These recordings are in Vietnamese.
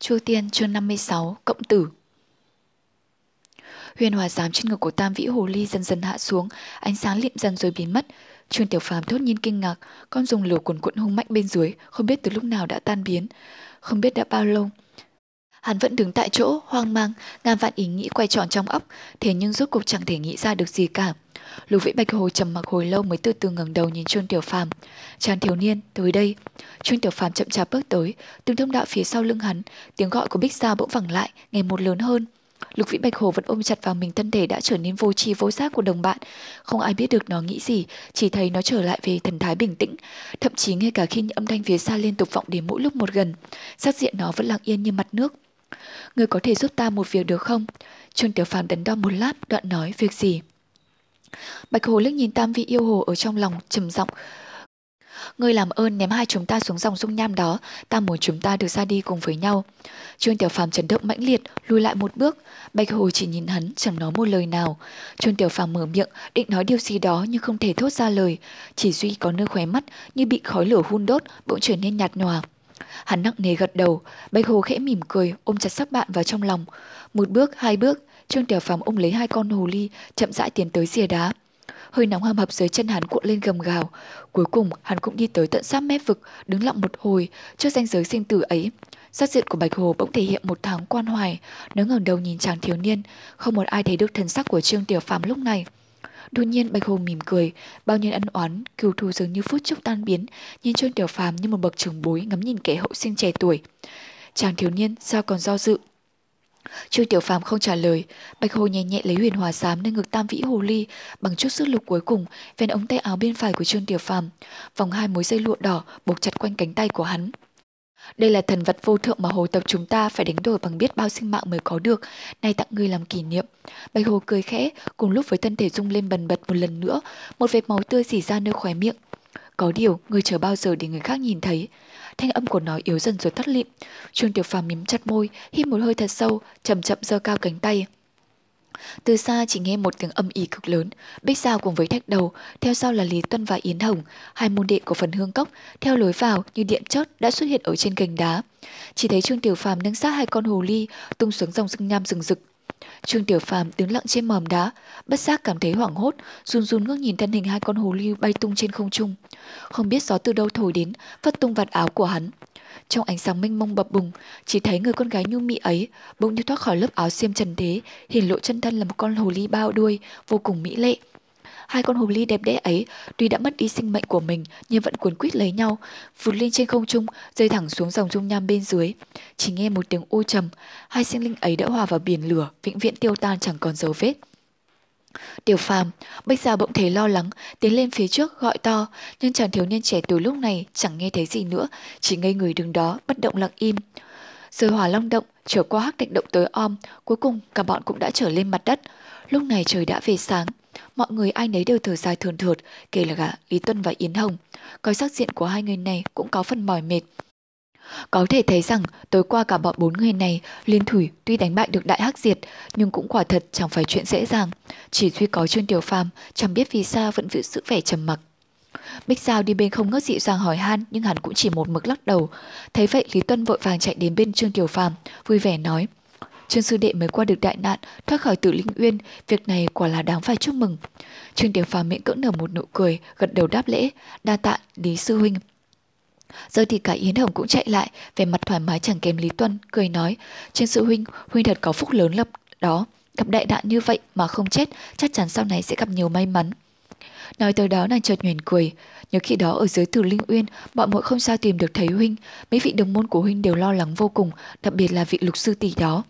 Chu Tiên chương 56, Cộng tử Huyền hòa giám trên ngực của Tam Vĩ Hồ Ly dần dần hạ xuống, ánh sáng liệm dần rồi biến mất. Trương Tiểu Phàm thốt nhiên kinh ngạc, con dùng lửa cuồn cuộn hung mạnh bên dưới, không biết từ lúc nào đã tan biến, không biết đã bao lâu. Hắn vẫn đứng tại chỗ, hoang mang, ngàn vạn ý nghĩ quay tròn trong óc, thế nhưng rốt cuộc chẳng thể nghĩ ra được gì cả. Lục Vĩ Bạch Hồ trầm mặc hồi lâu mới từ từ ngẩng đầu nhìn Trương Tiểu Phàm. Chàng thiếu niên, tới đây. Trương Tiểu Phàm chậm chạp bước tới, từng thông đạo phía sau lưng hắn, tiếng gọi của Bích Sa bỗng vẳng lại, ngày một lớn hơn. Lục Vĩ Bạch Hồ vẫn ôm chặt vào mình thân thể đã trở nên vô tri vô giác của đồng bạn. Không ai biết được nó nghĩ gì, chỉ thấy nó trở lại về thần thái bình tĩnh. Thậm chí ngay cả khi những âm thanh phía xa liên tục vọng đến mỗi lúc một gần, sắc diện nó vẫn lặng yên như mặt nước. Người có thể giúp ta một việc được không? Trương Tiểu Phàm đắn đo một lát, đoạn nói việc gì? Bạch Hồ liếc nhìn Tam Vị yêu hồ ở trong lòng, trầm giọng. Ngươi làm ơn ném hai chúng ta xuống dòng dung nham đó, ta muốn chúng ta được ra đi cùng với nhau. Trương Tiểu Phàm chấn động mãnh liệt, lùi lại một bước. Bạch Hồ chỉ nhìn hắn, chẳng nói một lời nào. Trương Tiểu Phàm mở miệng, định nói điều gì đó nhưng không thể thốt ra lời. Chỉ duy có nơi khóe mắt như bị khói lửa hun đốt, bỗng trở nên nhạt nhòa. Hắn nặng nề gật đầu, Bạch Hồ khẽ mỉm cười, ôm chặt sắc bạn vào trong lòng. Một bước, hai bước, Trương Tiểu Phàm ôm lấy hai con hồ ly, chậm rãi tiến tới rìa đá. Hơi nóng hầm hập dưới chân hắn cuộn lên gầm gào. Cuối cùng hắn cũng đi tới tận sát mép vực, đứng lặng một hồi trước ranh giới sinh tử ấy. Sát diện của Bạch Hồ bỗng thể hiện một tháng quan hoài, nó ngẩng đầu nhìn chàng thiếu niên, không một ai thấy được thần sắc của Trương Tiểu Phàm lúc này. Đột nhiên Bạch Hồ mỉm cười, bao nhiêu ân oán, cừu thù dường như phút chốc tan biến, nhìn Trương Tiểu Phàm như một bậc trưởng bối ngắm nhìn kẻ hậu sinh trẻ tuổi. Chàng thiếu niên sao còn do dự, Trương Tiểu Phàm không trả lời, Bạch Hồ nhẹ nhẹ lấy huyền hòa xám nơi ngực tam vĩ hồ ly, bằng chút sức lực cuối cùng, ven ống tay áo bên phải của Trương Tiểu Phàm, vòng hai mối dây lụa đỏ buộc chặt quanh cánh tay của hắn. Đây là thần vật vô thượng mà hồ tộc chúng ta phải đánh đổi bằng biết bao sinh mạng mới có được, nay tặng ngươi làm kỷ niệm. Bạch Hồ cười khẽ, cùng lúc với thân thể rung lên bần bật một lần nữa, một vệt máu tươi xỉ ra nơi khóe miệng. Có điều, ngươi chờ bao giờ để người khác nhìn thấy. Thanh âm của nó yếu dần rồi tắt lịm. Trương Tiểu Phàm mím chặt môi, hít một hơi thật sâu, chậm chậm giơ cao cánh tay. Từ xa chỉ nghe một tiếng âm ỉ cực lớn, Bích Giao cùng với thạch đầu, theo sau là Lý Tuân và Yến Hồng, hai môn đệ của phần hương cốc, theo lối vào như điện chớp đã xuất hiện ở trên cành đá. Chỉ thấy Trương Tiểu Phàm nâng sát hai con hồ ly, tung xuống dòng sông nham rừng rực, Trương Tiểu Phàm đứng lặng trên mỏm đá, bất giác cảm thấy hoảng hốt, run run ngước nhìn thân hình hai con hồ ly bay tung trên không trung. Không biết gió từ đâu thổi đến, phất tung vạt áo của hắn. Trong ánh sáng mênh mông bập bùng, chỉ thấy người con gái nhu mị ấy bỗng như thoát khỏi lớp áo xiêm trần thế, hiển lộ chân thân là một con hồ ly bao đuôi, vô cùng mỹ lệ. Hai con hồ ly đẹp đẽ ấy tuy đã mất đi sinh mệnh của mình nhưng vẫn cuốn quýt lấy nhau, vụt lên trên không trung, rơi thẳng xuống dòng dung nham bên dưới. Chỉ nghe một tiếng u trầm, hai sinh linh ấy đã hòa vào biển lửa, vĩnh viễn tiêu tan chẳng còn dấu vết. Tiểu phàm, bách Gia bỗng thấy lo lắng, tiến lên phía trước gọi to, nhưng chàng thiếu niên trẻ tuổi lúc này chẳng nghe thấy gì nữa, chỉ ngây người đứng đó, bất động lặng im. Rồi hỏa long động, trở qua hắc đạch động tới om, cuối cùng cả bọn cũng đã trở lên mặt đất. Lúc này trời đã về sáng, mọi người ai nấy đều thở dài thườn thượt, kể là cả Lý Tuân và Yến Hồng. Coi sắc diện của hai người này cũng có phần mỏi mệt. Có thể thấy rằng tối qua cả bọn bốn người này liên thủy tuy đánh bại được đại hắc diệt nhưng cũng quả thật chẳng phải chuyện dễ dàng. Chỉ duy có Trương Tiểu Phàm chẳng biết vì sao vẫn giữ sự vẻ trầm mặc. Bích Giao đi bên không ngớt dịu dàng hỏi han nhưng hắn cũng chỉ một mực lắc đầu. Thấy vậy Lý Tuân vội vàng chạy đến bên Trương Tiểu Phàm vui vẻ nói Trương sư đệ mới qua được đại nạn, thoát khỏi tử linh uyên, việc này quả là đáng phải chúc mừng. Trương Tiểu Phàm miễn cưỡng nở một nụ cười, gật đầu đáp lễ, đa tạ Lý sư huynh. Giờ thì cả Yến Hồng cũng chạy lại, vẻ mặt thoải mái chẳng kém Lý Tuân, cười nói, Trương sư huynh, huynh thật có phúc lớn lập đó, gặp đại nạn như vậy mà không chết, chắc chắn sau này sẽ gặp nhiều may mắn. Nói tới đó nàng chợt nhoẻn cười, nhớ khi đó ở dưới Tử Linh Uyên, bọn muội không sao tìm được thấy huynh, mấy vị đồng môn của huynh đều lo lắng vô cùng, đặc biệt là vị lục sư tỷ đó.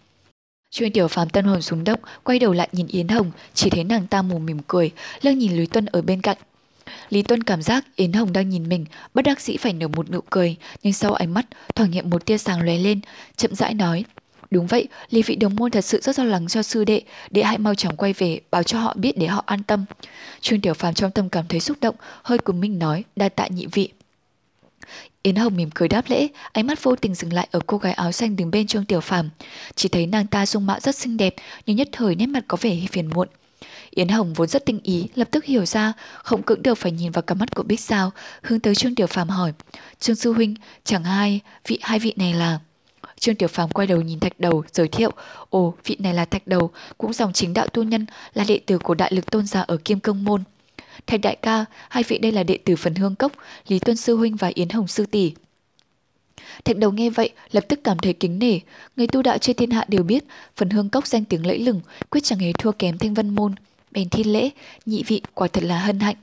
Chuyên tiểu phàm tân hồn xuống động, quay đầu lại nhìn Yến Hồng, chỉ thấy nàng ta mù mỉm cười, lưng nhìn Lý Tuân ở bên cạnh. Lý Tuân cảm giác Yến Hồng đang nhìn mình, bất đắc dĩ phải nở một nụ cười, nhưng sau ánh mắt thoảng hiện một tia sáng lóe lên, chậm rãi nói. Đúng vậy, Lý vị đồng môn thật sự rất lo lắng cho sư đệ, đệ hãy mau chóng quay về, báo cho họ biết để họ an tâm. Trương Tiểu Phàm trong tâm cảm thấy xúc động, hơi cùng minh nói, đa tạ nhị vị. Yến Hồng mỉm cười đáp lễ, ánh mắt vô tình dừng lại ở cô gái áo xanh đứng bên Trương Tiểu Phàm. Chỉ thấy nàng ta dung mạo rất xinh đẹp, nhưng nhất thời nét mặt có vẻ phiền muộn. Yến Hồng vốn rất tinh ý, lập tức hiểu ra, không cưỡng được phải nhìn vào cặp mắt của Bích Sao, hướng tới Trương Tiểu Phàm hỏi: "Trương sư huynh, chẳng hai vị hai vị này là?" Trương Tiểu Phàm quay đầu nhìn Thạch Đầu, giới thiệu, ồ, vị này là Thạch Đầu, cũng dòng chính đạo tu nhân, là đệ tử của Đại Lực Tôn giả ở Kim Cương Môn. Thạch Đại ca, hai vị đây là đệ tử phần hương cốc, Lý Tuân Sư Huynh và Yến Hồng Sư Tỷ. Thạch đầu nghe vậy, lập tức cảm thấy kính nể. Người tu đạo trên thiên hạ đều biết, phần hương cốc danh tiếng lẫy lừng, quyết chẳng hề thua kém thanh vân môn. Bèn thi lễ, nhị vị quả thật là hân hạnh.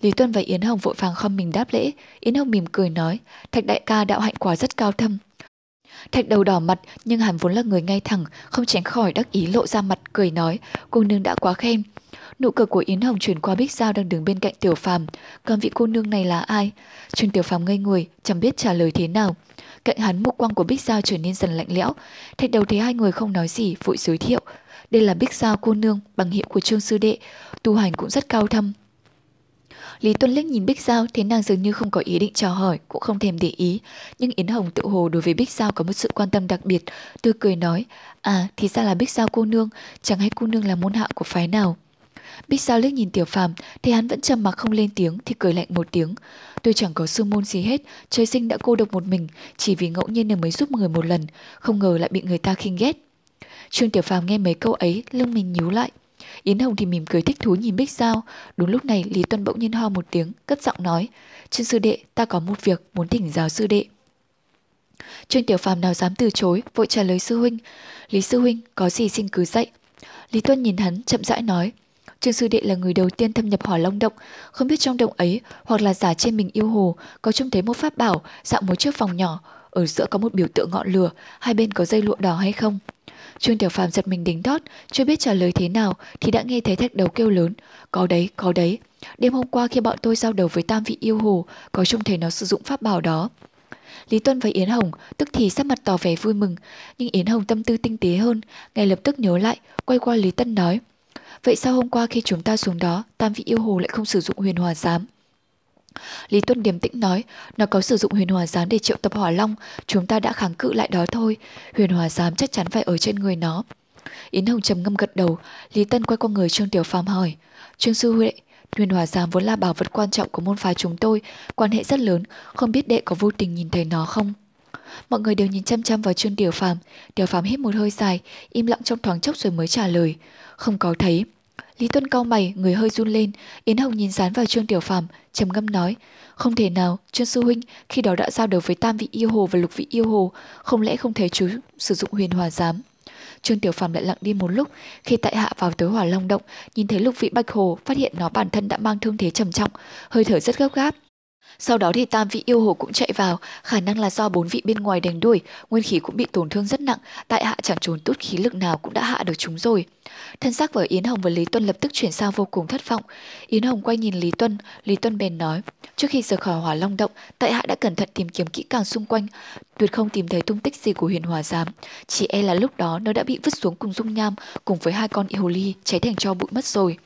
Lý Tuân và Yến Hồng vội vàng khom mình đáp lễ. Yến Hồng mỉm cười nói, Thạch đại ca đạo hạnh quả rất cao thâm. Thạch đầu đỏ mặt, nhưng hắn vốn là người ngay thẳng, không tránh khỏi đắc ý lộ ra mặt cười nói, cô nương đã quá khen. Nụ cười của Yến Hồng chuyển qua Bích Giao đang đứng bên cạnh Tiểu Phàm, còn vị cô nương này là ai? Trương Tiểu Phàm ngây người, chẳng biết trả lời thế nào. Cạnh hắn mục quang của Bích Giao trở nên dần lạnh lẽo. Thạch đầu thấy hai người không nói gì, vội giới thiệu. Đây là Bích Giao cô nương, bằng hiệu của Trương Sư Đệ, tu hành cũng rất cao thâm. Lý Tuân liếc nhìn Bích Giao thế nàng dường như không có ý định chào hỏi, cũng không thèm để ý. Nhưng Yến Hồng tự hồ đối với Bích Giao có một sự quan tâm đặc biệt, tươi cười nói, à thì ra là Bích Giao cô nương, chẳng hay cô nương là môn hạ của phái nào. Bích Giao liếc nhìn Tiểu Phàm, thì hắn vẫn trầm mặc không lên tiếng thì cười lạnh một tiếng. Tôi chẳng có sư môn gì hết, trời sinh đã cô độc một mình, chỉ vì ngẫu nhiên mới giúp người một lần, không ngờ lại bị người ta khinh ghét. Trương Tiểu Phàm nghe mấy câu ấy, lưng mình nhíu lại. Yến Hồng thì mỉm cười thích thú nhìn Bích Giao. Đúng lúc này Lý Tuân bỗng nhiên ho một tiếng, cất giọng nói. Trương sư đệ, ta có một việc muốn thỉnh giáo sư đệ. Trương Tiểu Phàm nào dám từ chối, vội trả lời sư huynh. Lý sư huynh, có gì xin cứ dạy. Lý Tuân nhìn hắn, chậm rãi nói. Trương sư đệ là người đầu tiên thâm nhập hỏa long động, không biết trong động ấy hoặc là giả trên mình yêu hồ có trông thấy một pháp bảo dạng một chiếc phòng nhỏ, ở giữa có một biểu tượng ngọn lửa, hai bên có dây lụa đỏ hay không? Trương Tiểu Phàm giật mình đính đót, chưa biết trả lời thế nào thì đã nghe thấy thạch đầu kêu lớn, có đấy, có đấy. Đêm hôm qua khi bọn tôi giao đầu với tam vị yêu hồ, có trông thấy nó sử dụng pháp bảo đó. Lý Tuân và Yến Hồng tức thì sắc mặt tỏ vẻ vui mừng, nhưng Yến Hồng tâm tư tinh tế hơn, ngay lập tức nhớ lại, quay qua Lý Tân nói. Vậy sao hôm qua khi chúng ta xuống đó, tam vị yêu hồ lại không sử dụng huyền hòa giám? Lý Tuân điềm tĩnh nói, nó có sử dụng huyền hòa giám để triệu tập hỏa long, chúng ta đã kháng cự lại đó thôi, huyền hòa giám chắc chắn phải ở trên người nó. Yến Hồng trầm ngâm gật đầu, Lý Tân quay qua người Trương Tiểu Phàm hỏi, Trương Sư Huệ, huyền hòa giám vốn là bảo vật quan trọng của môn phái chúng tôi, quan hệ rất lớn, không biết đệ có vô tình nhìn thấy nó không? Mọi người đều nhìn chăm chăm vào Trương Tiểu Phàm, Tiểu Phàm hít một hơi dài, im lặng trong thoáng chốc rồi mới trả lời, không có thấy. Lý Tuân cau mày, người hơi run lên, Yến Hồng nhìn dán vào Trương Tiểu Phàm, trầm ngâm nói, không thể nào, Trương sư huynh khi đó đã giao đấu với Tam vị yêu hồ và Lục vị yêu hồ, không lẽ không thể chú sử dụng huyền hòa giám? Trương Tiểu Phàm lại lặng đi một lúc, khi tại hạ vào tới Hỏa Long động, nhìn thấy Lục vị Bạch Hồ, phát hiện nó bản thân đã mang thương thế trầm trọng, hơi thở rất gấp gáp, sau đó thì tam vị yêu hồ cũng chạy vào, khả năng là do bốn vị bên ngoài đánh đuổi, nguyên khí cũng bị tổn thương rất nặng, tại hạ chẳng trốn tốt khí lực nào cũng đã hạ được chúng rồi. Thân xác vợ Yến Hồng và Lý Tuân lập tức chuyển sang vô cùng thất vọng. Yến Hồng quay nhìn Lý Tuân, Lý Tuân bèn nói, trước khi rời khỏi hỏa long động, tại hạ đã cẩn thận tìm kiếm kỹ càng xung quanh, tuyệt không tìm thấy tung tích gì của huyền hòa giám. Chỉ e là lúc đó nó đã bị vứt xuống cùng dung nham, cùng với hai con yêu ly, cháy thành cho bụi mất rồi.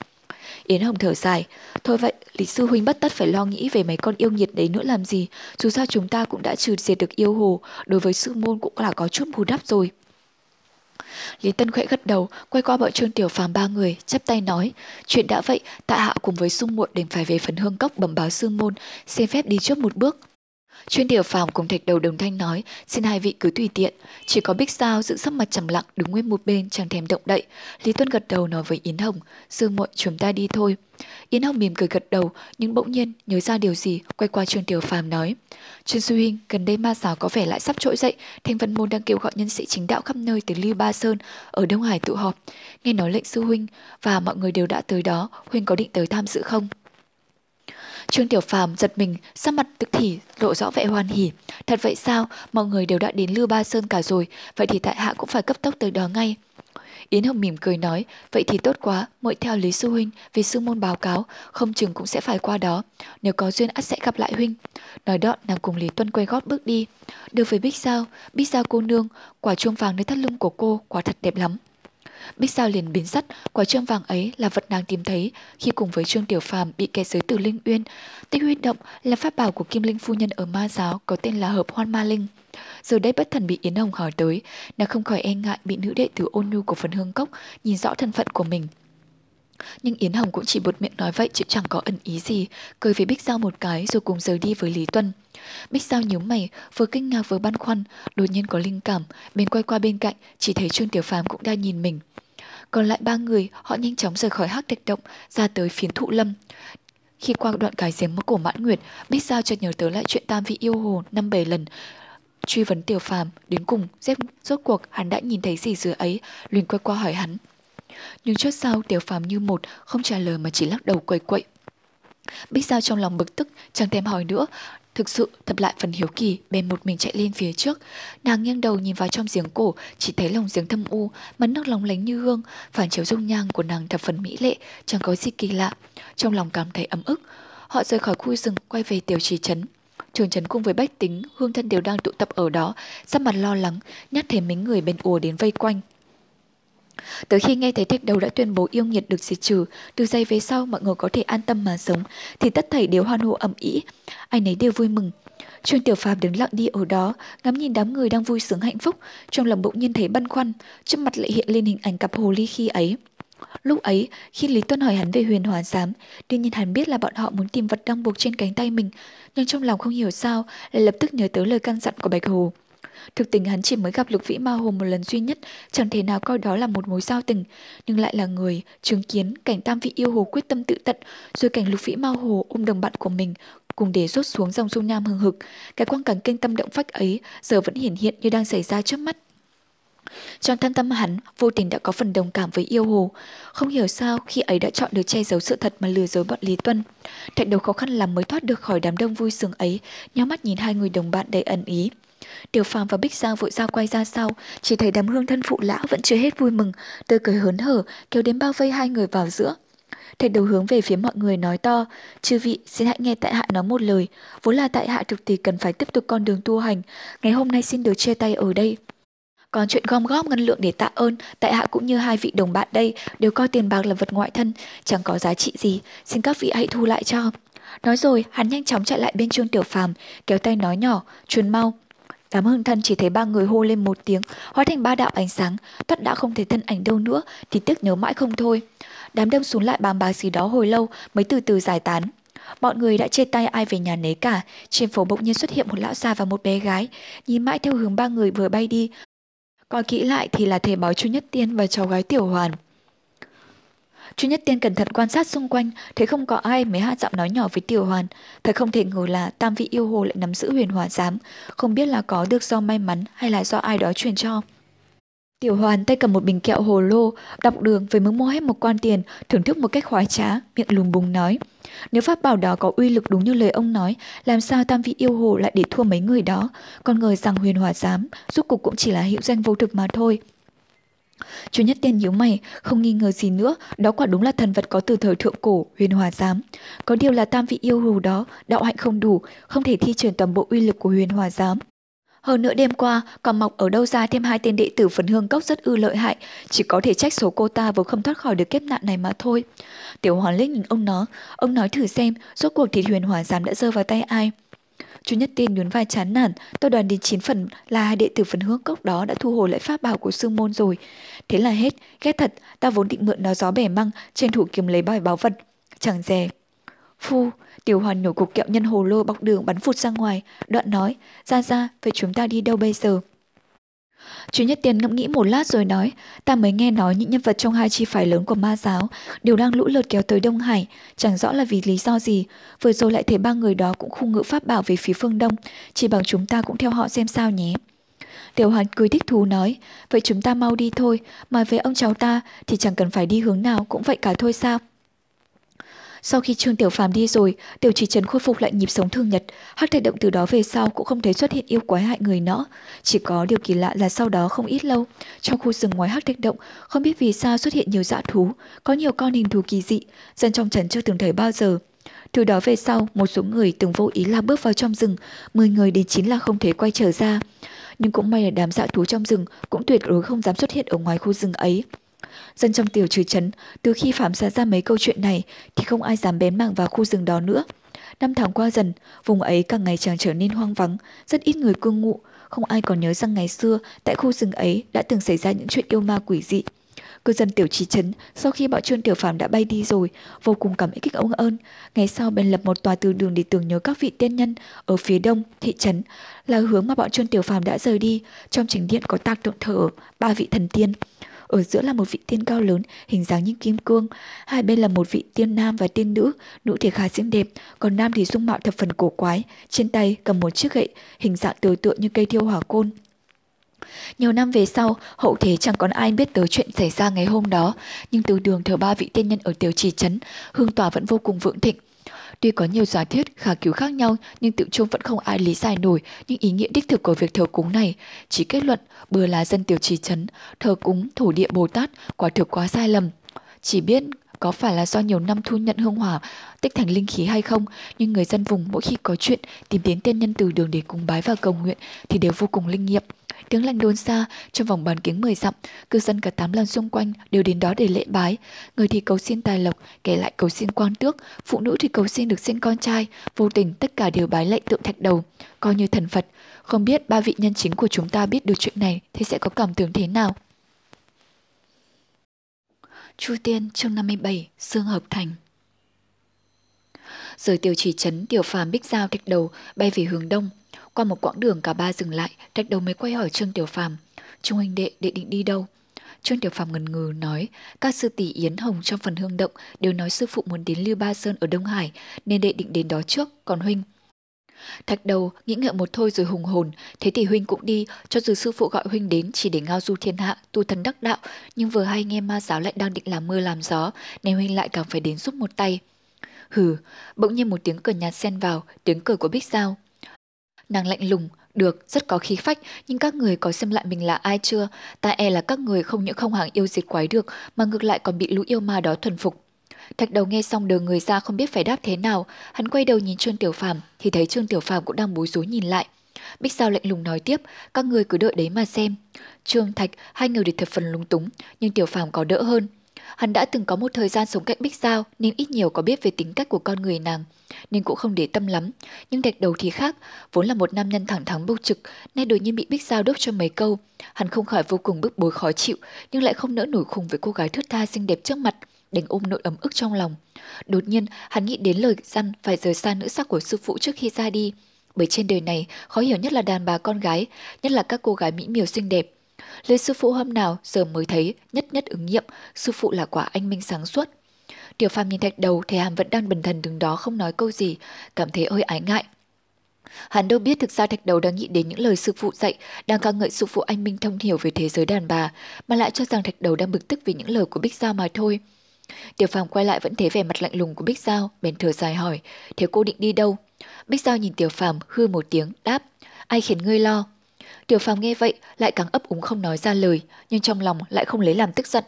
Yến Hồng thở dài. Thôi vậy, Lý Sư Huynh bất tất phải lo nghĩ về mấy con yêu nhiệt đấy nữa làm gì. Dù sao chúng ta cũng đã trừ diệt được yêu hồ, đối với sư môn cũng là có chút bù đắp rồi. Lý Tân khẽ gật đầu, quay qua bọn Trương Tiểu Phàm ba người, chắp tay nói, chuyện đã vậy, tại hạ cùng với sung muội đành phải về phần hương cốc bẩm báo sư môn, xin phép đi trước một bước. Chuyên điều phàm cùng thạch đầu đồng thanh nói, xin hai vị cứ tùy tiện. Chỉ có Bích Sao giữ sắc mặt trầm lặng đứng nguyên một bên chẳng thèm động đậy. Lý Tuân gật đầu nói với Yến Hồng, sư muội chúng ta đi thôi. Yến Hồng mỉm cười gật đầu, nhưng bỗng nhiên nhớ ra điều gì, quay qua Trương Tiểu Phàm nói. Trương Sư Huynh, gần đây ma giáo có vẻ lại sắp trỗi dậy, Thanh Vân Môn đang kêu gọi nhân sĩ chính đạo khắp nơi từ Lưu Ba Sơn, ở Đông Hải tụ họp. Nghe nói lệnh Sư Huynh, và mọi người đều đã tới đó, Huynh có định tới tham dự không? Trương Tiểu Phàm giật mình, sắc mặt tức thì lộ rõ vẻ hoan hỉ. Thật vậy sao? Mọi người đều đã đến Lưu Ba Sơn cả rồi, vậy thì tại hạ cũng phải cấp tốc tới đó ngay. Yến Hồng mỉm cười nói, vậy thì tốt quá, mỗi theo Lý Sư Huynh, vì sư môn báo cáo, không chừng cũng sẽ phải qua đó. Nếu có duyên ắt sẽ gặp lại Huynh. Nói đoạn nàng cùng Lý Tuân quay gót bước đi. Đưa với Bích Giao, Bích Giao cô nương, quả chuông vàng nơi thắt lưng của cô, quả thật đẹp lắm. Bích Sao liền biến sắt, quả trương vàng ấy là vật nàng tìm thấy khi cùng với Trương Tiểu Phàm bị kẻ giới từ Linh Uyên. Tích huyết động là pháp bảo của Kim Linh phu nhân ở Ma giáo có tên là Hợp Hoan Ma Linh. Giờ đây bất thần bị Yến Hồng hỏi tới, nàng không khỏi e ngại bị nữ đệ tử ôn nhu của phần hương cốc nhìn rõ thân phận của mình. Nhưng Yến Hồng cũng chỉ buột miệng nói vậy chứ chẳng có ẩn ý gì, cười với Bích Giao một cái rồi cùng rời đi với Lý Tuân. Bích Giao nhíu mày, vừa kinh ngạc vừa băn khoăn, đột nhiên có linh cảm, bên quay qua bên cạnh, chỉ thấy Trương Tiểu Phàm cũng đang nhìn mình. Còn lại ba người, họ nhanh chóng rời khỏi hắc địch động, ra tới phiến thụ lâm. Khi qua đoạn cái giếng của Mãn Nguyệt, Bích Giao chợt nhớ tới lại chuyện tam vị yêu hồ năm bảy lần, truy vấn Tiểu Phàm đến cùng rốt cuộc hắn đã nhìn thấy gì dưới ấy, liền quay qua hỏi hắn. Nhưng chốt sau Tiểu Phàm như một không trả lời mà chỉ lắc đầu quậy quậy. Bích Giao trong lòng bực tức, chẳng thèm hỏi nữa, Thực sự thập lại phần hiếu kỳ, bèn một mình chạy lên phía trước. Nàng nghiêng đầu nhìn vào trong giếng cổ, chỉ thấy lòng giếng thâm u, mặt nước lóng lánh như hương, phản chiếu dung nhang của nàng thập phần mỹ lệ, chẳng có gì kỳ lạ. Trong lòng cảm thấy ấm ức. Họ rời khỏi khu rừng, quay về tiểu trì trấn. Trường trấn cùng với bách tính, hương thân đều đang tụ tập ở đó, sắc mặt lo lắng, nhát thấy mấy người bên ùa đến vây quanh. Tới khi nghe thấy thạch đầu đã tuyên bố yêu nghiệt được diệt trừ, từ giây về sau mọi người có thể an tâm mà sống, thì tất thảy đều hoan hô ẩm ý. Ai nấy đều vui mừng. Trương Tiểu Phàm đứng lặng đi ở đó, ngắm nhìn đám người đang vui sướng hạnh phúc, trong lòng bỗng nhiên thấy băn khoăn, trước mặt lại hiện lên hình ảnh cặp hồ ly khi ấy. Lúc ấy, khi Lý Tuân hỏi hắn về huyền hòa giám, đương nhiên hắn biết là bọn họ muốn tìm vật đang buộc trên cánh tay mình, nhưng trong lòng không hiểu sao lại lập tức nhớ tới lời căn dặn của Bạch Hồ. Thực tình hắn chỉ mới gặp Lục Vĩ Ma Hồ một lần duy nhất, chẳng thể nào coi đó là một mối giao tình, nhưng lại là người chứng kiến cảnh Tam Vị yêu hồ quyết tâm tự tận, rồi cảnh Lục Vĩ Ma Hồ ôm đồng bạn của mình cùng để rốt xuống dòng dung nham hừng hực. Cái quang cảnh kinh tâm động phách ấy giờ vẫn hiển hiện như đang xảy ra trước mắt. Trong thâm tâm hắn, vô tình đã có phần đồng cảm với yêu hồ. Không hiểu sao khi ấy đã chọn được che giấu sự thật mà lừa dối bọn Lý Tuân. Thạch đầu khó khăn lắm mới thoát được khỏi đám đông vui sướng ấy, nhó mắt nhìn hai người đồng bạn đầy ẩn ý. Tiểu Phàm và Bích Giang vội ra quay ra sau, chỉ thấy đám hương thân phụ lão vẫn chưa hết vui mừng, tươi cười hớn hở, kéo đến bao vây hai người vào giữa. Thầy đầu hướng về phía mọi người nói to, chư vị xin hãy nghe tại hạ nói một lời, vốn là tại hạ thực tỷ cần phải tiếp tục con đường tu hành, ngày hôm nay xin được chia tay ở đây. Còn chuyện gom góp ngân lượng để tạ ơn, tại hạ cũng như hai vị đồng bạn đây đều coi tiền bạc là vật ngoại thân, chẳng có giá trị gì, xin các vị hãy thu lại cho. Nói rồi, hắn nhanh chóng chạy lại bên Trương Tiểu Phàm, kéo tay nói nhỏ, "Chuồn mau." Đám hưng thân chỉ thấy ba người hô lên một tiếng, hóa thành ba đạo ánh sáng, thoát đã không thấy thân ảnh đâu nữa, thì tiếc nhớ mãi không thôi. Đám đông xuống lại bàn bạc gì đó hồi lâu mới từ từ giải tán. Bọn người đã chia tay ai về nhà nấy cả, trên phố bỗng nhiên xuất hiện một lão già và một bé gái, nhìn mãi theo hướng ba người vừa bay đi. Coi kỹ lại thì là thầy bói Chu Nhất Tiên và cháu gái Tiểu Hoàn. Chu Nhất Tiên cẩn thận quan sát xung quanh, thấy không có ai mới hạ giọng nói nhỏ với Tiểu Hoàn. Thật không thể ngờ là tam vị yêu hồ lại nắm giữ huyền hỏa giám, không biết là có được do may mắn hay là do ai đó truyền cho. Tiểu Hoàn tay cầm một bình kẹo hồ lô, đọc đường với mức mua hết một quan tiền, thưởng thức một cách khoái trá, miệng lùm bùng nói. Nếu pháp bảo đó có uy lực đúng như lời ông nói, làm sao tam vị yêu hồ lại để thua mấy người đó, còn ngờ rằng huyền hỏa giám, rốt cục cũng chỉ là hiệu danh vô thực mà thôi. Chú Nhất Tiên nhíu mày, không nghi ngờ gì nữa, đó quả đúng là thần vật có từ thời thượng cổ, huyền hòa giám. Có điều là tam vị yêu hù đó, đạo hạnh không đủ, không thể thi triển toàn bộ uy lực của huyền hòa giám. Hơn nữa đêm qua, còn mọc ở đâu ra thêm hai tên đệ tử phần hương cốc rất ư lợi hại, chỉ có thể trách số cô ta vừa không thoát khỏi được kiếp nạn này mà thôi. Tiểu hoàn lích nhìn ông nó, ông nói thử xem, rốt cuộc thì huyền hòa giám đã rơi vào tay ai. Chú Nhất Tiên nhún vai chán nản, tôi đoán đến chín phần là hai đệ tử phần hương cốc đó đã thu hồi lại pháp bảo của sư môn rồi. Thế là hết, ghét thật, ta vốn định mượn nó gió bẻ măng, tranh thủ kiếm lấy bài báo vật. Chẳng dè. Phu, tiểu hoàn nhổ cục kẹo nhân hồ lô bọc đường bắn phụt ra ngoài, đoạn nói, ra ra, vậy chúng ta đi đâu bây giờ? Chú Nhất tiền ngẫm nghĩ một lát rồi nói, ta mới nghe nói những nhân vật trong hai chi phái lớn của ma giáo đều đang lũ lượt kéo tới Đông Hải, chẳng rõ là vì lý do gì. Vừa rồi lại thấy ba người đó cũng khung ngữ pháp bảo về phía phương Đông, chỉ bằng chúng ta cũng theo họ xem sao nhé. Tiểu Hoàn cười thích thú nói, vậy chúng ta mau đi thôi, mà với ông cháu ta thì chẳng cần phải đi hướng nào cũng vậy cả thôi sao. Sau khi Trương Tiểu Phàm đi rồi, Tiểu Chỉ Trần khôi phục lại nhịp sống thường nhật, Hắc Thạch Động từ đó về sau cũng không thấy xuất hiện yêu quái hại người nữa. Chỉ có điều kỳ lạ là sau đó không ít lâu, trong khu rừng ngoài Hắc Thạch Động, không biết vì sao xuất hiện nhiều dã thú, có nhiều con hình thù kỳ dị, dân trong trấn chưa từng thấy bao giờ. Từ đó về sau, một số người từng vô ý là bước vào trong rừng, 10 người đến 9 là không thể quay trở ra. Nhưng cũng may là đám dã thú trong rừng cũng tuyệt đối không dám xuất hiện ở ngoài khu rừng ấy. Dân trong tiểu trừ chấn, từ khi phạm xá ra mấy câu chuyện này thì không ai dám bén mảng vào khu rừng đó nữa. Năm tháng qua dần, vùng ấy càng ngày càng trở nên hoang vắng, rất ít người cư ngụ, không ai còn nhớ rằng ngày xưa tại khu rừng ấy đã từng xảy ra những chuyện yêu ma quỷ dị. Cư dân tiểu trì trấn sau khi bọn Trương Tiểu Phàm đã bay đi rồi, vô cùng cảm kích ông ơn. Ngày sau bèn lập một tòa từ đường để tưởng nhớ các vị tiên nhân ở phía đông thị trấn là hướng mà bọn Trương Tiểu Phàm đã rời đi. Trong chính điện có tạc tượng thờ ba vị thần tiên. Ở giữa là một vị tiên cao lớn, hình dáng như kim cương. Hai bên là một vị tiên nam và tiên nữ, nữ thì khá xinh đẹp, còn nam thì dung mạo thập phần cổ quái. Trên tay cầm một chiếc gậy, hình dạng tương tự như cây thiêu hỏa côn. Nhiều năm về sau, hậu thế chẳng còn ai biết tới chuyện xảy ra ngày hôm đó, nhưng từ đường thờ ba vị tiên nhân ở tiểu trì trấn, hương tỏa vẫn vô cùng vượng thịnh. Tuy có nhiều giả thiết khả cứu khác nhau nhưng tự chung vẫn không ai lý giải nổi những ý nghĩa đích thực của việc thờ cúng này. Chỉ kết luận bừa là dân tiểu trì chấn thờ cúng thổ địa Bồ Tát quả thực quá sai lầm. Chỉ biết có phải là do nhiều năm thu nhận hương hỏa tích thành linh khí hay không, nhưng người dân vùng mỗi khi có chuyện tìm đến tiên nhân từ đường để cúng bái và cầu nguyện thì đều vô cùng linh nghiệm. Tiếng lành đồn xa, trong vòng bán kính 10 dặm, cư dân cả tám lần xung quanh đều đến đó để lễ bái. Người thì cầu xin tài lộc, kẻ lại cầu xin quan tước, phụ nữ thì cầu xin được sinh con trai, vô tình tất cả đều bái lạy tượng thạch đầu, coi như thần Phật. Không biết ba vị nhân chính của chúng ta biết được chuyện này thì sẽ có cảm tưởng thế nào? Chu Tiên chương 57 Sương Hợp Thành rồi tiểu chỉ trấn tiểu phàm bích giao thạch đầu bay về hướng đông qua một quãng đường cả ba dừng lại, Trạch Đầu mới quay hỏi Trương Tiểu Phàm, "Trung huynh đệ đệ định đi đâu?" Trương Tiểu Phàm ngần ngừ nói, các sư tỷ Yến Hồng trong phần hương động đều nói sư phụ muốn đến Lưu Ba Sơn ở Đông Hải, nên đệ định đến đó trước, còn huynh. Thạch đầu nghĩ ngợi một thôi rồi hùng hồn, thế thì huynh cũng đi, cho dù sư phụ gọi huynh đến chỉ để ngao du thiên hạ, tu thần đắc đạo, nhưng vừa hay nghe ma giáo lại đang định làm mưa làm gió, nên huynh lại càng phải đến giúp một tay. Hừ, bỗng nhiên một tiếng cười nhạt xen vào, tiếng cười của Bích Giao. Nàng lạnh lùng, được, rất có khí phách, nhưng các người có xem lại mình là ai chưa? Ta e là các người không những không hàng yêu diệt quái được, mà ngược lại còn bị lũ yêu ma đó thuần phục. Thạch đầu nghe xong đờ người ra không biết phải đáp thế nào, hắn quay đầu nhìn Trương Tiểu Phàm thì thấy Trương Tiểu Phàm cũng đang bối rối nhìn lại. Bích Sao lạnh lùng nói tiếp, các người cứ đợi đấy mà xem. Trương Thạch, hai người thì thật phần lung túng, nhưng Tiểu Phàm có đỡ hơn. Hắn đã từng có một thời gian sống cạnh Bích Giao nên ít nhiều có biết về tính cách của con người nàng, nên cũng không để tâm lắm. Nhưng đạch đầu thì khác, vốn là một nam nhân thẳng thắn bưu trực, nay đột nhiên bị Bích Giao đốc cho mấy câu. Hắn không khỏi vô cùng bức bối khó chịu, nhưng lại không nỡ nổi khùng với cô gái thướt tha xinh đẹp trước mặt, đánh ôm nỗi ấm ức trong lòng. Đột nhiên, hắn nghĩ đến lời dặn phải rời xa nữ sắc của sư phụ trước khi ra đi. Bởi trên đời này, khó hiểu nhất là đàn bà con gái, nhất là các cô gái mỹ miều xinh đẹp. Lời sư phụ hôm nào giờ mới thấy nhất nhất ứng nghiệm, sư phụ là quả anh minh sáng suốt. Tiểu Phàm nhìn thạch đầu thấy Hàm vẫn đang bần thần đứng đó không nói câu gì, cảm thấy hơi ái ngại. Hắn đâu biết thực ra thạch đầu đang nghĩ đến những lời sư phụ dạy, đang ca ngợi sư phụ anh minh thông hiểu về thế giới đàn bà, mà lại cho rằng thạch đầu đang bực tức vì những lời của Bích Giao mà thôi. Tiểu Phàm quay lại vẫn thấy vẻ mặt lạnh lùng của Bích Giao, bèn thở dài hỏi, thế cô định đi đâu? Bích Giao nhìn Tiểu Phàm hư một tiếng, đáp, ai khiến ngươi lo? Tiểu Phàm nghe vậy lại càng ấp úng không nói ra lời, nhưng trong lòng lại không lấy làm tức giận.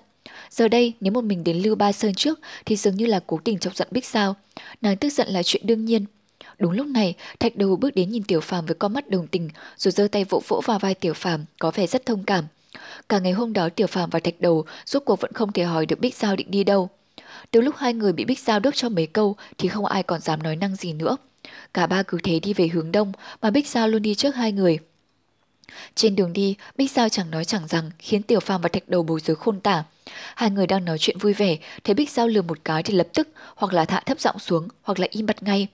Giờ đây, nếu một mình đến Lưu Ba Sơn trước thì dường như là cố tình chọc giận Bích Sao. Nàng tức giận là chuyện đương nhiên. Đúng lúc này, Thạch Đầu bước đến nhìn Tiểu Phàm với con mắt đồng tình, rồi giơ tay vỗ vỗ vào vai Tiểu Phàm, có vẻ rất thông cảm. Cả ngày hôm đó Tiểu Phàm và Thạch Đầu rốt cuộc vẫn không thể hỏi được Bích Sao định đi đâu. Từ lúc hai người bị Bích Sao đốt cho mấy câu thì không ai còn dám nói năng gì nữa. Cả ba cứ thế đi về hướng đông mà Bích Sao luôn đi trước hai người. Trên đường đi, Bích Giao chẳng nói chẳng rằng khiến Tiểu Phàm và Thạch Đầu bối rối khôn tả. Hai người đang nói chuyện vui vẻ, thấy Bích Giao lừa một cái thì lập tức hoặc là thả thấp giọng xuống hoặc là im bặt ngay.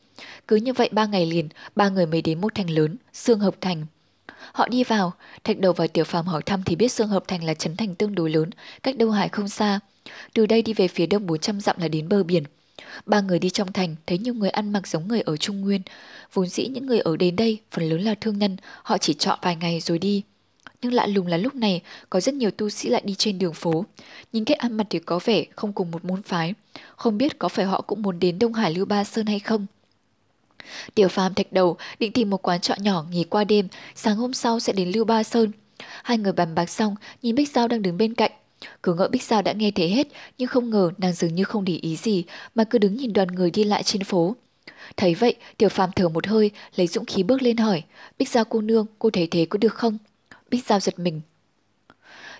Cứ như vậy ba ngày liền, ba người mới đến một thành lớn, Sương Hợp Thành. Họ đi vào, Thạch Đầu và Tiểu Phàm hỏi thăm thì biết Sương Hợp Thành là trấn thành tương đối lớn, cách Đông Hải không xa. Từ đây đi về phía đông 400 dặm là đến bờ biển. Ba người đi trong thành thấy nhiều người ăn mặc giống người ở Trung Nguyên. Vốn dĩ những người ở đến đây phần lớn là thương nhân, họ chỉ trọ vài ngày rồi đi. Nhưng lạ lùng là lúc này có rất nhiều tu sĩ lại đi trên đường phố. Nhìn cách ăn mặc thì có vẻ không cùng một môn phái. Không biết có phải họ cũng muốn đến Đông Hải Lưu Ba Sơn hay không? Tiểu phàm thạch đầu định tìm một quán trọ nhỏ nghỉ qua đêm, sáng hôm sau sẽ đến Lưu Ba Sơn. Hai người bàn bạc xong, nhìn Bích Giao đang đứng bên cạnh, cứ ngỡ Bích Giao đã nghe thế hết, nhưng không ngờ nàng dường như không để ý gì, mà cứ đứng nhìn đoàn người đi lại trên phố. Thấy vậy, Tiểu Phàm thở một hơi, lấy dũng khí bước lên hỏi, Bích Giao cô nương, cô thấy thế có được không? Bích Giao giật mình.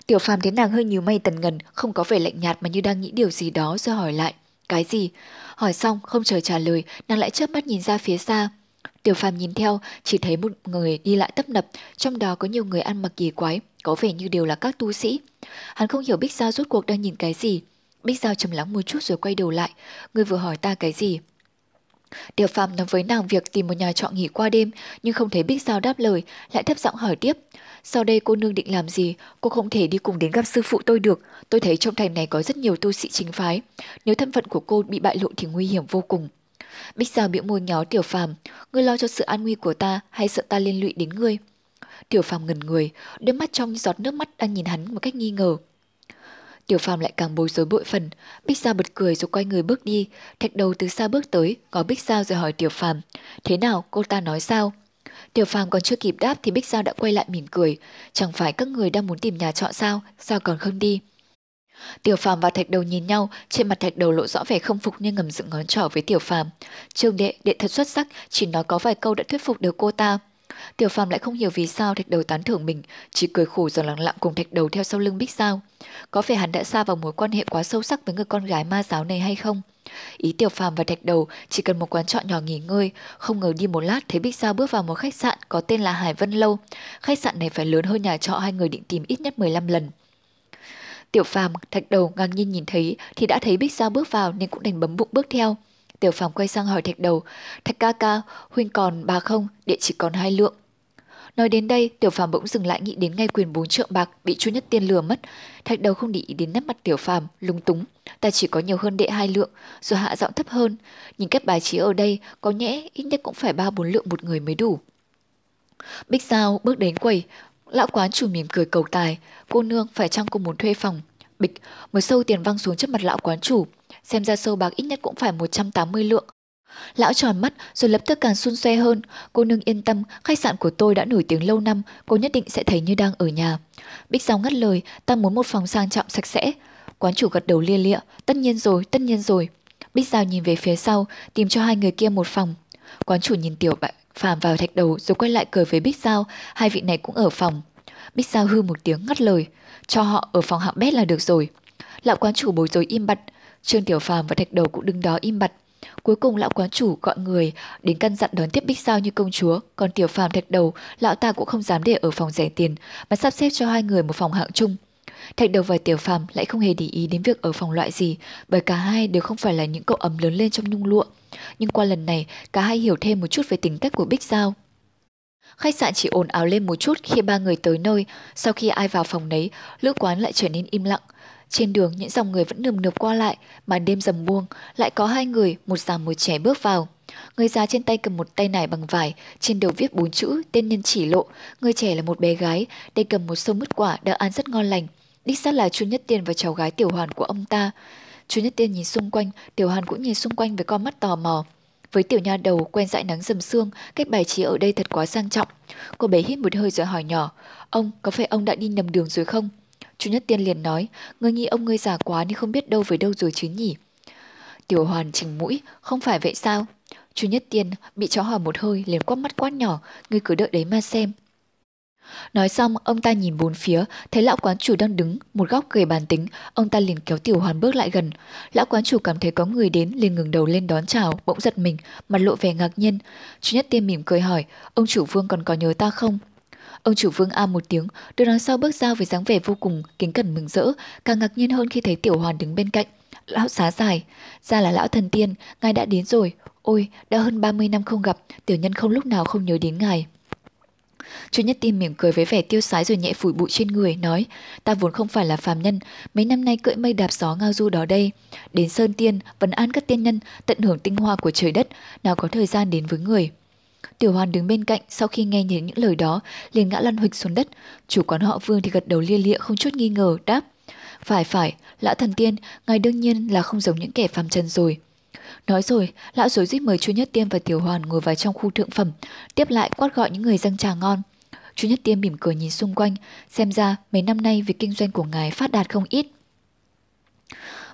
Tiểu Phàm thấy nàng hơi nhiều mây tần ngần, không có vẻ lạnh nhạt mà như đang nghĩ điều gì đó rồi hỏi lại. Cái gì? Hỏi xong, không chờ trả lời, nàng lại chớp mắt nhìn ra phía xa. Tiểu phàm nhìn theo, chỉ thấy một người đi lại tấp nập, trong đó có nhiều người ăn mặc kỳ quái, có vẻ như đều là các tu sĩ. Hắn không hiểu Bích Giao rốt cuộc đang nhìn cái gì. Bích Giao trầm lắng một chút rồi quay đầu lại, người vừa hỏi ta cái gì. Tiểu phàm nói với nàng việc tìm một nhà trọ nghỉ qua đêm, nhưng không thấy Bích Giao đáp lời, lại thấp giọng hỏi tiếp. Sau đây cô nương định làm gì? Cô không thể đi cùng đến gặp sư phụ tôi được. Tôi thấy trong thành này có rất nhiều tu sĩ chính phái. Nếu thân phận của cô bị bại lộ thì nguy hiểm vô cùng. Bích Giao biểu môi nhó Tiểu Phàm, ngươi lo cho sự an nguy của ta hay sợ ta liên lụy đến ngươi? Tiểu Phàm ngần người, đôi mắt trong giọt nước mắt đang nhìn hắn một cách nghi ngờ. Tiểu Phàm lại càng bối rối bội phần, Bích Giao bật cười rồi quay người bước đi, thạch đầu từ xa bước tới, có Bích Giao rồi hỏi Tiểu Phàm, thế nào cô ta nói sao? Tiểu Phàm còn chưa kịp đáp thì Bích Giao đã quay lại mỉm cười, chẳng phải các người đang muốn tìm nhà trọ sao, sao còn không đi? Tiểu Phàm và Thạch Đầu nhìn nhau, trên mặt Thạch Đầu lộ rõ vẻ không phục nhưng ngầm dựng ngón trỏ với Tiểu Phàm. Trương đệ, đệ thật xuất sắc, chỉ nói có vài câu đã thuyết phục được cô ta. Tiểu Phàm lại không hiểu vì sao Thạch Đầu tán thưởng mình, chỉ cười khổ rồi lặng lặng cùng Thạch Đầu theo sau lưng Bích Sao. Có phải hắn đã xa vào mối quan hệ quá sâu sắc với người con gái ma giáo này hay không? Ý Tiểu Phàm và Thạch Đầu chỉ cần một quán trọ nhỏ nghỉ ngơi, không ngờ đi một lát thấy Bích Sao bước vào một khách sạn có tên là Hải Vân Lâu. Khách sạn này phải lớn hơn nhà trọ hai người định tìm ít nhất 15 lần. Tiểu Phàm Thạch Đầu ngang nhiên nhìn thấy thì đã thấy Bích Giao bước vào nên cũng đành bấm bụng bước theo. Tiểu Phàm quay sang hỏi Thạch Đầu, Thạch ca ca, huynh còn bà không, địa chỉ còn hai lượng. Nói đến đây, Tiểu Phàm bỗng dừng lại nghĩ đến ngay quyền bốn trượng bạc bị Chu Nhất Tiên lừa mất. Thạch Đầu không để ý đến nét mặt Tiểu Phàm, lúng túng, ta chỉ có nhiều hơn đệ hai lượng, rồi hạ giọng thấp hơn, nhìn cách bài trí ở đây, có nhẽ ít nhất cũng phải ba bốn lượng một người mới đủ. Bích Giao bước đến quầy, Lão quán chủ mỉm cười cầu tài, cô nương phải chăng cô muốn thuê phòng? Bịch, một sâu tiền văng xuống trước mặt lão quán chủ, xem ra sâu bạc ít nhất cũng phải 180 lượng. Lão tròn mắt rồi lập tức càng xun xoe hơn, cô nương yên tâm, khách sạn của tôi đã nổi tiếng lâu năm, cô nhất định sẽ thấy như đang ở nhà. Bích Giao ngắt lời, ta muốn một phòng sang trọng sạch sẽ. Quán chủ gật đầu lia lịa, tất nhiên rồi, tất nhiên rồi. Bích Giao nhìn về phía sau, tìm cho hai người kia một phòng. Quán chủ nhìn tiểu bạch Phàm vào thạch đầu rồi quay lại cười với Bích Giao, hai vị này cũng ở phòng. Bích Giao hư một tiếng ngắt lời, cho họ ở phòng hạng bét là được rồi. Lão quán chủ bối rối im bặt, Trương Tiểu Phàm và thạch đầu cũng đứng đó im bặt. Cuối cùng lão quán chủ gọi người đến căn dặn đón tiếp Bích Giao như công chúa, còn Tiểu Phàm thạch đầu, lão ta cũng không dám để ở phòng rẻ tiền, mà sắp xếp cho hai người một phòng hạng chung. Thạch đầu và Tiểu Phàm lại không hề để ý đến việc ở phòng loại gì, bởi cả hai đều không phải là những cậu ấm lớn lên trong nhung lụa. Nhưng qua lần này, cả hai hiểu thêm một chút về tính cách của Bích Giao. Khách sạn chỉ ồn ào lên một chút khi ba người tới nơi, sau khi ai vào phòng nấy, lữ quán lại trở nên im lặng. Trên đường những dòng người vẫn nườm nượp qua lại, mà đêm dầm buông, lại có hai người, một già một trẻ bước vào. Người già trên tay cầm một tay nải bằng vải, trên đầu viết bốn chữ tên nhân chỉ lộ. Người trẻ là một bé gái, tay cầm một sâu mứt quả đã ăn rất ngon lành. Đích xác là Chu Nhất Tiên và cháu gái Tiểu Hoàn của ông ta. Chu Nhất Tiên nhìn xung quanh, Tiểu Hoàn cũng nhìn xung quanh với con mắt tò mò. Với tiểu nha đầu quen dại nắng dầm sương, cách bài trí ở đây thật quá sang trọng. Cô bé hít một hơi rồi hỏi nhỏ, ông, có phải ông đã đi nhầm đường rồi không? Chu Nhất Tiên liền nói, ngươi nghĩ ông ngươi già quá nên không biết đâu với đâu rồi chứ nhỉ? Tiểu Hoàn chỉnh mũi, không phải vậy sao? Chu Nhất Tiên bị cháu hỏi một hơi liền quắp mắt quát nhỏ, ngươi cứ đợi đấy mà xem. Nói xong, ông ta nhìn bốn phía, thấy lão quán chủ đang đứng, một góc gầy bàn tính, ông ta liền kéo tiểu hoàn bước lại gần. Lão quán chủ cảm thấy có người đến, liền ngừng đầu lên đón chào, bỗng giật mình, mặt lộ vẻ ngạc nhiên. Chú nhất tiên mỉm cười hỏi, ông chủ vương còn có nhớ ta không? Ông chủ vương a một tiếng, đưa đón sau bước ra với dáng vẻ vô cùng, kính cẩn mừng rỡ, càng ngạc nhiên hơn khi thấy tiểu hoàn đứng bên cạnh. Lão xá dài, ra là lão thần tiên, ngài đã đến rồi. Ôi, đã hơn 30 năm không gặp, tiểu nhân không lúc nào không nhớ đến ngài. Chu Nhất Tim mỉm cười với vẻ tiêu sái rồi nhẹ phủi bụi trên người, nói, ta vốn không phải là phàm nhân, mấy năm nay cưỡi mây đạp gió ngao du đó đây. Đến Sơn Tiên, vấn an các tiên nhân, tận hưởng tinh hoa của trời đất, nào có thời gian đến với người. Tiểu Hoàn đứng bên cạnh sau khi nghe những lời đó, liền ngã lăn huỵch xuống đất. Chủ quán họ Vương thì gật đầu lia lịa không chút nghi ngờ, đáp. Phải phải, lão thần tiên, ngài đương nhiên là không giống những kẻ phàm trần rồi. Nói rồi, lão rối rít mời Chu Nhất Tiêm và Tiểu Hoàn ngồi vào trong khu thượng phẩm, tiếp lại quát gọi những người dâng trà ngon. Chu Nhất Tiêm mỉm cười nhìn xung quanh, xem ra mấy năm nay việc kinh doanh của ngài phát đạt không ít.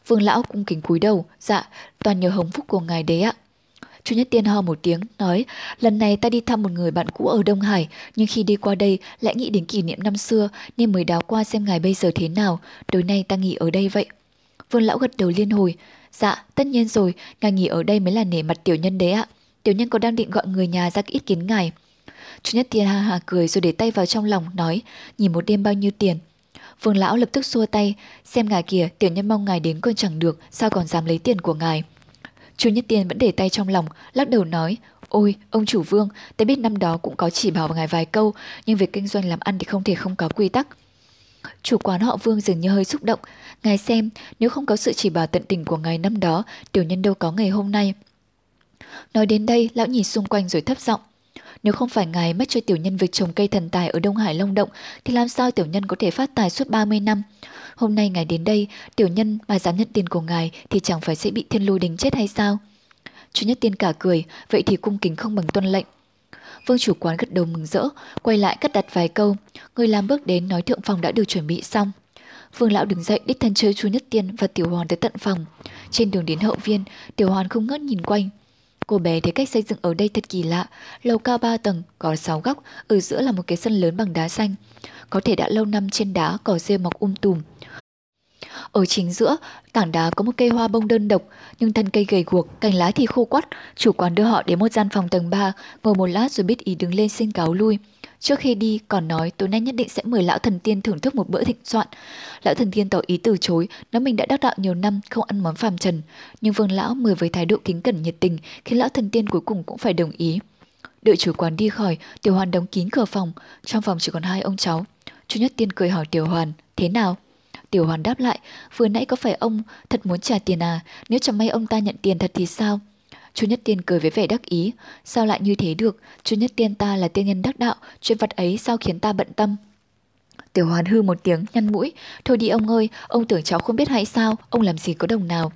Vương lão cung kính cúi đầu, dạ, toàn nhờ hồng phúc của ngài đấy ạ. Chu Nhất Tiên ho một tiếng, nói, lần này ta đi thăm một người bạn cũ ở Đông Hải, nhưng khi đi qua đây lại nghĩ đến kỷ niệm năm xưa nên mới đáo qua xem ngài bây giờ thế nào, tối nay ta nghỉ ở đây vậy. Vương lão gật đầu liên hồi, Dạ, tất nhiên rồi, ngài nghỉ ở đây mới là nể mặt tiểu nhân đấy ạ. tiểu nhân có đang định gọi người nhà ra ít kiến ngài. Chu Nhất Tiên ha ha cười rồi để tay vào trong lòng, nói, nhìn một đêm bao nhiêu tiền. Vương lão lập tức xua tay, xem ngài kìa, tiểu nhân mong ngài đến còn chẳng được, sao còn dám lấy tiền của ngài. Chu Nhất Tiên vẫn để tay trong lòng, lắc đầu nói, ôi, ông chủ vương, ta biết năm đó cũng có chỉ bảo ngài vài câu, nhưng việc kinh doanh làm ăn thì không thể không có quy tắc. Chủ quán họ Vương dường như hơi xúc động. Ngài xem, nếu không có sự chỉ bảo tận tình của ngài năm đó, tiểu nhân đâu có ngày hôm nay. Nói đến đây, lão nhìn xung quanh rồi thấp giọng. Nếu không phải ngài mất cho tiểu nhân việc trồng cây thần tài ở Đông Hải Long Động, thì làm sao tiểu nhân có thể phát tài suốt 30 năm? Hôm nay ngài đến đây, tiểu nhân mà dám nhận tiền của ngài thì chẳng phải sẽ bị thiên lôi đánh chết hay sao? Chú Nhất Tiên cả cười, vậy thì cung kính không bằng tuân lệnh. Vương chủ quán gật đầu mừng rỡ, quay lại cắt đặt vài câu. Người làm bước đến nói thượng phòng đã được chuẩn bị xong. Vương lão đứng dậy đích thân chơi chu Nhất Tiên và Tiểu Hoàn tới tận phòng. Trên đường đến hậu viên, Tiểu Hoàn không ngớt nhìn quanh. Cô bé thấy cách xây dựng ở đây thật kỳ lạ. Lầu cao 3 tầng, có 6 góc, ở giữa là một cái sân lớn bằng đá xanh. Có thể đã lâu năm trên đá cỏ rêu mọc um tùm. Ở chính giữa, tảng đá có một cây hoa bông đơn độc, nhưng thân cây gầy guộc, cành lá thì khô quắt. Chủ quán đưa họ đến một gian phòng tầng 3, ngồi một lát rồi biết ý đứng lên xin cáo lui. Trước khi đi, còn nói tối nay nhất định sẽ mời lão thần tiên thưởng thức một bữa thịnh soạn. Lão thần tiên tỏ ý từ chối, nói mình đã đắc đạo nhiều năm, không ăn món phàm trần. Nhưng vương lão mời với thái độ kính cẩn nhiệt tình, khiến lão thần tiên cuối cùng cũng phải đồng ý. Đợi chủ quán đi khỏi, Tiểu Hoàn đóng kín cửa phòng, trong phòng chỉ còn hai ông cháu. Chu Nhất Tiên cười hỏi Tiểu Hoàn, thế nào? Tiểu Hoàn đáp lại, vừa nãy có phải ông thật muốn trả tiền à, nếu chẳng may ông ta nhận tiền thật thì sao? Chu Nhất Tiên cười với vẻ đắc ý, sao lại như thế được, Chu Nhất Tiên ta là tiên nhân đắc đạo, chuyện vật ấy sao khiến ta bận tâm. Tiểu Hoàn hư một tiếng, nhăn mũi, thôi đi ông ơi, ông tưởng cháu không biết hay sao, ông làm gì có đồng nào.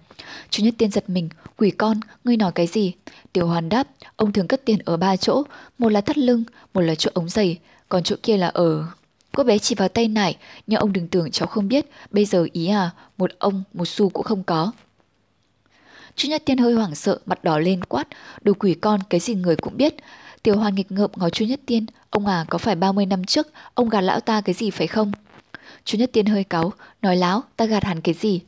Chu Nhất Tiên giật mình, quỷ con, ngươi nói cái gì? Tiểu Hoàn đáp, ông thường cất tiền ở ba chỗ, một là thắt lưng, một là chỗ ống giày, còn chỗ kia là ở... Cô bé chỉ vào tay nải, nhưng ông đừng tưởng cháu không biết, bây giờ ý à, một ông, một xu cũng không có. Chu Nhất Tiên hơi hoảng sợ, mặt đỏ lên quát, đồ quỷ con, cái gì người cũng biết. Tiểu Hoàn nghịch ngợm ngó Chu Nhất Tiên, ông à, có phải 30 năm trước, ông gạt lão ta cái gì phải không? Chu Nhất Tiên hơi cáu, nói láo, ta gạt hẳn cái gì?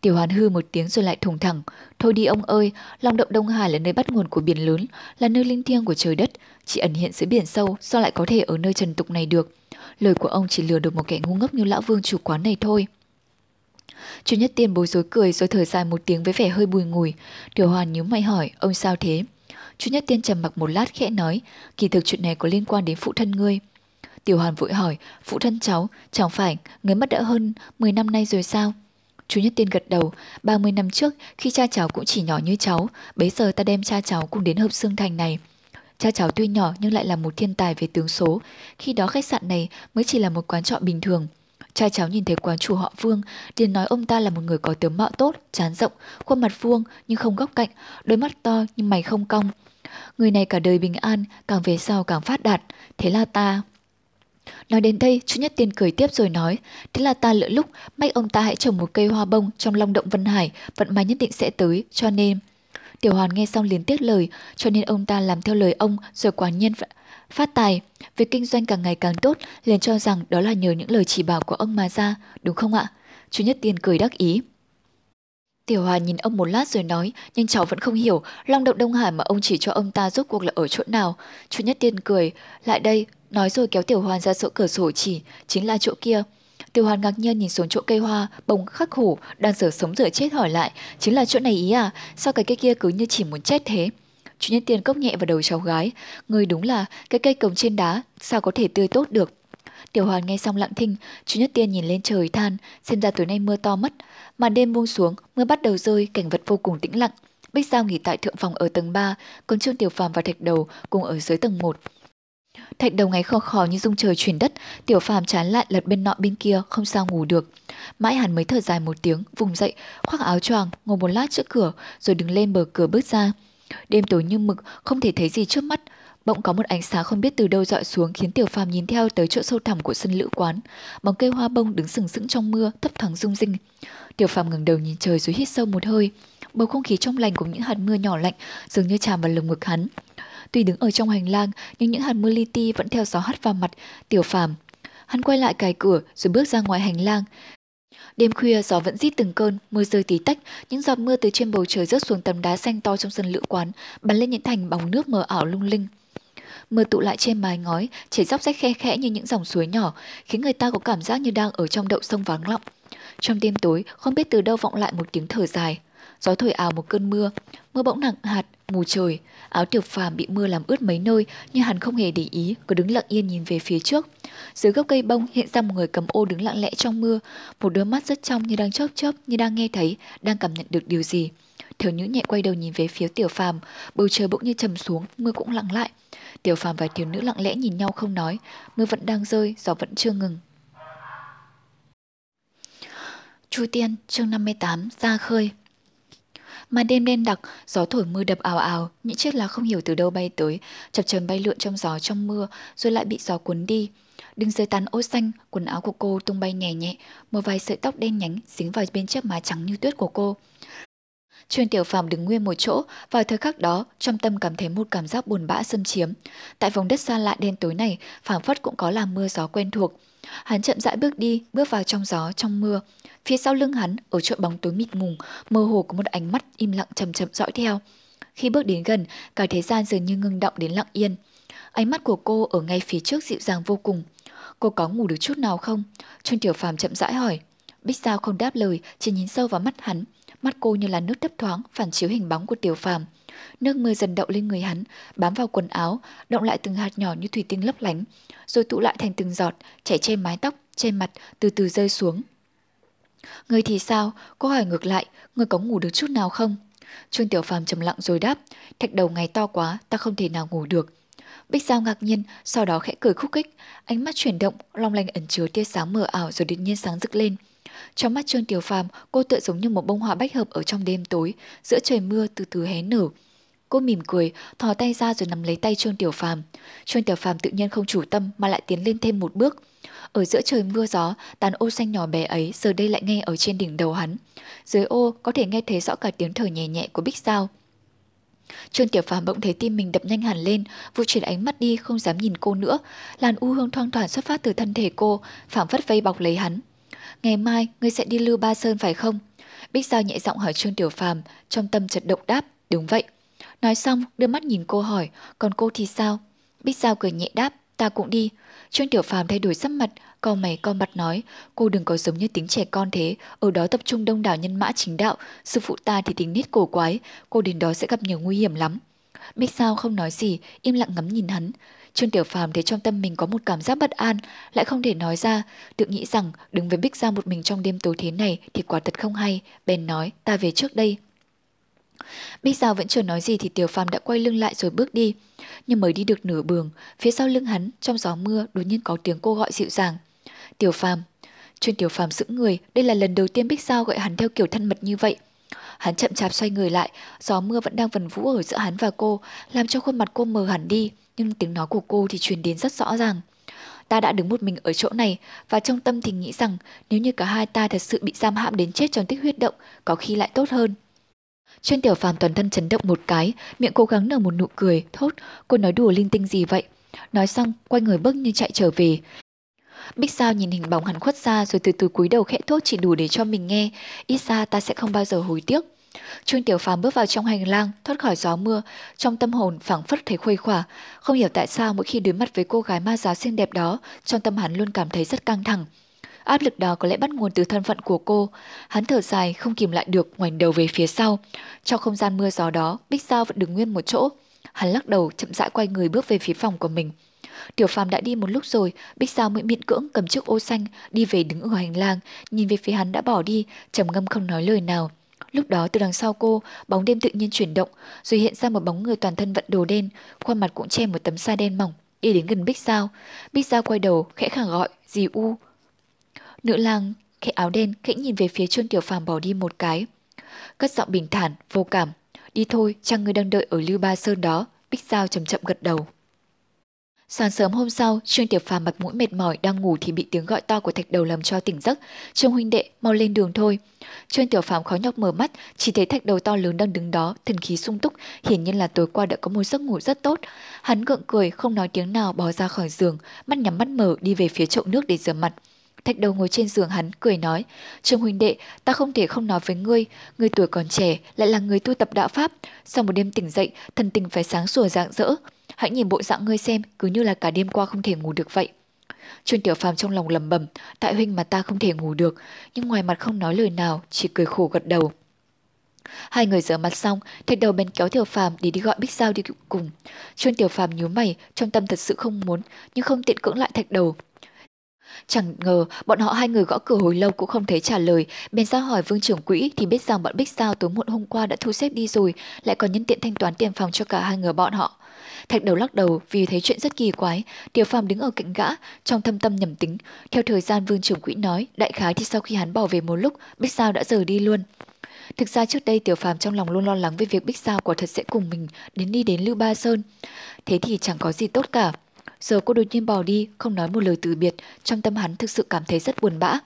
Tiểu Hoàn hư một tiếng rồi lại thùng thẳng. Thôi đi ông ơi, Long động Đông Hải là nơi bắt nguồn của biển lớn, là nơi linh thiêng của trời đất. Chỉ ẩn hiện dưới biển sâu, sao lại có thể ở nơi trần tục này được? Lời của ông chỉ lừa được một kẻ ngu ngốc như lão vương chủ quán này thôi. Chu Nhất Tiên bối rối cười rồi thở dài một tiếng với vẻ hơi bùi ngùi. Tiểu Hoàn nhíu mày hỏi, ông sao thế? Chu Nhất Tiên trầm mặc một lát khẽ nói, kỳ thực chuyện này có liên quan đến phụ thân ngươi. Tiểu Hoàn vội hỏi, phụ thân cháu, chẳng phải người mất đã hơn 10 năm nay rồi sao? Chú Nhất Tiên gật đầu, 30 năm trước khi cha cháu cũng chỉ nhỏ như cháu, bấy giờ ta đem cha cháu cùng đến hợp xương thành này. Cha cháu tuy nhỏ nhưng lại là một thiên tài về tướng số, khi đó khách sạn này mới chỉ là một quán trọ bình thường. Cha cháu nhìn thấy quán chủ họ Vương, liền nói ông ta là một người có tướng mạo tốt, chán rộng, khuôn mặt vuông nhưng không góc cạnh, đôi mắt to nhưng mày không cong. Người này cả đời bình an, càng về sau càng phát đạt, thế là ta Nói đến đây, chú Nhất Tiên cười tiếp rồi nói, thế là ta lỡ lúc, may ông ta hãy trồng một cây hoa bông trong long động Vân Hải, vận may nhất định sẽ tới, cho nên... Tiểu Hoàn nghe xong liền tiếc lời, cho nên ông ta làm theo lời ông rồi quả nhiên phát tài. Việc kinh doanh càng ngày càng tốt, liền cho rằng đó là nhờ những lời chỉ bảo của ông mà ra, đúng không ạ? Chú Nhất Tiên cười đắc ý. Tiểu Hòa nhìn ông một lát rồi nói, nhưng cháu vẫn không hiểu, long động Đông Hải mà ông chỉ cho ông ta rốt cuộc là ở chỗ nào. Chú Nhất Tiên cười, lại đây, nói rồi kéo Tiểu Hoàn ra chỗ cửa sổ chỉ, chính là chỗ kia. Tiểu Hoàn ngạc nhiên nhìn xuống chỗ cây hoa, bông khắc khổ, đang giờ sống giờ chết hỏi lại, chính là chỗ này ý à, sao cái cây kia cứ như chỉ muốn chết thế? Chủ Nhất Tiên cốc nhẹ vào đầu cháu gái, người đúng là cái cây cồng trên đá, sao có thể tươi tốt được. Tiểu Hoàn nghe xong lặng thinh, chú Nhất Tiên nhìn lên trời than, xem ra tối nay mưa to mất. Màn đêm buông xuống, mưa bắt đầu rơi, cảnh vật vô cùng tĩnh lặng. Bích Giao nghỉ tại thượng phòng ở tầng 3, còn Trương Tiểu Phàm và Thạch Đầu cùng ở dưới tầng 1. Thạch đầu ngáy khò khò như dung trời chuyển đất, tiểu phàm chán lại lật bên nọ bên kia, không sao ngủ được. Mãi hắn mới thở dài một tiếng, vùng dậy, khoác áo choàng, ngồi một lát trước cửa, rồi đứng lên bờ cửa bước ra. Đêm tối như mực, không thể thấy gì trước mắt. Bỗng có một ánh sáng không biết từ đâu dọi xuống khiến tiểu phàm nhìn theo tới chỗ sâu thẳm của sân lữ quán. Bóng cây hoa bông đứng sừng sững trong mưa, thấp thoáng rung rinh. Tiểu phàm ngẩng đầu nhìn trời rồi hít sâu một hơi. Bầu không khí trong lành cùng những hạt mưa nhỏ lạnh dường như tràn vào lồng ngực hắn. Tuy đứng ở trong hành lang, nhưng những hạt mưa li ti vẫn theo gió hắt vào mặt, tiểu phàm. Hắn quay lại cài cửa rồi bước ra ngoài hành lang. Đêm khuya gió vẫn rít từng cơn, mưa rơi tí tách, những giọt mưa từ trên bầu trời rớt xuống tấm đá xanh to trong sân lữ quán, bắn lên những thành bóng nước mờ ảo lung linh. Mưa tụ lại trên mái ngói, chảy dốc rách khe khẽ như những dòng suối nhỏ, khiến người ta có cảm giác như đang ở trong đậu sông vắng lặng. Trong đêm tối, không biết từ đâu vọng lại một tiếng thở dài. Gió thổi ào một cơn mưa, mưa bỗng nặng hạt, mù trời. Áo tiểu phàm bị mưa làm ướt mấy nơi, nhưng hắn không hề để ý, cứ đứng lặng yên nhìn về phía trước. Dưới gốc cây bông hiện ra một người cầm ô đứng lặng lẽ trong mưa, một đôi mắt rất trong như đang chớp chớp, như đang nghe thấy, đang cảm nhận được điều gì. Thiếu nữ nhẹ quay đầu nhìn về phía tiểu phàm, bầu trời bỗng như trầm xuống, mưa cũng lặng lại. Tiểu phàm và thiếu nữ lặng lẽ nhìn nhau không nói, mưa vẫn đang rơi, gió vẫn chưa ngừng. Chu Tiên, chương 58, ra khơi. Mà đêm đen đặc, gió thổi mưa đập ào ào, những chiếc lá không hiểu từ đâu bay tới, chập chờn bay lượn trong gió trong mưa, rồi lại bị gió cuốn đi. Đứng dưới tán ô xanh, quần áo của cô tung bay nhẹ nhẹ, một vài sợi tóc đen nhánh dính vào bên chiếc má trắng như tuyết của cô. Chuyên tiểu phàm đứng nguyên một chỗ, vào thời khắc đó, trong tâm cảm thấy một cảm giác buồn bã xâm chiếm. Tại vùng đất xa lạ đen tối này, phảng phất cũng có làm mưa gió quen thuộc. Hắn chậm rãi bước đi, bước vào trong gió, trong mưa. Phía sau lưng hắn, ở chỗ bóng tối mịt mùng, mơ hồ có một ánh mắt im lặng chậm chậm dõi theo. Khi bước đến gần, cả thế gian dường như ngưng động đến lặng yên. Ánh mắt của cô ở ngay phía trước dịu dàng vô cùng. Cô có ngủ được chút nào không? Trương Tiểu Phàm chậm rãi hỏi. Bích Giao không đáp lời, chỉ nhìn sâu vào mắt hắn. Mắt cô như là nước thấp thoáng, phản chiếu hình bóng của Tiểu Phàm. Nước mưa dần đậu lên người hắn, bám vào quần áo, động lại từng hạt nhỏ như thủy tinh lấp lánh, rồi tụ lại thành từng giọt, chảy trên mái tóc, trên mặt, từ từ rơi xuống. Người thì sao? Cô hỏi ngược lại, người có ngủ được chút nào không? Trương Tiểu Phàm trầm lặng rồi đáp, thạch đầu ngày to quá, ta không thể nào ngủ được. Bích Giao ngạc nhiên, sau đó khẽ cười khúc khích, ánh mắt chuyển động, long lanh ẩn chứa tia sáng mờ ảo rồi đột nhiên sáng rực lên. Trong mắt Trương Tiểu Phàm, cô tựa giống như một bông hoa bách hợp ở trong đêm tối, giữa trời mưa từ từ hé nở. Cô mỉm cười, thò tay ra rồi nắm lấy tay Trương Tiểu Phàm. Trương Tiểu Phàm tự nhiên không chủ tâm mà lại tiến lên thêm một bước. Ở giữa trời mưa gió, tàn ô xanh nhỏ bé ấy giờ đây lại nghe ở trên đỉnh đầu hắn. Dưới ô có thể nghe thấy rõ cả tiếng thở nhẹ nhẹ của Bích Giao. Trương Tiểu Phàm bỗng thấy tim mình đập nhanh hẳn lên, vụ chuyển ánh mắt đi không dám nhìn cô nữa. Làn u hương thoang thoảng xuất phát từ thân thể cô, phảng phất vây bọc lấy hắn. Ngày mai, ngươi sẽ đi lưu ba sơn phải không? Bích Giao nhẹ giọng hỏi Trương Tiểu Phàm, trong tâm chợt động đáp, đúng vậy. Nói xong, đưa mắt nhìn cô hỏi, còn cô thì sao? Bích Giao cười nhẹ đáp, ta cũng đi. Trương Tiểu Phàm thay đổi sắc mặt, co mày co mặt nói, cô đừng có giống như tính trẻ con thế, ở đó tập trung đông đảo nhân mã chính đạo, sư phụ ta thì tính nết cổ quái, cô đến đó sẽ gặp nhiều nguy hiểm lắm. Bích Giao không nói gì, im lặng ngắm nhìn hắn. Trương Tiểu Phàm thấy trong tâm mình có một cảm giác bất an, lại không thể nói ra, tự nghĩ rằng đứng với Bích Giao một mình trong đêm tối thế này thì quả thật không hay, bèn nói, ta về trước đây. Bích Giao vẫn chưa nói gì thì Tiểu Phàm đã quay lưng lại rồi bước đi. Nhưng mới đi được nửa đường, phía sau lưng hắn, trong gió mưa, đột nhiên có tiếng cô gọi dịu dàng. Tiểu Phàm. Chuyên Tiểu Phàm sững người, đây là lần đầu tiên Bích Giao gọi hắn theo kiểu thân mật như vậy. Hắn chậm chạp xoay người lại, gió mưa vẫn đang vần vũ ở giữa hắn và cô, làm cho khuôn mặt cô mờ hẳn đi, nhưng tiếng nói của cô thì truyền đến rất rõ ràng. Ta đã đứng một mình ở chỗ này và trong tâm thì nghĩ rằng nếu như cả hai ta thật sự bị giam hãm đến chết trong tích huyết động, có khi lại tốt hơn. Chuyên tiểu phàm toàn thân chấn động một cái, miệng cố gắng nở một nụ cười, thốt, cô nói đùa linh tinh gì vậy? Nói xong, quay người bước như chạy trở về. Bích Sao nhìn hình bóng hắn khuất xa rồi từ từ cúi đầu khẽ thốt chỉ đủ để cho mình nghe, ít ra ta sẽ không bao giờ hối tiếc. Trương Tiểu Phàm bước vào trong hành lang, thoát khỏi gió mưa, trong tâm hồn phảng phất thấy khuây khỏa. Không hiểu tại sao mỗi khi đối mặt với cô gái ma giáo xinh đẹp đó, trong tâm hắn luôn cảm thấy rất căng thẳng. Áp lực đó có lẽ bắt nguồn từ thân phận của cô. Hắn thở dài, không kìm lại được, ngoảnh đầu về phía sau. Trong không gian mưa gió đó, Bích Giao vẫn đứng nguyên một chỗ. Hắn lắc đầu, chậm rãi quay người bước về phía phòng của mình. Tiểu Phàm đã đi một lúc rồi, Bích Giao mới miễn cưỡng cầm chiếc ô xanh, đi về đứng ở hành lang, nhìn về phía hắn đã bỏ đi, trầm ngâm không nói lời nào. Lúc đó từ đằng sau cô, bóng đêm tự nhiên chuyển động, rồi hiện ra một bóng người toàn thân vận đồ đen, khuôn mặt cũng che một tấm sa đen mỏng, đi đến gần Bích Giao. Bích Giao quay đầu, khẽ khàng gọi, dì U. Nữ lang khẽ áo đen khẽ nhìn về phía Trương Tiểu Phàm bỏ đi một cái. Cất giọng bình thản, vô cảm. Đi thôi, chăng người đang đợi ở Lưu Ba Sơn đó. Bích Giao chậm chậm gật đầu. Sáng sớm hôm sau, Trương Tiểu Phàm mặt mũi mệt mỏi đang ngủ thì bị tiếng gọi to của Thạch Đầu làm cho tỉnh giấc. Trương huynh đệ, mau lên đường thôi. Trương Tiểu Phàm khó nhọc mở mắt, chỉ thấy Thạch Đầu to lớn đang đứng đó, thần khí sung túc, hiển nhiên là tối qua đã có một giấc ngủ rất tốt. Hắn gượng cười, không nói tiếng nào bò ra khỏi giường, mắt nhắm mắt mở đi về phía chậu nước để rửa mặt. Thạch đầu ngồi trên giường hắn, cười nói, Trương huynh đệ, ta không thể không nói với ngươi, ngươi tuổi còn trẻ, lại là người tu tập đạo Pháp. Sau một đêm tỉnh dậy, thần tình phải sáng sủa rạng rỡ. Hãy nhìn bộ dạng ngươi xem, cứ như là cả đêm qua không thể ngủ được vậy. Trương Tiểu Phàm trong lòng lầm bầm, tại huynh mà ta không thể ngủ được, nhưng ngoài mặt không nói lời nào, chỉ cười khổ gật đầu. Hai người rửa mặt xong, thạch đầu bèn kéo Tiểu Phàm để đi gọi Bích Giao đi cùng. chuyên Tiểu Phàm nhíu mày, trong tâm thật sự không muốn, nhưng không tiện cưỡng lại thạch đầu. Chẳng ngờ bọn họ hai người gõ cửa hồi lâu cũng không thấy trả lời, bèn ra hỏi vương trưởng quỹ thì biết rằng bọn Bích sao tối muộn hôm qua đã thu xếp đi rồi, lại còn nhân tiện thanh toán tiền phòng cho cả hai người bọn họ. Thạch đầu lắc đầu vì thấy chuyện rất kỳ quái, Tiểu Phàm đứng ở cạnh gã, trong thâm tâm nhầm tính. Theo thời gian vương trưởng quỹ nói, đại khái thì sau khi hắn bỏ về một lúc, Bích sao đã rời đi luôn. Thực ra trước đây Tiểu Phàm trong lòng luôn lo lắng về việc Bích sao quả thật sẽ cùng mình đến đi đến Lưu Ba Sơn. Thế thì chẳng có gì tốt cả. Giờ cô đột nhiên bỏ đi, không nói một lời từ biệt, trong tâm hắn thực sự cảm thấy rất buồn bã.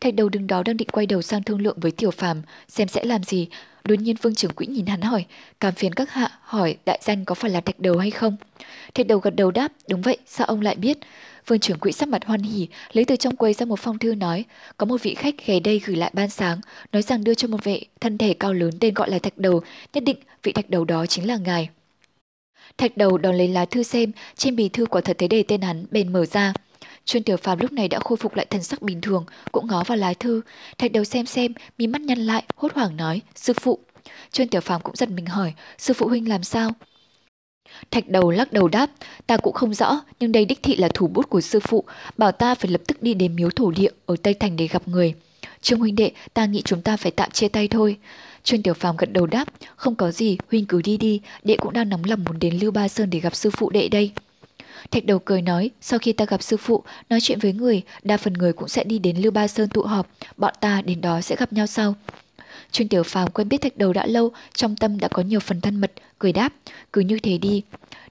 Thạch đầu đứng đó đang định quay đầu sang thương lượng với Tiểu Phàm xem sẽ làm gì. Đột nhiên Vương trưởng quỹ nhìn hắn hỏi, cảm phiền các hạ, hỏi đại danh có phải là thạch đầu hay không? Thạch đầu gật đầu đáp, đúng vậy, sao ông lại biết? Vương trưởng quỹ sắc mặt hoan hỉ, lấy từ trong quầy ra một phong thư nói, có một vị khách ghé đây gửi lại ban sáng, nói rằng đưa cho một vệ thân thể cao lớn tên gọi là thạch đầu, nhất định vị thạch đầu đó chính là ngài. Thạch đầu đón lấy lá thư xem, trên bì thư quả thật thấy đề tên hắn, bèn mở ra. Chuyên tiểu phàm lúc này đã khôi phục lại thần sắc bình thường, cũng ngó vào lá thư. Thạch đầu xem xem, mí mắt nhăn lại, hốt hoảng nói, sư phụ. Chuyên tiểu phàm cũng giật mình hỏi, sư phụ huynh làm sao? Thạch đầu lắc đầu đáp, ta cũng không rõ, nhưng đây đích thị là thủ bút của sư phụ, bảo ta phải lập tức đi đến miếu thổ địa ở Tây Thành để gặp người. Trương huynh đệ, ta nghĩ chúng ta phải tạm chia tay thôi. Trương Tiểu Phàm gật đầu đáp, không có gì, huynh cứ đi đi, đệ cũng đang nóng lòng muốn đến Lưu Ba Sơn để gặp sư phụ đệ đây. Thạch đầu cười nói, sau khi ta gặp sư phụ, nói chuyện với người, đa phần người cũng sẽ đi đến Lưu Ba Sơn tụ họp, bọn ta đến đó sẽ gặp nhau sau. Trương Tiểu Phàm quen biết Thạch Đầu đã lâu, trong tâm đã có nhiều phần thân mật, cười đáp, cứ như thế đi.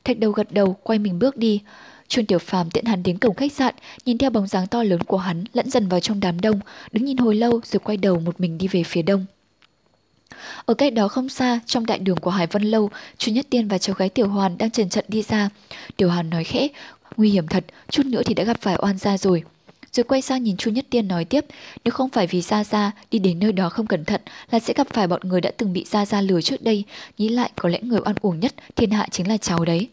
Thạch Đầu gật đầu, quay mình bước đi. Trương Tiểu Phàm tiện hắn đến cổng khách sạn, nhìn theo bóng dáng to lớn của hắn lẫn dần vào trong đám đông, đứng nhìn hồi lâu rồi quay đầu một mình đi về phía đông. Ở cách đó không xa, trong đại đường của Hải Vân Lâu, Chu Nhất Tiên và cháu gái Tiểu Hoàn đang trần trận đi ra. Tiểu Hoàn nói khẽ, nguy hiểm thật, chút nữa thì đã gặp phải oan gia rồi. Rồi quay sang nhìn Chu Nhất Tiên nói tiếp, nếu không phải vì Gia Gia đi đến nơi đó không cẩn thận là sẽ gặp phải bọn người đã từng bị Gia Gia lừa trước đây, nghĩ lại có lẽ người oan uổng nhất thiên hạ chính là cháu đấy.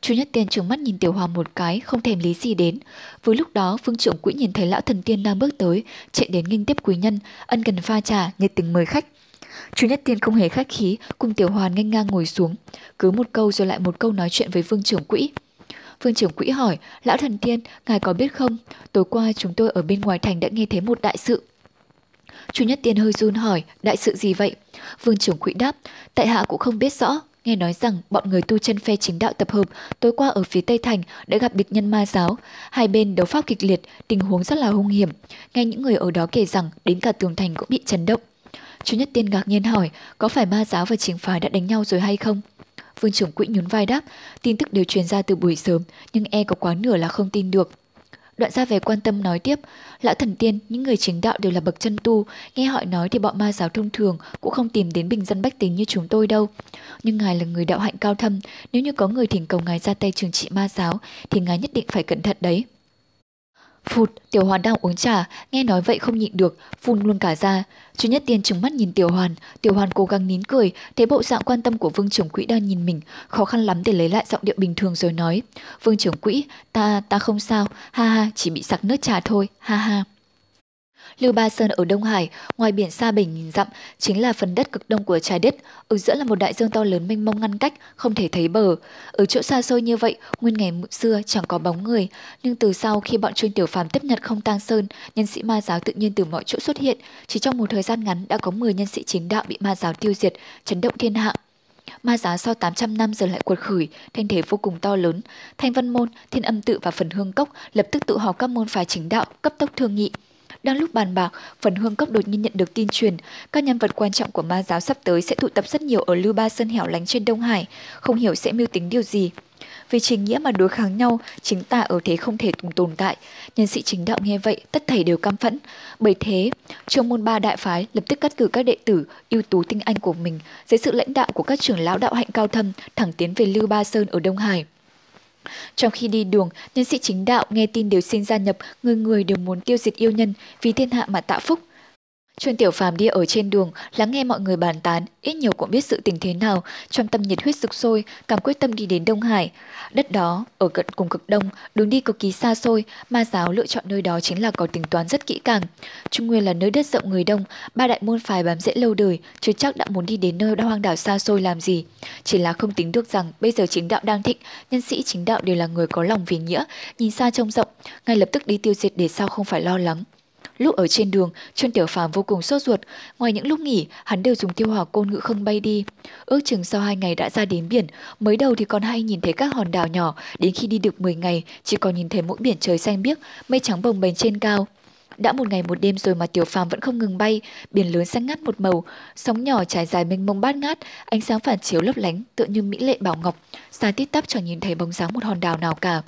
Chu Nhất Tiên trừng mắt nhìn Tiểu Hoàng một cái, không thèm lý gì đến. Với lúc đó, Phương trưởng quỹ nhìn thấy lão thần tiên đang bước tới, chạy đến nghinh tiếp quý nhân, ân cần pha trà, nhiệt tình mời khách. Chu Nhất Tiên không hề khách khí, cùng Tiểu Hoàn nghênh ngang ngồi xuống, cứ một câu rồi lại một câu nói chuyện với Vương trưởng quỹ. Vương trưởng quỹ hỏi, lão thần tiên, ngài có biết không, tối qua chúng tôi ở bên ngoài thành đã nghe thấy một đại sự. Chu Nhất Tiên hơi run hỏi, đại sự gì vậy? Vương trưởng quỹ đáp, tại hạ cũng không biết rõ, nghe nói rằng bọn người tu chân phe chính đạo tập hợp tối qua ở phía Tây Thành đã gặp địch nhân ma giáo. Hai bên đấu pháp kịch liệt, tình huống rất là hung hiểm. Nghe những người ở đó kể rằng đến cả tường thành cũng bị chấn động. Chu Nhất Tiên ngạc nhiên hỏi, có phải ma giáo và chính phái đã đánh nhau rồi hay không? Vương trưởng quỹ nhún vai đáp, tin tức đều truyền ra từ buổi sớm, nhưng e có quá nửa là không tin được. Đoạn ra về quan tâm nói tiếp, lão thần tiên, những người chính đạo đều là bậc chân tu, nghe họ nói thì bọn ma giáo thông thường cũng không tìm đến bình dân bách tính như chúng tôi đâu. Nhưng ngài là người đạo hạnh cao thâm, nếu như có người thỉnh cầu ngài ra tay trừng trị ma giáo thì ngài nhất định phải cẩn thận đấy. Phụt, Tiểu Hoàn đang uống trà, nghe nói vậy không nhịn được, phun luôn cả ra. Chú Nhất Tiên trừng mắt nhìn Tiểu Hoàn, Tiểu Hoàn cố gắng nín cười, thấy bộ dạng quan tâm của Vương trưởng quỹ đang nhìn mình, khó khăn lắm để lấy lại giọng điệu bình thường rồi nói. Vương trưởng quỹ, ta, ta không sao, ha ha, chỉ bị sặc nước trà thôi, ha ha. Lưu Ba Sơn ở Đông Hải, ngoài biển xa bình nghìn dặm, chính là phần đất cực đông của trái đất, ở giữa là một đại dương to lớn mênh mông ngăn cách, không thể thấy bờ. Ở chỗ xa xôi như vậy, nguyên ngày xưa chẳng có bóng người, nhưng từ sau khi bọn chuyên tiểu phàm tiếp nhận không tang sơn, nhân sĩ ma giáo tự nhiên từ mọi chỗ xuất hiện, chỉ trong một thời gian ngắn đã có 10 nhân sĩ chính đạo bị ma giáo tiêu diệt, chấn động thiên hạ. Ma giáo sau 800 năm giờ lại cuột khởi, thanh thế vô cùng to lớn. Thanh Văn Môn, Thiên Âm Tự và Phần Hương Cốc lập tức tự họp các môn phái chính đạo, cấp tốc thương nghị. Đang lúc bàn bạc, phần hương cốc đột nhiên nhận được tin truyền, các nhân vật quan trọng của ma giáo sắp tới sẽ tụ tập rất nhiều ở Lưu Ba Sơn hẻo lánh trên Đông Hải, không hiểu sẽ mưu tính điều gì. Vì chính nghĩa mà đối kháng nhau, chính tà ở thế không thể cùng tồn tại. Nhân sĩ chính đạo nghe vậy, tất thảy đều căm phẫn. Bởi thế, trong môn ba đại phái lập tức cắt cử các đệ tử ưu tú tinh anh của mình dưới sự lãnh đạo của các trưởng lão đạo hạnh cao thâm thẳng tiến về Lưu Ba Sơn ở Đông Hải. Trong khi đi đường, nhân sĩ chính đạo nghe tin đều xin gia nhập, người người đều muốn tiêu diệt yêu nhân, vì thiên hạ mà tạo phúc. Trương Tiểu Phàm đi ở trên đường, lắng nghe mọi người bàn tán, ít nhiều cũng biết sự tình thế nào, trong tâm nhiệt huyết sục sôi, cảm quyết tâm đi đến Đông Hải. Đất đó, ở cận cùng cực đông, đường đi cực kỳ xa xôi, ma giáo lựa chọn nơi đó chính là có tính toán rất kỹ càng. Trung Nguyên là nơi đất rộng người đông, ba đại môn phái bám rễ lâu đời, chưa chắc đã muốn đi đến nơi hoang đảo xa xôi làm gì. Chỉ là không tính được rằng bây giờ chính đạo đang thịnh, nhân sĩ chính đạo đều là người có lòng vì nghĩa, nhìn xa trông rộng, ngay lập tức đi tiêu diệt để sao không phải lo lắng. Lúc ở trên đường, Trương Tiểu Phàm vô cùng sốt ruột. Ngoài những lúc nghỉ, hắn đều dùng tiêu hỏa côn ngự không bay đi. Ước chừng sau hai ngày đã ra đến biển, mới đầu thì còn hay nhìn thấy các hòn đảo nhỏ, đến khi đi được 10 ngày, chỉ còn nhìn thấy mỗi biển trời xanh biếc, mây trắng bồng bềnh trên cao. Đã một ngày một đêm rồi mà Tiểu Phàm vẫn không ngừng bay, biển lớn xanh ngắt một màu, sóng nhỏ trải dài mênh mông bát ngát, ánh sáng phản chiếu lấp lánh, tựa như mỹ lệ bảo ngọc, xa tít tắp chẳng nhìn thấy bóng dáng một hòn đảo nào cả.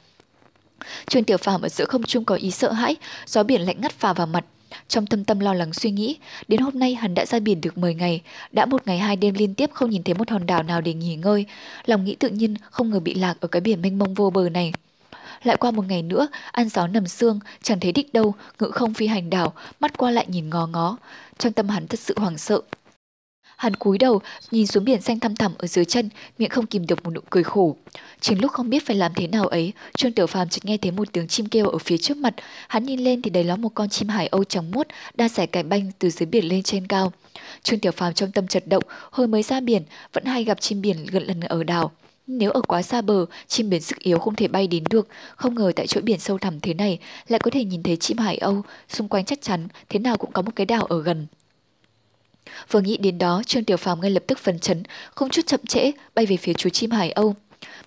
Trương Tiểu Phàm ở giữa không trung có ý sợ hãi, gió biển lạnh ngắt phà vào mặt. Trong tâm tâm lo lắng suy nghĩ, đến hôm nay hắn đã ra biển được 10 ngày, đã một ngày hai đêm liên tiếp không nhìn thấy một hòn đảo nào để nghỉ ngơi, lòng nghĩ tự nhiên không ngờ bị lạc ở cái biển mênh mông vô bờ này. Lại qua một ngày nữa, ăn gió nằm xương, chẳng thấy đích đâu, ngự không phi hành đảo, mắt qua lại nhìn ngó ngó. Trong tâm hắn thật sự hoảng sợ, Hắn cúi đầu, nhìn xuống biển xanh thăm thẳm ở dưới chân, miệng không kìm được một nụ cười khổ. Chính lúc không biết phải làm thế nào ấy, Trương Tiểu Phàm chợt nghe thấy một tiếng chim kêu ở phía trước mặt. Hắn nhìn lên thì đấy là một con chim hải âu trắng muốt đang xẻ cánh banh từ dưới biển lên trên cao. Trương Tiểu Phàm trong tâm chật động, hồi mới ra biển, vẫn hay gặp chim biển gần lần ở đảo. Nếu ở quá xa bờ, chim biển sức yếu không thể bay đến được, không ngờ tại chỗ biển sâu thẳm thế này lại có thể nhìn thấy chim hải âu, xung quanh chắc chắn thế nào cũng có một cái đảo ở gần. Vừa nghĩ đến đó, Trương Tiểu Phàm ngay lập tức phấn chấn, không chút chậm trễ, bay về phía chú chim Hải Âu.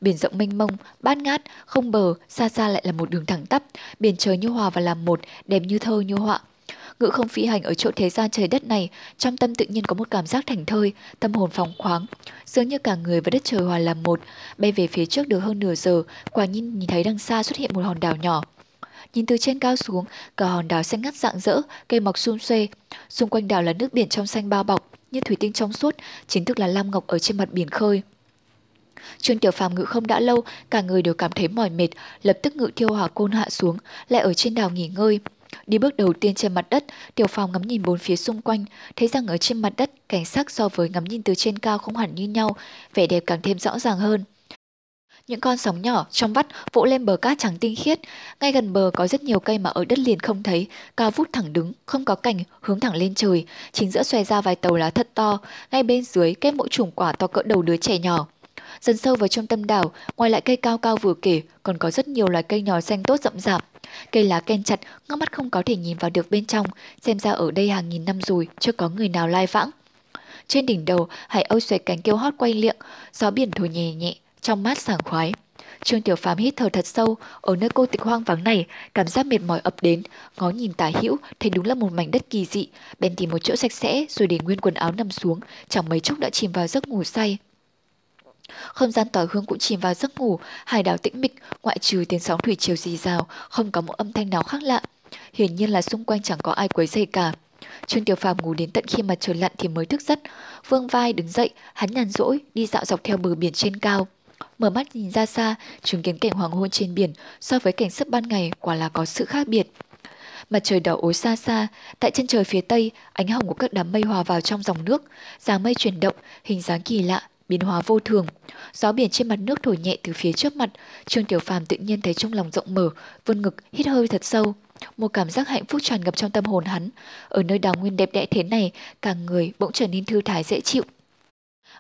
Biển rộng mênh mông, bát ngát, không bờ, xa xa lại là một đường thẳng tắp, biển trời như hòa và làm một, đẹp như thơ như họa. Ngự không phi hành ở chỗ thế gian trời đất này, trong tâm tự nhiên có một cảm giác thành thơi, tâm hồn phóng khoáng, dường như cả người và đất trời hòa làm một, bay về phía trước được hơn nửa giờ, quả nhiên nhìn thấy đằng xa xuất hiện một hòn đảo nhỏ. Nhìn từ trên cao xuống, cả hòn đảo xanh ngắt rạng rỡ, cây mọc xum xuê. Xung quanh đảo là nước biển trong xanh bao bọc, như thủy tinh trong suốt, chính thức là lam ngọc ở trên mặt biển khơi. Trương Tiểu Phàm ngự không đã lâu, cả người đều cảm thấy mỏi mệt, lập tức ngự thiêu hỏa côn hạ xuống, lại ở trên đảo nghỉ ngơi. Đi bước đầu tiên trên mặt đất, Tiểu Phàm ngắm nhìn bốn phía xung quanh, thấy rằng ở trên mặt đất, cảnh sắc so với ngắm nhìn từ trên cao không hẳn như nhau, vẻ đẹp càng thêm rõ ràng hơn. Những con sóng nhỏ trong vắt vỗ lên bờ cát trắng tinh khiết. Ngay gần bờ có rất nhiều cây mà ở đất liền không thấy, cao vút thẳng đứng, không có cành, hướng thẳng lên trời. Chính giữa xòe ra vài tàu lá thật to, ngay bên dưới kết mỗi chùm quả to cỡ đầu đứa trẻ nhỏ. Dần sâu vào trong tâm đảo, ngoài lại cây cao cao vừa kể, còn có rất nhiều loài cây nhỏ xanh tốt rậm rạp. Cây lá ken chặt, ngóc mắt không có thể nhìn vào được bên trong, xem ra ở đây hàng nghìn năm rồi, chưa có người nào lai vãng. Trên đỉnh đầu, hải âu xoay cánh kêu hót quay liệng, gió biển thổi nhẹ nhẹ, trong mát sảng khoái. Trương Tiểu Phàm hít thở thật sâu, ở nơi cô tịch hoang vắng này, cảm giác mệt mỏi ập đến, ngó nhìn tả hữu, thấy đúng là một mảnh đất kỳ dị, bèn tìm một chỗ sạch sẽ rồi để nguyên quần áo nằm xuống, chẳng mấy chốc đã chìm vào giấc ngủ say. Không gian tỏa hương cũng chìm vào giấc ngủ, hải đảo tĩnh mịch, ngoại trừ tiếng sóng thủy triều rì rào, không có một âm thanh nào khác lạ. Hiển nhiên là xung quanh chẳng có ai quấy rầy cả. Trương Tiểu Phàm ngủ đến tận khi mặt trời lặn thì mới thức giấc. Vương vai đứng dậy, hắn nhàn rỗi, đi dạo dọc theo bờ biển trên cao. Mở mắt nhìn ra xa, chứng kiến cảnh hoàng hôn trên biển so với cảnh sấp ban ngày quả là có sự khác biệt. Mặt trời đỏ ối xa xa, tại chân trời phía tây, ánh hồng của các đám mây hòa vào trong dòng nước, dáng mây chuyển động, hình dáng kỳ lạ, biến hóa vô thường. Gió biển trên mặt nước thổi nhẹ từ phía trước mặt, Trương Tiểu Phàm tự nhiên thấy trong lòng rộng mở, vươn ngực, hít hơi thật sâu. Một cảm giác hạnh phúc tràn ngập trong tâm hồn hắn. Ở nơi đào nguyên đẹp đẽ thế này, cả người bỗng trở nên thư thái dễ chịu.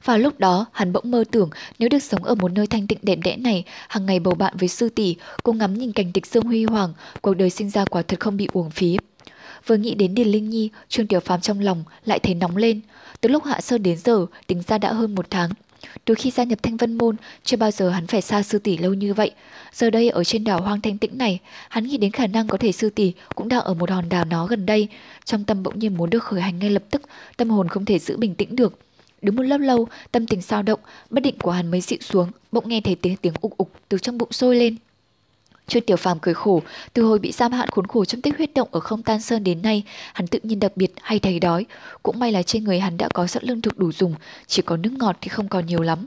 Vào lúc đó, hắn bỗng mơ tưởng nếu được sống ở một nơi thanh tịnh đẹp đẽ này, hàng ngày bầu bạn với sư tỷ, cùng ngắm nhìn cảnh tịch dương huy hoàng, cuộc đời sinh ra quả thật không bị uổng phí. Vừa nghĩ đến Điền Linh Nhi, Trương Tiểu Phàm trong lòng lại thấy nóng lên. Từ lúc hạ sơ đến giờ, tính ra đã hơn một tháng. Từ khi gia nhập Thanh Vân Môn, chưa bao giờ hắn phải xa sư tỷ lâu như vậy. Giờ đây ở trên đảo hoang thanh tĩnh này, hắn nghĩ đến khả năng có thể sư tỷ cũng đang ở một hòn đảo nó gần đây. Trong tâm bỗng nhiên muốn được khởi hành ngay lập tức, tâm hồn không thể giữ bình tĩnh được. Đứng một lớp lâu, tâm tình sao động, bất định của hắn mới dịu xuống, bỗng nghe thấy tiếng tiếng ục ục từ trong bụng sôi lên. Chu Tiểu Phàm cười khổ, từ hồi bị giam hạn khốn khổ trong tích huyết động ở không tan sơn đến nay, hắn tự nhiên đặc biệt hay thấy đói. Cũng may là trên người hắn đã có sẵn lương thực đủ dùng, chỉ có nước ngọt thì không còn nhiều lắm.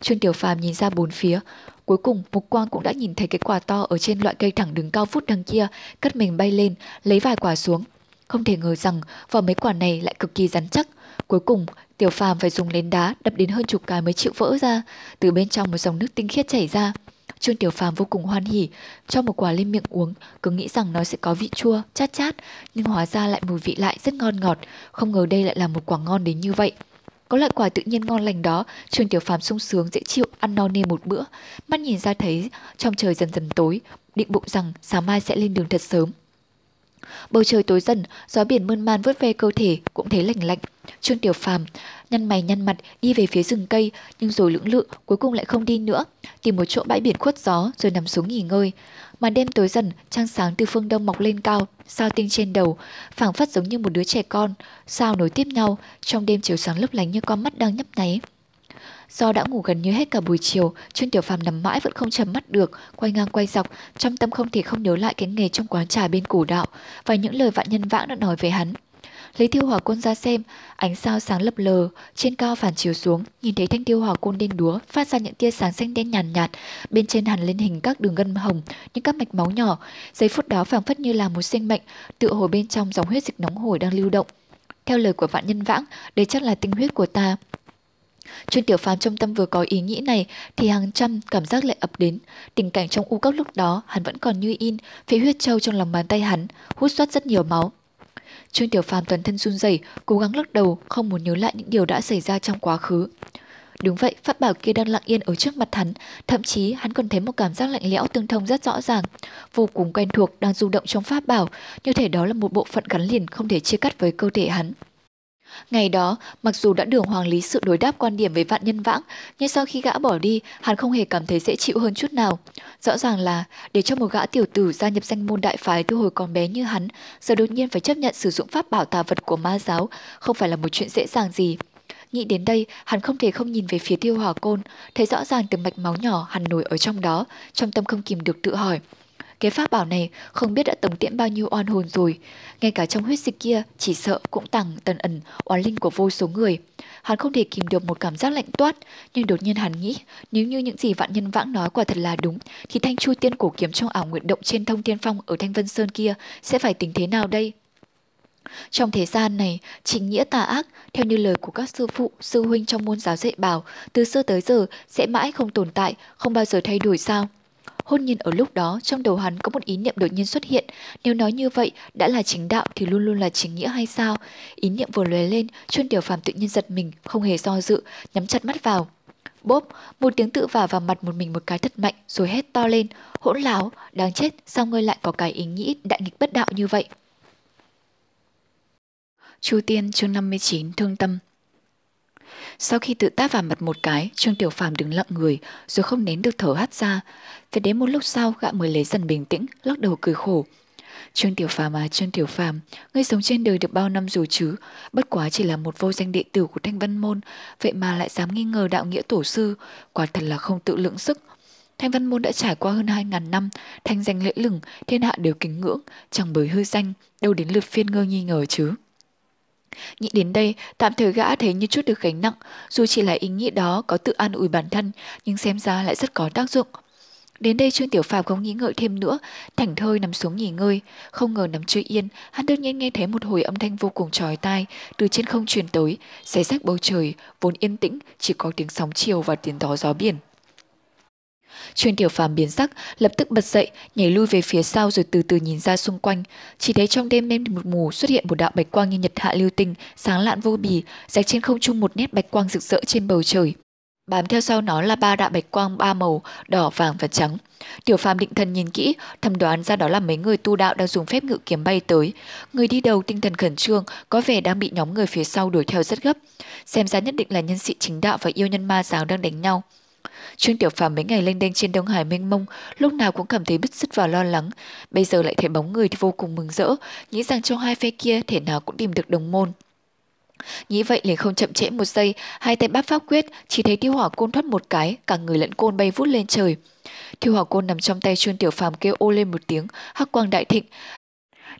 Trương Tiểu Phàm nhìn ra bốn phía, Cuối cùng, Mục Quang cũng đã nhìn thấy cái quả to ở trên loại cây thẳng đứng cao phút đằng kia, cất mình bay lên, lấy vài quả xuống. Không thể ngờ rằng vỏ mấy quả này lại cực kỳ rắn chắc. Cuối cùng, Tiểu Phàm phải dùng nến đá đập đến hơn chục cái mới chịu vỡ ra, từ bên trong một dòng nước tinh khiết chảy ra. Trương Tiểu Phàm vô cùng hoan hỉ, cho một quả lên miệng uống, cứ nghĩ rằng nó sẽ có vị chua, chát chát, nhưng hóa ra lại mùi vị lại rất ngon ngọt, không ngờ đây lại là một quả ngon đến như vậy. Có loại quả tự nhiên ngon lành đó, Trương Tiểu Phàm sung sướng dễ chịu ăn no nê một bữa, mắt nhìn ra thấy trong trời dần dần tối, định bụng rằng sáng mai sẽ lên đường thật sớm. Bầu trời tối dần, gió biển mơn man vớt ve cơ thể cũng thấy lạnh lạnh. Trương Tiểu Phàm nhăn mày nhăn mặt đi về phía rừng cây, nhưng rồi lưỡng lự cuối cùng lại không đi nữa, tìm một chỗ bãi biển khuất gió rồi nằm xuống nghỉ ngơi. Màn đêm tối dần, trăng sáng từ phương đông mọc lên cao, sao tinh trên đầu, phảng phất giống như một đứa trẻ con, sao nối tiếp nhau, trong đêm chiều sáng lấp lánh như con mắt đang nhấp nháy. Do đã ngủ gần như hết cả buổi chiều, Trương Tiểu Phàm nằm mãi vẫn không chấm mắt được, quay ngang quay dọc, trong tâm không thể không nhớ lại cái nghề trong quán trà bên cổ đạo và những lời vạn nhân vãng đã nói về hắn. Lấy tiêu hỏa côn ra xem, ánh sao sáng lập lờ, trên cao phản chiếu xuống, nhìn thấy thanh tiêu hỏa côn đen đúa phát ra những tia sáng xanh đen nhàn nhạt, nhạt, bên trên hẳn lên hình các đường gân hồng, những các mạch máu nhỏ, giây phút đó phảng phất như là một sinh mệnh, tựa hồ bên trong dòng huyết dịch nóng hổi đang lưu động. Theo lời của vạn nhân vãng, đây chắc là tinh huyết của ta. Trương Tiểu Phàm trong tâm vừa có ý nghĩ này thì hàng trăm cảm giác lại ập đến. Tình cảnh trong u cốc lúc đó hắn vẫn còn như in, phía huyết châu trong lòng bàn tay hắn hút xuất rất nhiều máu. Trương Tiểu Phàm toàn thân run rẩy, cố gắng lắc đầu, không muốn nhớ lại những điều đã xảy ra trong quá khứ. Đúng vậy, pháp bảo kia đang lặng yên ở trước mặt hắn, thậm chí hắn còn thấy một cảm giác lạnh lẽo tương thông rất rõ ràng, vô cùng quen thuộc đang du động trong pháp bảo, như thể đó là một bộ phận gắn liền không thể chia cắt với cơ thể hắn. Ngày đó, mặc dù đã đường Hoàng Lý sự đối đáp quan điểm với vạn nhân vãng, nhưng sau khi gã bỏ đi, hắn không hề cảm thấy dễ chịu hơn chút nào. Rõ ràng là, để cho một gã tiểu tử gia nhập danh môn đại phái từ hồi còn bé như hắn, giờ đột nhiên phải chấp nhận sử dụng pháp bảo tà vật của ma giáo, không phải là một chuyện dễ dàng gì. Nghĩ đến đây, hắn không thể không nhìn về phía tiêu hỏa côn, thấy rõ ràng từng mạch máu nhỏ hằn nổi ở trong đó, trong tâm không kìm được tự hỏi. Cái pháp bảo này không biết đã tống tiễn bao nhiêu oan hồn rồi. Ngay cả trong huyết dịch kia chỉ sợ cũng tàng tần ẩn oán linh của vô số người. Hắn không thể kìm được một cảm giác lạnh toát, nhưng đột nhiên hắn nghĩ nếu như những gì vạn nhân vãng nói quả thật là đúng, thì thanh chu tiên cổ kiếm trong ảo nguyện động trên thông tiên phong ở Thanh Vân Sơn kia sẽ phải tính thế nào đây? Trong thế gian này, chính nghĩa tà ác, theo như lời của các sư phụ, sư huynh trong môn giáo dạy bảo, từ xưa tới giờ sẽ mãi không tồn tại, không bao giờ thay đổi sao? Hôn nhiên ở lúc đó trong đầu hắn có một ý niệm đột nhiên xuất hiện, nếu nói như vậy đã là chính đạo thì luôn luôn là chính nghĩa hay sao? Ý niệm vừa lóe lên, Chuân Tiểu Phàm tự nhiên giật mình, không hề do dự, nhắm chặt mắt vào. Bốp, một tiếng tự vả vào mặt một mình một cái thật mạnh rồi hét to lên, hỗn láo, đáng chết, sao ngươi lại có cái ý nghĩ đại nghịch bất đạo như vậy? Chu Tiên chương 59 Thương Tâm sau khi tự tát vào mặt một cái, Trương Tiểu Phàm đứng lặng người, rồi không nén được thở hắt ra. Phải đến một lúc sau, gã mới lấy dần bình tĩnh, lắc đầu cười khổ. Trương Tiểu Phàm à, Trương Tiểu Phàm, ngươi sống trên đời được bao năm rồi chứ, bất quá chỉ là một vô danh đệ tử của Thanh Văn Môn, vậy mà lại dám nghi ngờ đạo nghĩa tổ sư, quả thật là không tự lượng sức. Thanh Văn Môn đã trải qua hơn 2.000 năm, thanh danh lễ lừng, thiên hạ đều kính ngưỡng, chẳng bởi hư danh, đâu đến lượt phiên ngơ nghi ngờ chứ. Nghĩ đến đây, tạm thời gã thấy như chút được gánh nặng, dù chỉ là ý nghĩ đó có tự an ủi bản thân, nhưng xem ra lại rất có tác dụng. Đến đây Trương Tiểu Phạm không nghĩ ngợi thêm nữa, thảnh thơi nằm xuống nghỉ ngơi, không ngờ nằm chưa yên, hắn đột nhiên nghe thấy một hồi âm thanh vô cùng trói tai từ trên không truyền tới, xé rách bầu trời, vốn yên tĩnh, chỉ có tiếng sóng chiều và tiếng gió gió biển. Chuyên tiểu phàm biến sắc, lập tức bật dậy, nhảy lui về phía sau rồi từ từ nhìn ra xung quanh. Chỉ thấy trong đêm đêm một mù xuất hiện một đạo bạch quang như nhật hạ lưu tinh, sáng lạn vô bì, rạch trên không trung một nét bạch quang rực rỡ trên bầu trời. Bám theo sau nó là ba đạo bạch quang ba màu, đỏ, vàng và trắng. Tiểu phàm định thần nhìn kỹ, thầm đoán ra đó là mấy người tu đạo đang dùng phép ngự kiếm bay tới. Người đi đầu tinh thần khẩn trương, có vẻ đang bị nhóm người phía sau đuổi theo rất gấp. Xem ra nhất định là nhân sĩ chính đạo và yêu nhân ma giáo đang đánh nhau. Trương Tiểu Phàm mấy ngày lênh đênh trên Đông Hải mênh mông, lúc nào cũng cảm thấy bứt rứt và lo lắng. Bây giờ lại thấy bóng người thì vô cùng mừng rỡ, nghĩ rằng trong hai phe kia thể nào cũng tìm được đồng môn. Nghĩ vậy liền không chậm trễ một giây, hai tay bắp pháp quyết, chỉ thấy tiêu hỏa côn thoát một cái, cả người lẫn côn bay vút lên trời. thiêu hỏa côn nằm trong tay Trương Tiểu Phàm kêu ô lên một tiếng, hắc quang đại thịnh,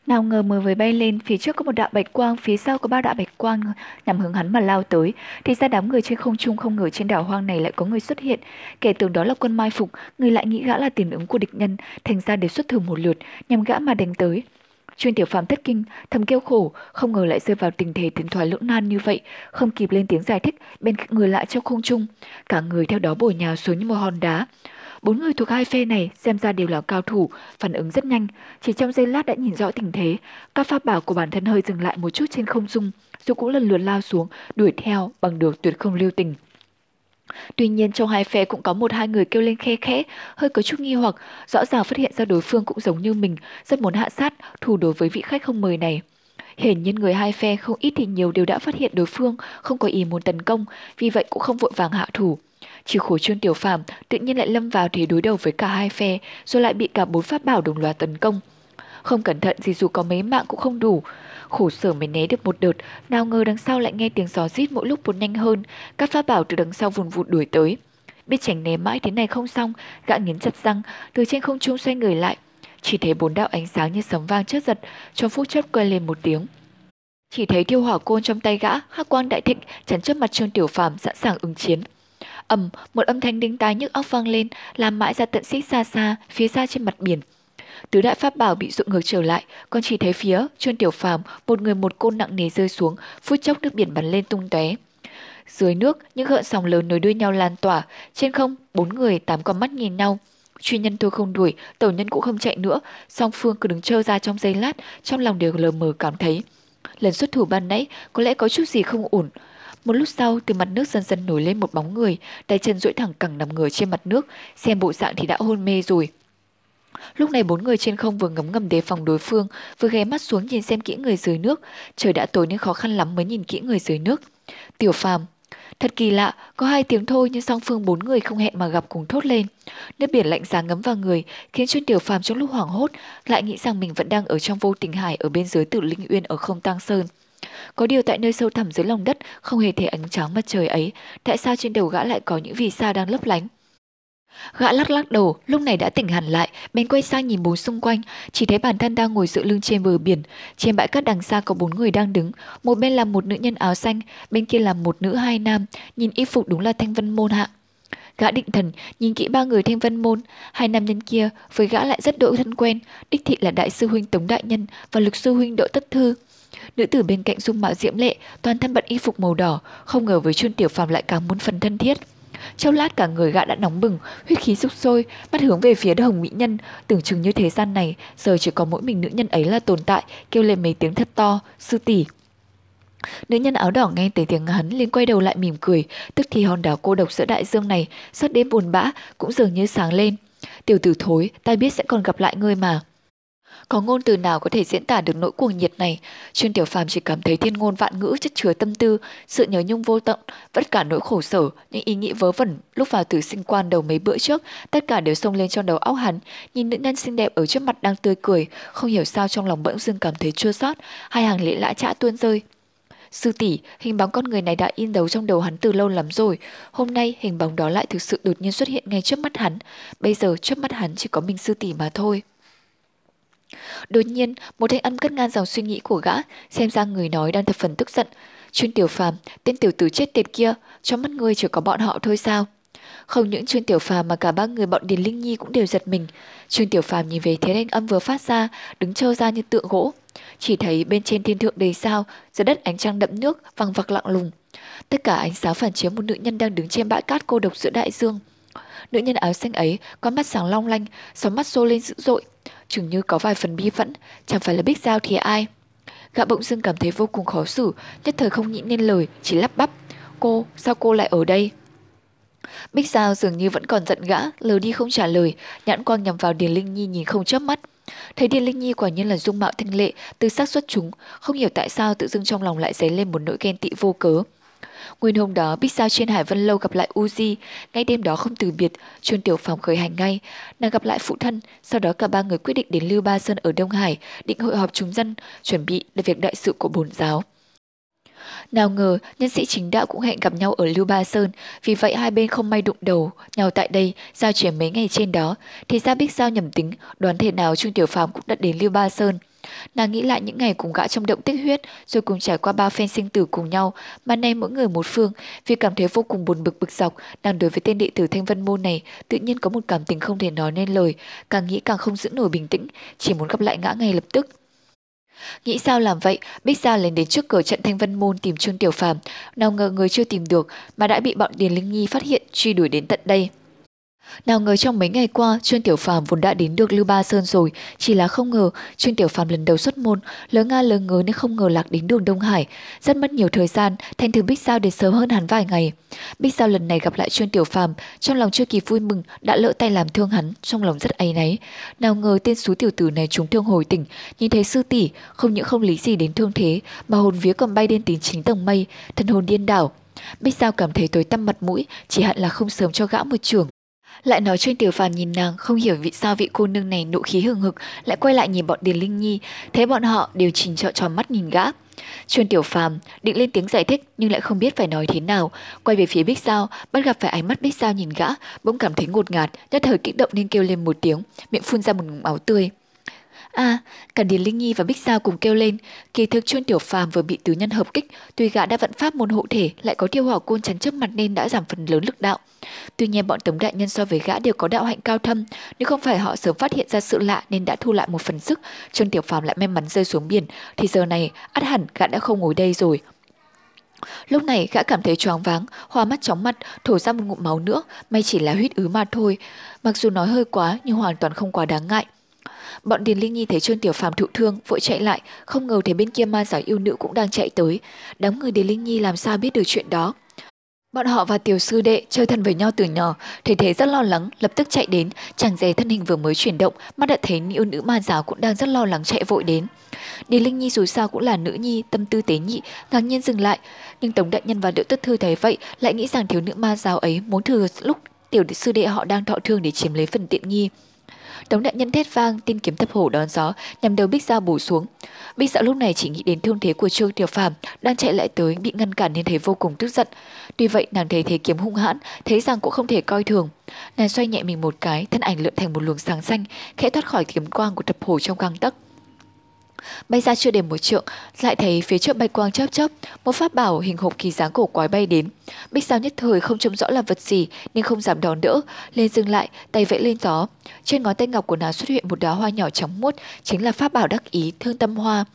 nào ngờ mới với bay lên, phía trước có một đạo bạch quang, phía sau có ba đạo bạch quang nhằm hướng hắn mà lao tới. Thì ra đám người trên không trung không ngờ trên đảo hoang này lại có người xuất hiện. Kẻ tưởng đó là quân mai phục, người lại nghĩ gã là tiền ứng của địch nhân, thành ra để xuất thử một lượt, nhằm gã mà đánh tới. Chuyên tiểu phàm thất kinh, thầm kêu khổ, không ngờ lại rơi vào tình thế tiến thoái lưỡng nan như vậy, không kịp lên tiếng giải thích, bên người lại trong không trung, cả người theo đó bổ nhào xuống như một hòn đá. Bốn người thuộc hai phe này xem ra đều là cao thủ, phản ứng rất nhanh. Chỉ trong giây lát đã nhìn rõ tình thế, các pháp bảo của bản thân hơi dừng lại một chút trên không dung rồi cũng lần lượt lao xuống, đuổi theo bằng đường tuyệt không lưu tình. Tuy nhiên trong hai phe cũng có một hai người kêu lên khe khẽ, hơi có chút nghi hoặc, rõ ràng phát hiện ra đối phương cũng giống như mình, rất muốn hạ sát, thù đối với vị khách không mời này. Hiển nhiên người hai phe không ít thì nhiều đều đã phát hiện đối phương không có ý muốn tấn công, vì vậy cũng không vội vàng hạ thủ. Chỉ khổ trương tiểu phàm tự nhiên lại lâm vào thế đối đầu với cả hai phe, rồi lại bị cả bốn pháp bảo đồng loạt tấn công. Không cẩn thận gì dù có mấy mạng cũng không đủ. Khổ sở mới né được một đợt, nào ngờ đằng sau lại nghe tiếng gió rít mỗi lúc một nhanh hơn, các pháp bảo từ đằng sau vùn vụt đuổi tới. Biết tránh né mãi thế này không xong, gã nghiến chặt răng, từ trên không trung xoay người lại. Chỉ thấy bốn đạo ánh sáng như sấm vang chớp giật, trong phút chốc quay lên một tiếng. Chỉ thấy thiêu hỏa côn trong tay gã, hắc quang đại thịnh, chắn trước mặt Trương Tiểu Phàm sẵn sàng ứng chiến ầm một âm thanh đinh tai nhức óc vang lên, làm mãi ra tận xích xa xa, phía xa trên mặt biển. Tứ đại pháp bảo bị dội ngược trở lại, còn chỉ thấy phía trương tiểu phàm, một người một côn nặng nề rơi xuống, phút chốc nước biển bắn lên tung tóe. Dưới nước, những gợn sóng lớn nối đuôi nhau lan tỏa, trên không, bốn người tám con mắt nhìn nhau. Truy nhân tôi không đuổi tàu nhân cũng không chạy nữa, song phương cứ đứng trơ ra trong giây lát, trong lòng đều lờ mờ cảm thấy. Lần xuất thủ ban nãy, có lẽ có chút gì không ổn một lúc sau, từ mặt nước dần dần nổi lên một bóng người, tay chân duỗi thẳng cẳng nằm ngửa trên mặt nước, xem bộ dạng thì đã hôn mê rồi. Lúc này bốn người trên không vừa ngấm ngầm đề phòng đối phương, vừa ghé mắt xuống nhìn xem kỹ người dưới nước. Trời đã tối nên khó khăn lắm mới nhìn kỹ người dưới nước. Tiểu phàm, Thật kỳ lạ, có hai tiếng thôi nhưng song phương bốn người không hẹn mà gặp cùng thốt lên. Nước biển lạnh giá ngấm vào người, khiến chuyên tiểu phàm trong lúc hoảng hốt, lại nghĩ rằng mình vẫn đang ở trong vô tình hải ở bên dưới tử linh uyên ở không tang sơn. Có điều tại nơi sâu thẳm dưới lòng đất không hề thấy ánh trắng mặt trời ấy, tại sao trên đầu gã lại có những vì sao đang lấp lánh? Gã lắc lắc đầu, lúc này đã tỉnh hẳn lại, bên quay sang nhìn bốn xung quanh, chỉ thấy bản thân đang ngồi dựa lưng trên bờ biển. Trên bãi cát đằng xa có bốn người đang đứng, một bên là một nữ nhân áo xanh, bên kia là một nữ hai nam, nhìn y phục đúng là thanh vân môn hạ. Gã định thần, nhìn kỹ ba người thanh vân môn, hai nam nhân kia với gã lại rất độ thân quen, đích thị là đại sư huynh Tống Đại Nhân và lực sư huynh Đỗ Tất Thư. Nữ tử bên cạnh dung mạo diễm lệ, toàn thân bận y phục màu đỏ, không ngờ với chuyên Tiểu Phàm lại càng muốn phần thân thiết. Trong lát cả người gã đã nóng bừng, huyết khí sục sôi, mắt hướng về phía hồng mỹ nhân, tưởng chừng như thế gian này, giờ chỉ có mỗi mình nữ nhân ấy là tồn tại, kêu lên mấy tiếng thật to, sư tỷ. Nữ nhân áo đỏ nghe thấy tiếng hắn liền quay đầu lại mỉm cười, tức thì hòn đảo cô độc giữa đại dương này, suốt đêm buồn bã, cũng dường như sáng lên. Tiểu tử thối, ta biết sẽ còn gặp lại ngươi mà. Có ngôn từ nào có thể diễn tả được nỗi cuồng nhiệt này? Chuyên Tiểu Phàm chỉ cảm thấy thiên ngôn vạn ngữ chất chứa tâm tư, sự nhớ nhung vô tận, tất cả nỗi khổ sở, những ý nghĩ vớ vẩn lúc vào tử sinh quan đầu mấy bữa trước, tất cả đều xông lên trong đầu óc hắn. Nhìn nữ nhân xinh đẹp ở trước mặt đang tươi cười, không hiểu sao trong lòng bỗng dưng cảm thấy chua xót, hai hàng lệ lã chã tuôn rơi. Sư tỷ, hình bóng con người này đã in dấu trong đầu hắn từ lâu lắm rồi. Hôm nay hình bóng đó lại thực sự đột nhiên xuất hiện ngay trước mắt hắn. Bây giờ trước mắt hắn chỉ có mình sư tỷ mà thôi. Đột nhiên, một thanh âm cất ngang dòng suy nghĩ của gã, xem ra người nói đang thập phần tức giận. Chuyên tiểu phàm, tên tiểu tử chết tiệt kia, trong mắt ngươi chỉ có bọn họ thôi sao? Không những chuyên tiểu phàm mà cả ba người bọn Điền Linh Nhi cũng đều giật mình. Chuyên tiểu phàm nhìn về thế thanh âm vừa phát ra, đứng trơ ra như tượng gỗ. Chỉ thấy bên trên thiên thượng đầy sao, dưới đất ánh trăng đậm nước, văng vặc lặng lùng. Tất cả ánh sáng phản chiếu một nữ nhân đang đứng trên bãi cát cô độc giữa đại dương. Nữ nhân áo xanh ấy có mắt sáng long lanh, sóng mắt xô lên dữ dội, chừng như có vài phần bi phẫn, chẳng phải là Bích Giao thì ai. Gã bỗng dưng cảm thấy vô cùng khó xử, nhất thời không nghĩ nên lời, chỉ lắp bắp. Cô, sao cô lại ở đây? Bích Giao dường như vẫn còn giận gã, lờ đi không trả lời, nhãn quang nhằm vào Điền Linh Nhi nhìn không chớp mắt. Thấy Điền Linh Nhi quả nhiên là dung mạo thanh lệ, từ sắc xuất chúng, không hiểu tại sao tự dưng trong lòng lại dấy lên một nỗi ghen tị vô cớ. Nguyên hôm đó, Bích Giao trên Hải Vân Lâu gặp lại Uzi, ngay đêm đó không từ biệt, chuyên Tiểu Phòng khởi hành ngay, nàng gặp lại phụ thân, sau đó cả ba người quyết định đến Lưu Ba Sơn ở Đông Hải, định hội họp chúng dân, chuẩn bị để việc đại sự của bổn giáo. Nào ngờ, nhân sĩ chính đạo cũng hẹn gặp nhau ở Lưu Ba Sơn, vì vậy hai bên không may đụng đầu nhau tại đây, giao chuyển mấy ngày trên đó, thì ra Bích Giao nhầm tính, đoán thể nào Trương Tiểu Phàm cũng đã đến Lưu Ba Sơn. Nàng nghĩ lại những ngày cùng gã trong động tích huyết, rồi cùng trải qua bao phen sinh tử cùng nhau, mà nay mỗi người một phương, vì cảm thấy vô cùng buồn bực bực dọc, nàng đối với tên đệ tử Thanh Vân Môn này, tự nhiên có một cảm tình không thể nói nên lời, càng nghĩ càng không giữ nổi bình tĩnh, chỉ muốn gặp lại ngã ngay lập tức. Nghĩ sao làm vậy, Bích Giao lên đến trước cửa trận Thanh Vân Môn tìm Trương Tiểu Phàm, nào ngờ người chưa tìm được mà đã bị bọn Điền Linh Nhi phát hiện truy đuổi đến tận đây. Nào ngờ trong mấy ngày qua, chuyên Tiểu Phàm vốn đã đến được Lưu Ba Sơn rồi, chỉ là không ngờ chuyên Tiểu Phàm lần đầu xuất môn, lỡ nga lỡ ngớ nên không ngờ lạc đến đường Đông Hải, rất mất nhiều thời gian, thành thử Bích Giao đến sớm hơn hắn vài ngày. Bích Giao lần này gặp lại chuyên Tiểu Phàm, trong lòng chưa kịp vui mừng, đã lỡ tay làm thương hắn, trong lòng rất áy náy. Nào ngờ tên số tiểu tử này trúng thương hồi tỉnh, nhìn thấy sư tỷ, không những không lý gì đến thương thế, mà hồn vía còn bay đến tính chính tầng mây, thần hồn điên đảo. Bích Giao cảm thấy tối tăm mặt mũi, chỉ hận là không sớm cho gã một trường. Lại nói Trương Tiểu Phàm nhìn nàng, không hiểu vì sao vị cô nương này nộ khí hừng hực, lại quay lại nhìn bọn Điền Linh Nhi, thấy bọn họ đều chỉnh trọ tròn mắt nhìn gã. Trương Tiểu Phàm định lên tiếng giải thích nhưng lại không biết phải nói thế nào, quay về phía Bích Sao, bắt gặp phải ánh mắt Bích Sao nhìn gã, bỗng cảm thấy ngột ngạt, nhất thời kích động nên kêu lên một tiếng, miệng phun ra một ngụm máu tươi. À, cả Điền Linh Nhi và Bích Sao cùng kêu lên, kỳ thực Trương Tiểu Phàm vừa bị tứ nhân hợp kích, tuy gã đã vận pháp môn hộ thể, lại có tiêu hỏa côn chắn trước mặt nên đã giảm phần lớn lực đạo. Tuy nhiên bọn tống đại nhân so với gã đều có đạo hạnh cao thâm, nếu không phải họ sớm phát hiện ra sự lạ nên đã thu lại một phần sức, Trương Tiểu Phàm lại may mắn rơi xuống biển, thì giờ này ắt hẳn gã đã không ngồi đây rồi. Lúc này gã cảm thấy choáng váng, hoa mắt chóng mặt, thổ ra một ngụm máu nữa, may chỉ là huyết ứ mà thôi. Mặc dù nói hơi quá nhưng hoàn toàn không quá đáng ngại. Bọn Điền Linh Nhi thấy Trương Tiểu Phàm thụ thương, vội chạy lại, không ngờ thấy bên kia ma giáo yêu nữ cũng đang chạy tới. Đám người Điền Linh Nhi làm sao biết được chuyện đó. Bọn họ và tiểu sư đệ chơi thân với nhau từ nhỏ, thấy thế rất lo lắng, lập tức chạy đến, chàng dè thân hình vừa mới chuyển động, mắt đã thấy yêu nữ ma giáo cũng đang rất lo lắng chạy vội đến. Điền Linh Nhi dù sao cũng là nữ nhi, tâm tư tế nhị, ngạc nhiên dừng lại, nhưng Tống Đại Nhân và Đỗ Tất Thư thấy vậy, lại nghĩ rằng thiếu nữ ma giáo ấy muốn thừa lúc tiểu sư đệ họ đang thọ thương để chiếm lấy phần tiện nghi. Tống đại nhân thét vang, tin kiếm thập hổ đón gió, nhằm đầu Bích Giao bổ xuống. Bích Giao lúc này chỉ nghĩ đến thương thế của Trương Tiểu Phàm đang chạy lại tới bị ngăn cản nên thấy vô cùng tức giận. Tuy vậy nàng thấy thế kiếm hung hãn, thấy rằng cũng không thể coi thường. Nàng xoay nhẹ mình một cái, thân ảnh lượn thành một luồng sáng xanh, khẽ thoát khỏi kiếm quang của thập hổ trong găng tấc. Bay ra chưa đến một trượng, lại thấy phía trước bay quang chớp chớp, một pháp bảo hình hộp kỳ dáng cổ quái bay đến. Bích sao nhất thời không trông rõ là vật gì nên không dám đón đỡ, lên dừng lại, tay vẫy lên gió. Trên ngón tay ngọc của nàng xuất hiện một đóa hoa nhỏ trắng muốt, chính là pháp bảo đắc ý thương tâm hoa.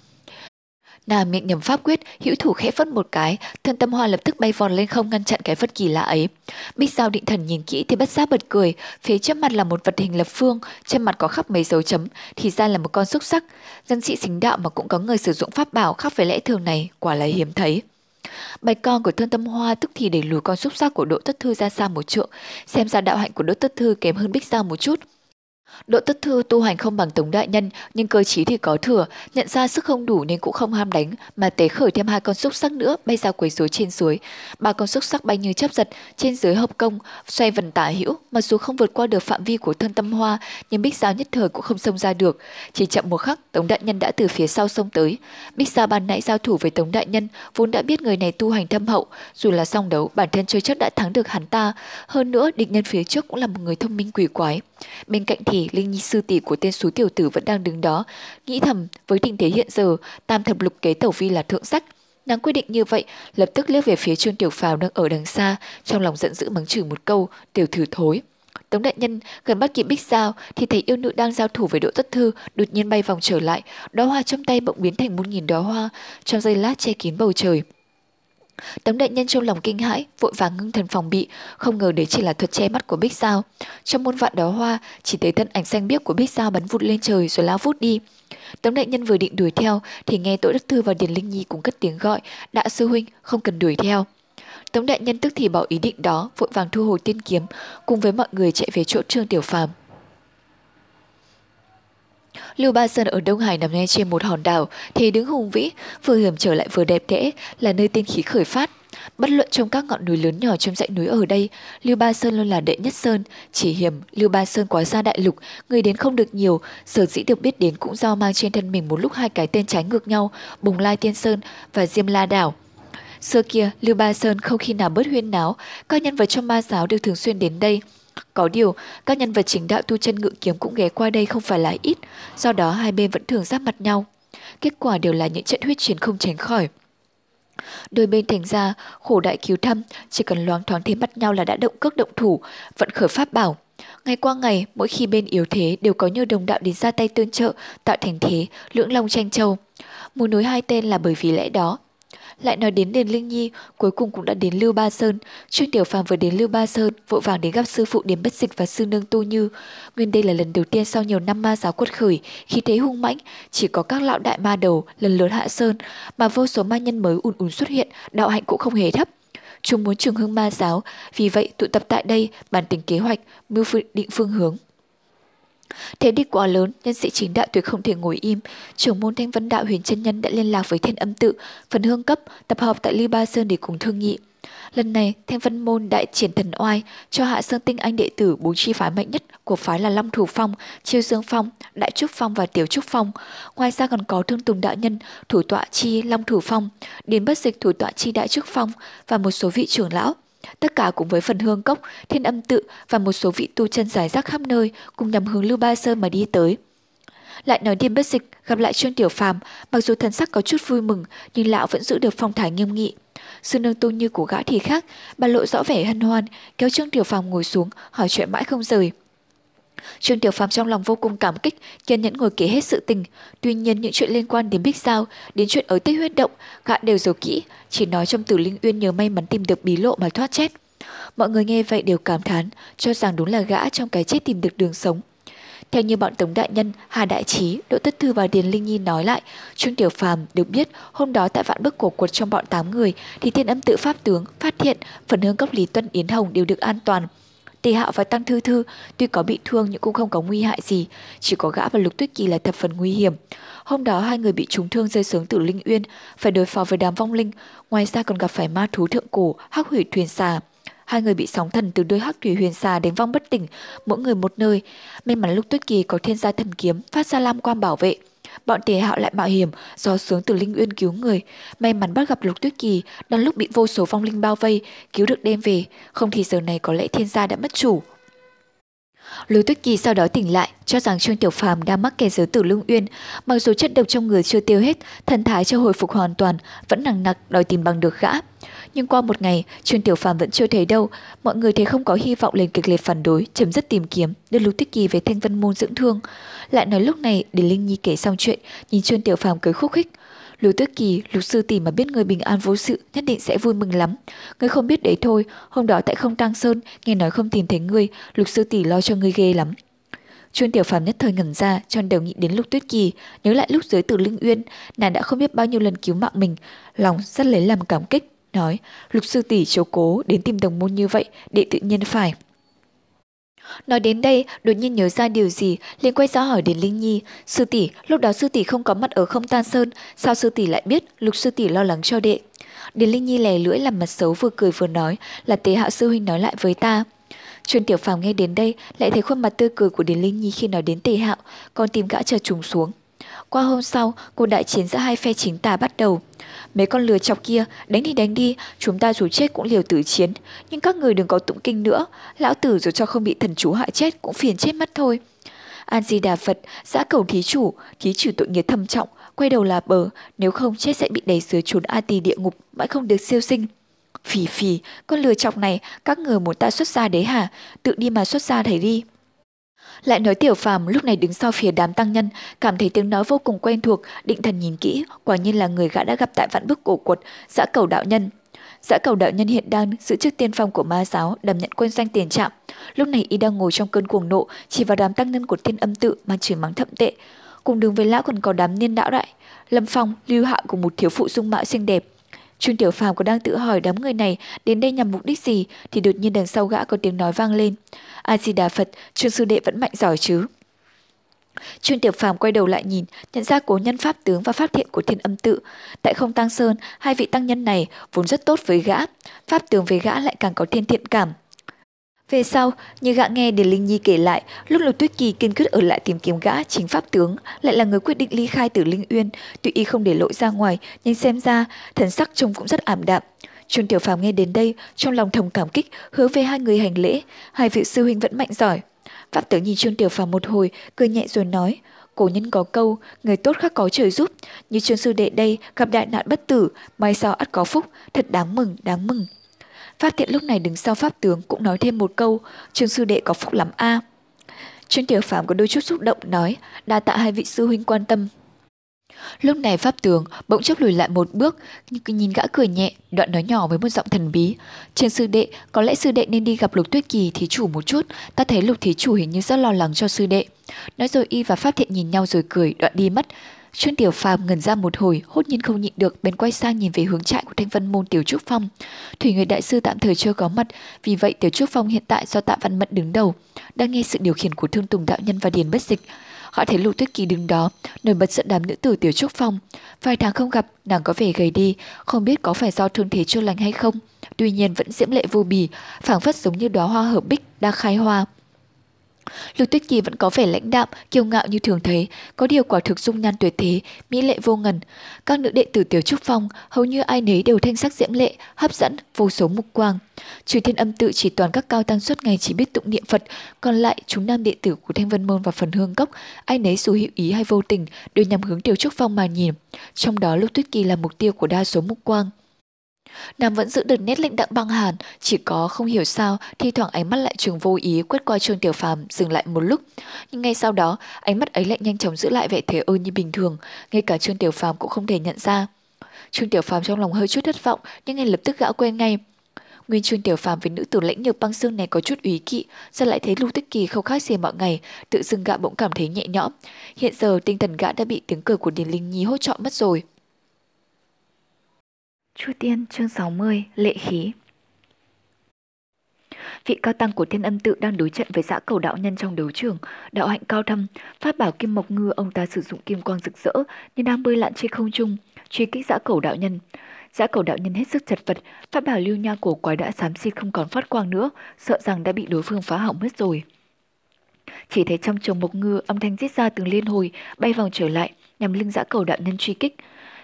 Nàng miệng nhầm pháp quyết, hữu thủ khẽ phất một cái, thân tâm hoa lập tức bay vòn lên không ngăn chặn cái vật kỳ lạ ấy. Bích Giao định thần nhìn kỹ thì bất giác bật cười, phía trước mặt là một vật hình lập phương, trên mặt có khắp mấy dấu chấm, thì ra là một con xúc sắc. Dân sĩ xính đạo mà cũng có người sử dụng pháp bảo khác với lẽ thường này, quả là hiếm thấy. Bạch con của thân tâm hoa tức thì để lùi con xúc sắc của Đỗ Tất Thư ra xa một trượng, xem ra đạo hạnh của Đỗ Tất Thư kém hơn Bích Giao một chút. Độ tất thư tu hành không bằng Tống Đại Nhân, nhưng cơ trí thì có thừa, nhận ra sức không đủ nên cũng không ham đánh, mà tế khởi thêm hai con xúc sắc nữa bay ra quấy rối trên suối. Ba con xúc sắc bay như chấp giật, trên dưới hợp công, xoay vần tả hữu, mặc dù không vượt qua được phạm vi của thân tâm hoa, nhưng Bích Giao nhất thời cũng không xông ra được. Chỉ chậm một khắc, Tống Đại Nhân đã từ phía sau xông tới. Bích Giao ban nãy giao thủ với Tống Đại Nhân, vốn đã biết người này tu hành thâm hậu, dù là song đấu, bản thân chơi chắc đã thắng được hắn ta. Hơn nữa, địch nhân phía trước cũng là một người thông minh quỷ quái. Bên cạnh thì Linh Nhi sư tỷ của tên số tiểu tử vẫn đang đứng đó, nghĩ thầm với tình thế hiện giờ, tam thập lục kế tẩu vi là thượng sách. Nàng quyết định như vậy, lập tức liếc về phía Trương Tiểu Phào đang ở đằng xa, trong lòng giận dữ mắng chửi một câu, tiểu thử thối. Tống đại nhân gần bắt kịp Bích Giao thì thấy yêu nữ đang giao thủ với Đỗ Tất Thư đột nhiên bay vòng trở lại, đóa hoa trong tay bỗng biến thành một nghìn đóa hoa, trong giây lát che kín bầu trời. Tống đại nhân trong lòng kinh hãi, vội vàng ngưng thần phòng bị, không ngờ đấy chỉ là thuật che mắt của Bích Sao. Trong muôn vạn đó hoa, chỉ thấy thân ảnh xanh biếc của Bích Sao bắn vụt lên trời rồi lao vút đi. Tống đại nhân vừa định đuổi theo thì nghe Tổ Đức Thư và Điền Linh Nhi cũng cất tiếng gọi, đã sư huynh, không cần đuổi theo." Tống đại nhân tức thì bỏ ý định đó, vội vàng thu hồi tiên kiếm, cùng với mọi người chạy về chỗ Trương Tiểu Phàm. Lưu Ba Sơn ở Đông Hải nằm ngay trên một hòn đảo, thì đứng hùng vĩ, vừa hiểm trở lại vừa đẹp đẽ, là nơi tiên khí khởi phát. Bất luận trong các ngọn núi lớn nhỏ trong dãy núi ở đây, Lưu Ba Sơn luôn là đệ nhất sơn. Chỉ hiểm, Lưu Ba Sơn quá xa đại lục, người đến không được nhiều, sở dĩ được biết đến cũng do mang trên thân mình một lúc hai cái tên trái ngược nhau, Bùng Lai Tiên Sơn và Diêm La Đảo. Xưa kia, Lưu Ba Sơn không khi nào bớt huyên náo, các nhân vật trong ma giáo đều thường xuyên đến đây, có điều, các nhân vật chính đạo tu chân ngự kiếm cũng ghé qua đây không phải là ít, do đó hai bên vẫn thường giáp mặt nhau. Kết quả đều là những trận huyết chiến không tránh khỏi. Đôi bên thành ra, khổ đại cứu thăm, chỉ cần loáng thoáng thấy mắt nhau là đã động cước động thủ, vận khởi pháp bảo. Ngày qua ngày, mỗi khi bên yếu thế đều có nhiều đồng đạo đến ra tay tương trợ, tạo thành thế, lưỡng long tranh châu. Muốn nối hai tên là bởi vì lẽ đó, lại nói đến Điền Linh Nhi, cuối cùng cũng đã đến Lưu Ba Sơn. Trương Tiểu Phàm vừa đến Lưu Ba Sơn, vội vàng đến gặp sư phụ Điền Bất Dịch và sư nương Tu Như. Nguyên đây là lần đầu tiên sau nhiều năm ma giáo quật khởi, khi thế hung mãnh, chỉ có các lão đại ma đầu lần lượt hạ sơn, mà vô số ma nhân mới ùn ùn xuất hiện, đạo hạnh cũng không hề thấp. Chúng muốn trường hưng ma giáo, vì vậy tụ tập tại đây, bàn tính kế hoạch, mưu định phương hướng. Thế đi quá lớn, nhân sĩ chính đạo tuyệt không thể ngồi im. Trưởng môn thanh vân đạo huyền chân nhân đã liên lạc với thiên âm tự, phần hương cấp, tập hợp tại Ly Ba Sơn để cùng thương nghị. Lần này, Thanh Vân Môn đại triển thần oai, cho Hạ Sơn Tinh Anh đệ tử bốn chi phái mạnh nhất của phái là Long Thủ Phong, Chiêu Dương Phong, Đại Trúc Phong và Tiểu Trúc Phong. Ngoài ra còn có Thương Tùng Đạo Nhân, Thủ tọa chi Long Thủ Phong, Điền Bất Dịch Thủ tọa chi Đại Trúc Phong và một số vị trưởng lão. Tất cả cùng với phần hương cốc, thiên âm tự và một số vị tu chân giải rác khắp nơi cùng nhằm hướng Lưu Ba Sơn mà đi tới. Lại nói điềm bất dịch gặp lại Trương Tiểu Phàm, mặc dù thần sắc có chút vui mừng, nhưng lão vẫn giữ được phong thái nghiêm nghị. Sư nương tu như của gã thì khác, bà lộ rõ vẻ hân hoan, kéo Trương Tiểu Phàm ngồi xuống, hỏi chuyện mãi không rời. Trương Tiểu Phàm trong lòng vô cùng cảm kích, kiên nhẫn ngồi kể hết sự tình. Tuy nhiên những chuyện liên quan đến Bích Giao, đến chuyện ở Tây Huyết Động, gã đều giấu kỹ, chỉ nói trong Tử Linh Uyên nhờ may mắn tìm được bí lộ mà thoát chết. Mọi người nghe vậy đều cảm thán, cho rằng đúng là gã trong cái chết tìm được đường sống. Theo như bọn Tống Đại Nhân, Hà Đại Trí, Đỗ Tất Thư và Điền Linh Nhi nói lại, Trương Tiểu Phàm được biết hôm đó tại vạn bức cổ quật trong bọn 8 người thì thiên âm tự pháp tướng phát hiện phần hương cốc Lý Tuân Yến Hồng đều được an toàn. Tề Hạo và Tăng Thư Thư tuy có bị thương nhưng cũng không có nguy hại gì, chỉ có gã và Lục Tuyết Kỳ là thập phần nguy hiểm. Hôm đó hai người bị trúng thương rơi xuống từ Linh Uyên, phải đối phó với đám vong linh, ngoài ra còn gặp phải ma thú thượng cổ, hắc hủy thuyền xà. Hai người bị sóng thần từ đôi hắc thủy huyền xà đến vong bất tỉnh, mỗi người một nơi. May mắn Lục Tuyết Kỳ có thiên gia thần kiếm phát ra lam quang bảo vệ. Bọn tề hạo lại mạo hiểm, do xuống từ Linh Uyên cứu người. May mắn bắt gặp Lục Tuyết Kỳ, đang lúc bị vô số phong linh bao vây, cứu được đem về. Không thì giờ này có lẽ thiên gia đã mất chủ. Lục Tuyết Kỳ sau đó tỉnh lại, cho rằng Trương Tiểu Phàm đang mắc kẹt giới tử Lương Uyên, mặc dù chất độc trong người chưa tiêu hết, thần thái chưa hồi phục hoàn toàn, vẫn nặng nặc đòi tìm bằng được gã. Nhưng qua một ngày, Trương Tiểu Phàm vẫn chưa thấy đâu, mọi người thấy không có hy vọng lên kịch liệt phản đối, chấm dứt tìm kiếm, đưa Lục Tuyết Kỳ về Thanh Vân môn dưỡng thương. Lại nói lúc này, để Linh Nhi kể xong chuyện, nhìn Trương Tiểu Phàm cười khúc khích. Lục Tuyết Kỳ, Lục sư tỷ mà biết người bình an vô sự, nhất định sẽ vui mừng lắm. Ngươi không biết đấy thôi, hôm đó tại không Tăng Sơn, nghe nói không tìm thấy ngươi, Lục sư tỷ lo cho ngươi ghê lắm. chuyên Tiểu Phàm nhất thời ngẩn ra, tròn đầu nghĩ đến Lục Tuyết Kỳ, nhớ lại lúc dưới từ Linh Uyên, nàng đã không biết bao nhiêu lần cứu mạng mình, lòng rất lấy làm cảm kích, nói: "Lục sư tỷ chiếu cố đến tìm đồng môn như vậy, đệ tự nhiên phải." Nói đến đây, đột nhiên nhớ ra điều gì, liền quay ra hỏi đến Linh Nhi. Sư tỷ, lúc đó sư tỷ không có mặt ở không tan sơn, sao sư tỷ lại biết lục sư tỷ lo lắng cho đệ? Điền Linh Nhi lè lưỡi làm mặt xấu vừa cười vừa nói là tế hạo sư huynh nói lại với ta. Truyền tiểu phàm nghe đến đây lại thấy khuôn mặt tươi cười của Điền Linh Nhi khi nói đến tề hạo, còn tìm gã chờ trùng xuống. Qua hôm sau, cuộc đại chiến giữa hai phe chính tà bắt đầu. Mấy con lừa chọc kia, đánh đi đánh đi, chúng ta dù chết cũng liều tử chiến. Nhưng các người đừng có tụng kinh nữa, lão tử dù cho không bị thần chú hại chết cũng phiền chết mất thôi. An Di Đà Phật, giã cầu thí chủ, thí chủ tội nghiệp thâm trọng, quay đầu là bờ, nếu không chết sẽ bị đẩy dưới chốn A Tỳ địa ngục, mãi không được siêu sinh. Phì phì, con lừa chọc này, các người muốn ta xuất gia đấy hả? Tự đi mà xuất gia thầy đi. Lại nói tiểu phàm lúc này đứng sau phía đám tăng nhân, cảm thấy tiếng nói vô cùng quen thuộc, định thần nhìn kỹ, quả nhiên là người gã đã gặp tại vạn bức cổ quật, xã cầu đạo nhân. xã cầu đạo nhân hiện đang giữ chức tiên phong của ma giáo, đảm nhận quân danh tiền trạm. Lúc này y đang ngồi trong cơn cuồng nộ, chỉ vào đám tăng nhân của thiên âm tự mà chửi mắng thậm tệ. Cùng đường với lão còn có đám niên đạo đại, Lâm Phong, Lưu Hạ cùng một thiếu phụ dung mạo xinh đẹp. Trương Tiểu Phàm còn đang tự hỏi đám người này đến đây nhằm mục đích gì thì đột nhiên đằng sau gã có tiếng nói vang lên. A Di Đà Phật, Trương sư đệ vẫn mạnh giỏi chứ? Trương Tiểu Phàm quay đầu lại nhìn, nhận ra cố nhân pháp tướng và pháp thiện của Thiên Âm Tự. Tại Không Tăng Sơn, hai vị tăng nhân này vốn rất tốt với gã, pháp tướng với gã lại càng có thiên thiện cảm. Về sau, như gã nghe Điền Linh Nhi kể lại, lúc Lục Tuyết Kỳ kiên quyết ở lại tìm kiếm gã chính pháp tướng, lại là người quyết định ly khai từ Linh Uyên, tuy y không để lộ ra ngoài, nhưng xem ra thần sắc trông cũng rất ảm đạm. Trương Tiểu Phàm nghe đến đây, trong lòng thầm cảm kích, hướng về hai người hành lễ, hai vị sư huynh vẫn mạnh giỏi. Pháp tướng nhìn Trương Tiểu Phàm một hồi, cười nhẹ rồi nói, cổ nhân có câu, người tốt khác có trời giúp, như trương sư đệ đây gặp đại nạn bất tử, may sao ắt có phúc, thật đáng mừng, đáng mừng. Phát thiện lúc này đứng sau pháp tướng cũng nói thêm một câu, trường sư đệ có phúc lắm a. Trương Tiểu Phạm có đôi chút xúc động nói, đa tạ hai vị sư huynh quan tâm. Lúc này pháp tướng bỗng chốc lùi lại một bước, nhưng nhìn gã cười nhẹ, đoạn nói nhỏ với một giọng thần bí. Trên sư đệ, có lẽ sư đệ nên đi gặp lục tuyết kỳ thí chủ một chút, ta thấy lục thí chủ hình như rất lo lắng cho sư đệ. Nói rồi y và pháp thiện nhìn nhau rồi cười, đoạn đi mất. Trương Tiểu Phàm ngẩn ra một hồi, hốt nhiên không nhịn được, bèn quay sang nhìn về hướng trại của Thanh Vân Môn Tiểu Trúc Phong. Thủy Người đại sư tạm thời chưa có mặt, vì vậy Tiểu Trúc Phong hiện tại do Tạ Văn Mẫn đứng đầu, đang nghe sự điều khiển của Thương Tùng đạo nhân và Điền Bất Dịch. Họ thấy Lục Tuyết Kỳ đứng đó, nổi bật giận đám nữ tử Tiểu Trúc Phong. Vài tháng không gặp, nàng có vẻ gầy đi, không biết có phải do thương thế chưa lành hay không. Tuy nhiên vẫn diễm lệ vô bì, phảng phất giống như đóa hoa hợp bích đang khai hoa. Lục Tuyết Kỳ vẫn có vẻ lãnh đạm, kiêu ngạo như thường thấy, có điều quả thực dung nhan tuyệt thế, mỹ lệ vô ngần. Các nữ đệ tử Tiểu Trúc Phong hầu như ai nấy đều thanh sắc diễm lệ, hấp dẫn, vô số mục quang. Trừ Thiên Âm tự chỉ toàn các cao tăng suốt ngày chỉ biết tụng niệm Phật, còn lại chúng nam đệ tử của Thanh Vân môn và Phần Hương Cốc, ai nấy dù hữu ý hay vô tình đều nhằm hướng Tiểu Trúc Phong mà nhìn. Trong đó Lục Tuyết Kỳ là mục tiêu của đa số mục quang nam vẫn giữ được nét lệnh đặng băng hàn, chỉ có không hiểu sao thi thoảng ánh mắt lại trường vô ý quét qua Trương Tiểu Phàm dừng lại một lúc, nhưng ngay sau đó ánh mắt ấy lại nhanh chóng giữ lại vẻ thế ơ như bình thường, ngay cả Trương Tiểu Phàm cũng không thể nhận ra. Trương Tiểu Phàm trong lòng hơi chút thất vọng, nhưng ngay lập tức gã quên ngay. Nguyên Trương Tiểu Phàm với nữ tử lãnh nhược băng xương này có chút ý kỵ, giờ lại thấy Lưu Tích Kỳ không khác gì mọi ngày, tự dưng gã bỗng cảm thấy nhẹ nhõm. Hiện giờ tinh thần gã đã bị tiếng cười của Điền Linh Nhi hốt trọn mất rồi. Chu Tiên chương 60 Lệ khí Vị cao tăng của thiên âm tự đang đối trận với giã cầu đạo nhân trong đấu trường, đạo hạnh cao thâm, phát bảo kim mộc ngư ông ta sử dụng kim quang rực rỡ nhưng đang bơi lặn trên không trung, truy kích giã cầu đạo nhân. Giã cầu đạo nhân hết sức chật vật, phát bảo lưu nha cổ quái đã xám xịt không còn phát quang nữa, sợ rằng đã bị đối phương phá hỏng mất rồi. Chỉ thấy trong chồng mộc ngư âm thanh giết ra từng liên hồi, bay vòng trở lại, nhằm lưng giã cầu đạo nhân truy kích.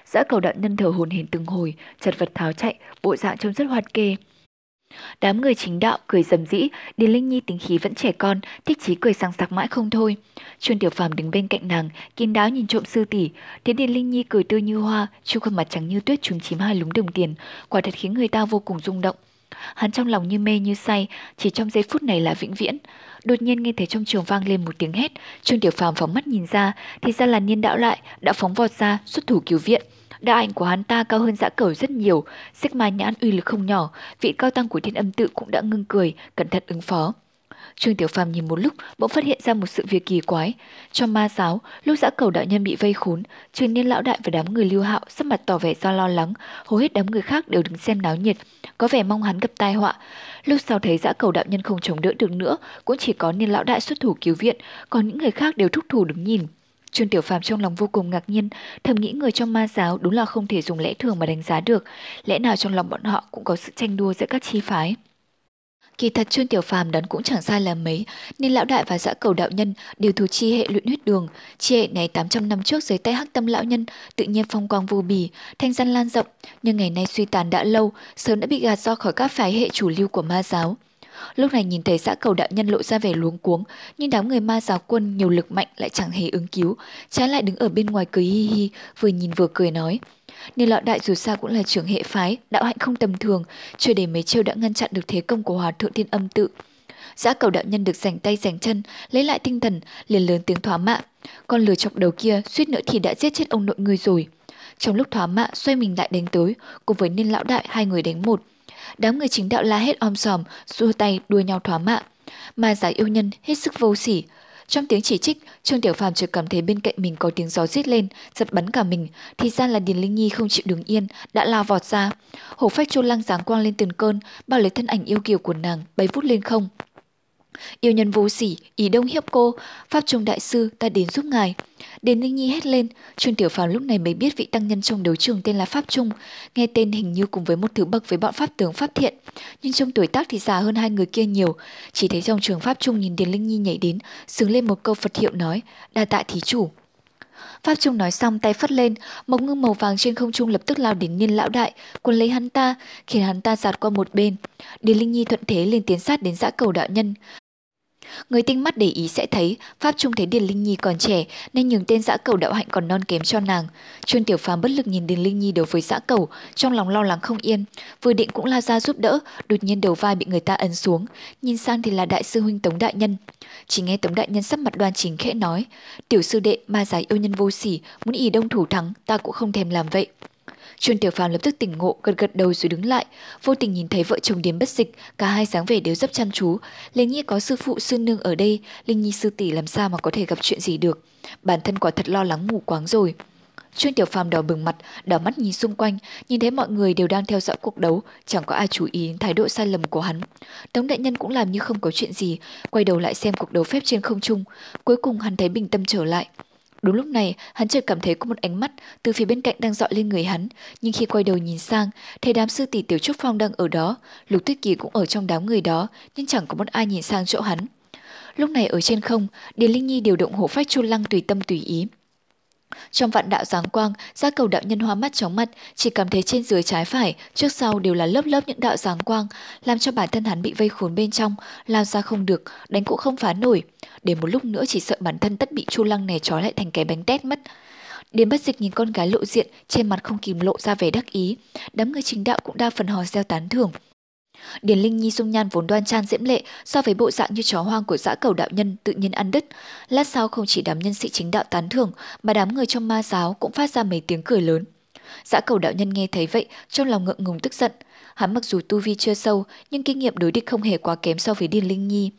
Dã cầu đạo nhân thở hồn hển từng hồi, chật vật tháo chạy, bộ dạng trông rất hoạt kê. Đám người chính đạo cười dầm dĩ, Điền Linh Nhi tính khí vẫn trẻ con, thích chí cười sang sặc mãi không thôi. Trương Tiểu Phàm đứng bên cạnh nàng, kín đáo nhìn trộm sư tỷ, thấy Điền Linh Nhi cười tươi như hoa, chu khuôn mặt trắng như tuyết trúng chím hai lúng đồng tiền, quả thật khiến người ta vô cùng rung động. Hắn trong lòng như mê như say, chỉ trong giây phút này là vĩnh viễn. Đột nhiên nghe thấy trong trường vang lên một tiếng hét, Trương Tiểu Phàm phóng mắt nhìn ra, thì ra là Niên Đạo lại đã phóng vọt ra, xuất thủ cứu viện. Đạo ảnh của hắn ta cao hơn dã cẩu rất nhiều, xích ma nhãn uy lực không nhỏ, vị cao tăng của thiên âm tự cũng đã ngưng cười, cẩn thận ứng phó. Trương Tiểu Phàm nhìn một lúc, bỗng phát hiện ra một sự việc kỳ quái. Trong ma giáo, lúc dã cầu đạo nhân bị vây khốn, Trương Niên lão đại và đám người lưu hạo sắc mặt tỏ vẻ do lo lắng, hầu hết đám người khác đều đứng xem náo nhiệt, có vẻ mong hắn gặp tai họa. Lúc sau thấy dã cầu đạo nhân không chống đỡ được nữa, cũng chỉ có Niên lão đại xuất thủ cứu viện, còn những người khác đều thúc thủ đứng nhìn. Trương Tiểu Phàm trong lòng vô cùng ngạc nhiên, thầm nghĩ người trong ma giáo đúng là không thể dùng lẽ thường mà đánh giá được, lẽ nào trong lòng bọn họ cũng có sự tranh đua giữa các chi phái. Kỳ thật Trương Tiểu Phàm đoán cũng chẳng sai là mấy, nên lão đại và dã cầu đạo nhân đều thuộc chi hệ luyện huyết đường. Chi hệ này 800 năm trước dưới tay hắc tâm lão nhân, tự nhiên phong quang vô bì, thanh danh lan rộng, nhưng ngày nay suy tàn đã lâu, sớm đã bị gạt ra khỏi các phái hệ chủ lưu của ma giáo. Lúc này nhìn thấy xã cầu đạo nhân lộ ra vẻ luống cuống, nhưng đám người ma giáo quân nhiều lực mạnh lại chẳng hề ứng cứu, trái lại đứng ở bên ngoài cười hi hi, vừa nhìn vừa cười nói. Nên lão đại dù sao cũng là trưởng hệ phái, đạo hạnh không tầm thường, chưa để mấy chiêu đã ngăn chặn được thế công của hòa thượng thiên âm tự. Giã cầu đạo nhân được giành tay giành chân, lấy lại tinh thần, liền lớn tiếng thoá mạ. Con lừa chọc đầu kia suýt nữa thì đã giết chết ông nội người rồi. Trong lúc thoá mạ xoay mình lại đánh tới, cùng với niên lão đại hai người đánh một. Đám người chính đạo la hết om sòm, xua tay đua nhau thỏa mạ. Mà giả yêu nhân hết sức vô sỉ. Trong tiếng chỉ trích, Trương Tiểu Phàm chợt cảm thấy bên cạnh mình có tiếng gió rít lên, giật bắn cả mình. Thì ra là Điền Linh Nhi không chịu đứng yên, đã lao vọt ra. Hổ phách chôn lăng giáng quang lên từng cơn, bao lấy thân ảnh yêu kiều của nàng, bay vút lên không. Yêu nhân vô sỉ, ý đông hiếp cô, Pháp Trung Đại Sư ta đến giúp ngài. Đến Ninh Nhi hét lên, Trương Tiểu Phàm lúc này mới biết vị tăng nhân trong đấu trường tên là Pháp Trung, nghe tên hình như cùng với một thứ bậc với bọn Pháp tướng Pháp Thiện. Nhưng trong tuổi tác thì già hơn hai người kia nhiều, chỉ thấy trong trường Pháp Trung nhìn Điền Linh Nhi nhảy đến, sướng lên một câu Phật hiệu nói, đa tạ thí chủ. Pháp Trung nói xong tay phất lên, mộc ngưng màu vàng trên không trung lập tức lao đến niên lão đại, cuốn lấy hắn ta, khiến hắn ta giạt qua một bên. Điền Linh Nhi thuận thế liền tiến sát đến dã cầu đạo nhân. Người tinh mắt để ý sẽ thấy, Pháp Trung thấy Điền Linh Nhi còn trẻ nên nhường tên dã cầu đạo hạnh còn non kém cho nàng. Trương Tiểu Phàm bất lực nhìn Điền Linh Nhi đối với dã cầu, trong lòng lo lắng không yên. Vừa định cũng la ra giúp đỡ, đột nhiên đầu vai bị người ta ấn xuống. Nhìn sang thì là đại sư huynh Tống Đại Nhân. Chỉ nghe Tống Đại Nhân sắp mặt đoan chính khẽ nói, tiểu sư đệ ma giải yêu nhân vô sỉ, muốn ý đông thủ thắng, ta cũng không thèm làm vậy. Trương Tiểu Phàm lập tức tỉnh ngộ, gật gật đầu rồi đứng lại, vô tình nhìn thấy vợ chồng Điếm bất dịch, cả hai dáng vẻ đều rất chăm chú. Linh Nhi có sư phụ sư nương ở đây, Linh Nhi sư tỷ làm sao mà có thể gặp chuyện gì được. Bản thân quả thật lo lắng mù quáng rồi. Trương Tiểu Phàm đỏ bừng mặt, đỏ mắt nhìn xung quanh, nhìn thấy mọi người đều đang theo dõi cuộc đấu, chẳng có ai chú ý đến thái độ sai lầm của hắn. Tống đại nhân cũng làm như không có chuyện gì, quay đầu lại xem cuộc đấu phép trên không trung. Cuối cùng hắn thấy bình tâm trở lại. Đúng lúc này, hắn chợt cảm thấy có một ánh mắt từ phía bên cạnh đang dọi lên người hắn, nhưng khi quay đầu nhìn sang, thấy đám sư tỷ Tiểu Trúc Phong đang ở đó, Lục Tuyết Kỳ cũng ở trong đám người đó, nhưng chẳng có một ai nhìn sang chỗ hắn. Lúc này ở trên không, Điền Linh Nhi điều động hổ phách chu lăng tùy tâm tùy ý. Trong vạn đạo giáng quang, ra cầu đạo nhân hoa mắt chóng mặt, chỉ cảm thấy trên dưới trái phải, trước sau đều là lớp lớp những đạo giáng quang, làm cho bản thân hắn bị vây khốn bên trong, lao ra không được, đánh cũng không phá nổi. Để một lúc nữa chỉ sợ bản thân tất bị chu lăng này trói lại thành cái bánh tét mất. Điền bất dịch nhìn con gái lộ diện, trên mặt không kìm lộ ra vẻ đắc ý. Đám người chính đạo cũng đa phần hò reo tán thưởng. Điền Linh Nhi dung nhan vốn đoan trang diễm lệ so với bộ dạng như chó hoang của dã cầu đạo nhân tự nhiên ăn đứt. Lát sau không chỉ đám nhân sĩ chính đạo tán thưởng mà đám người trong ma giáo cũng phát ra mấy tiếng cười lớn. Dã cầu đạo nhân nghe thấy vậy trong lòng ngượng ngùng tức giận. Hắn mặc dù tu vi chưa sâu nhưng kinh nghiệm đối địch không hề quá kém so với Điền Linh Nhi.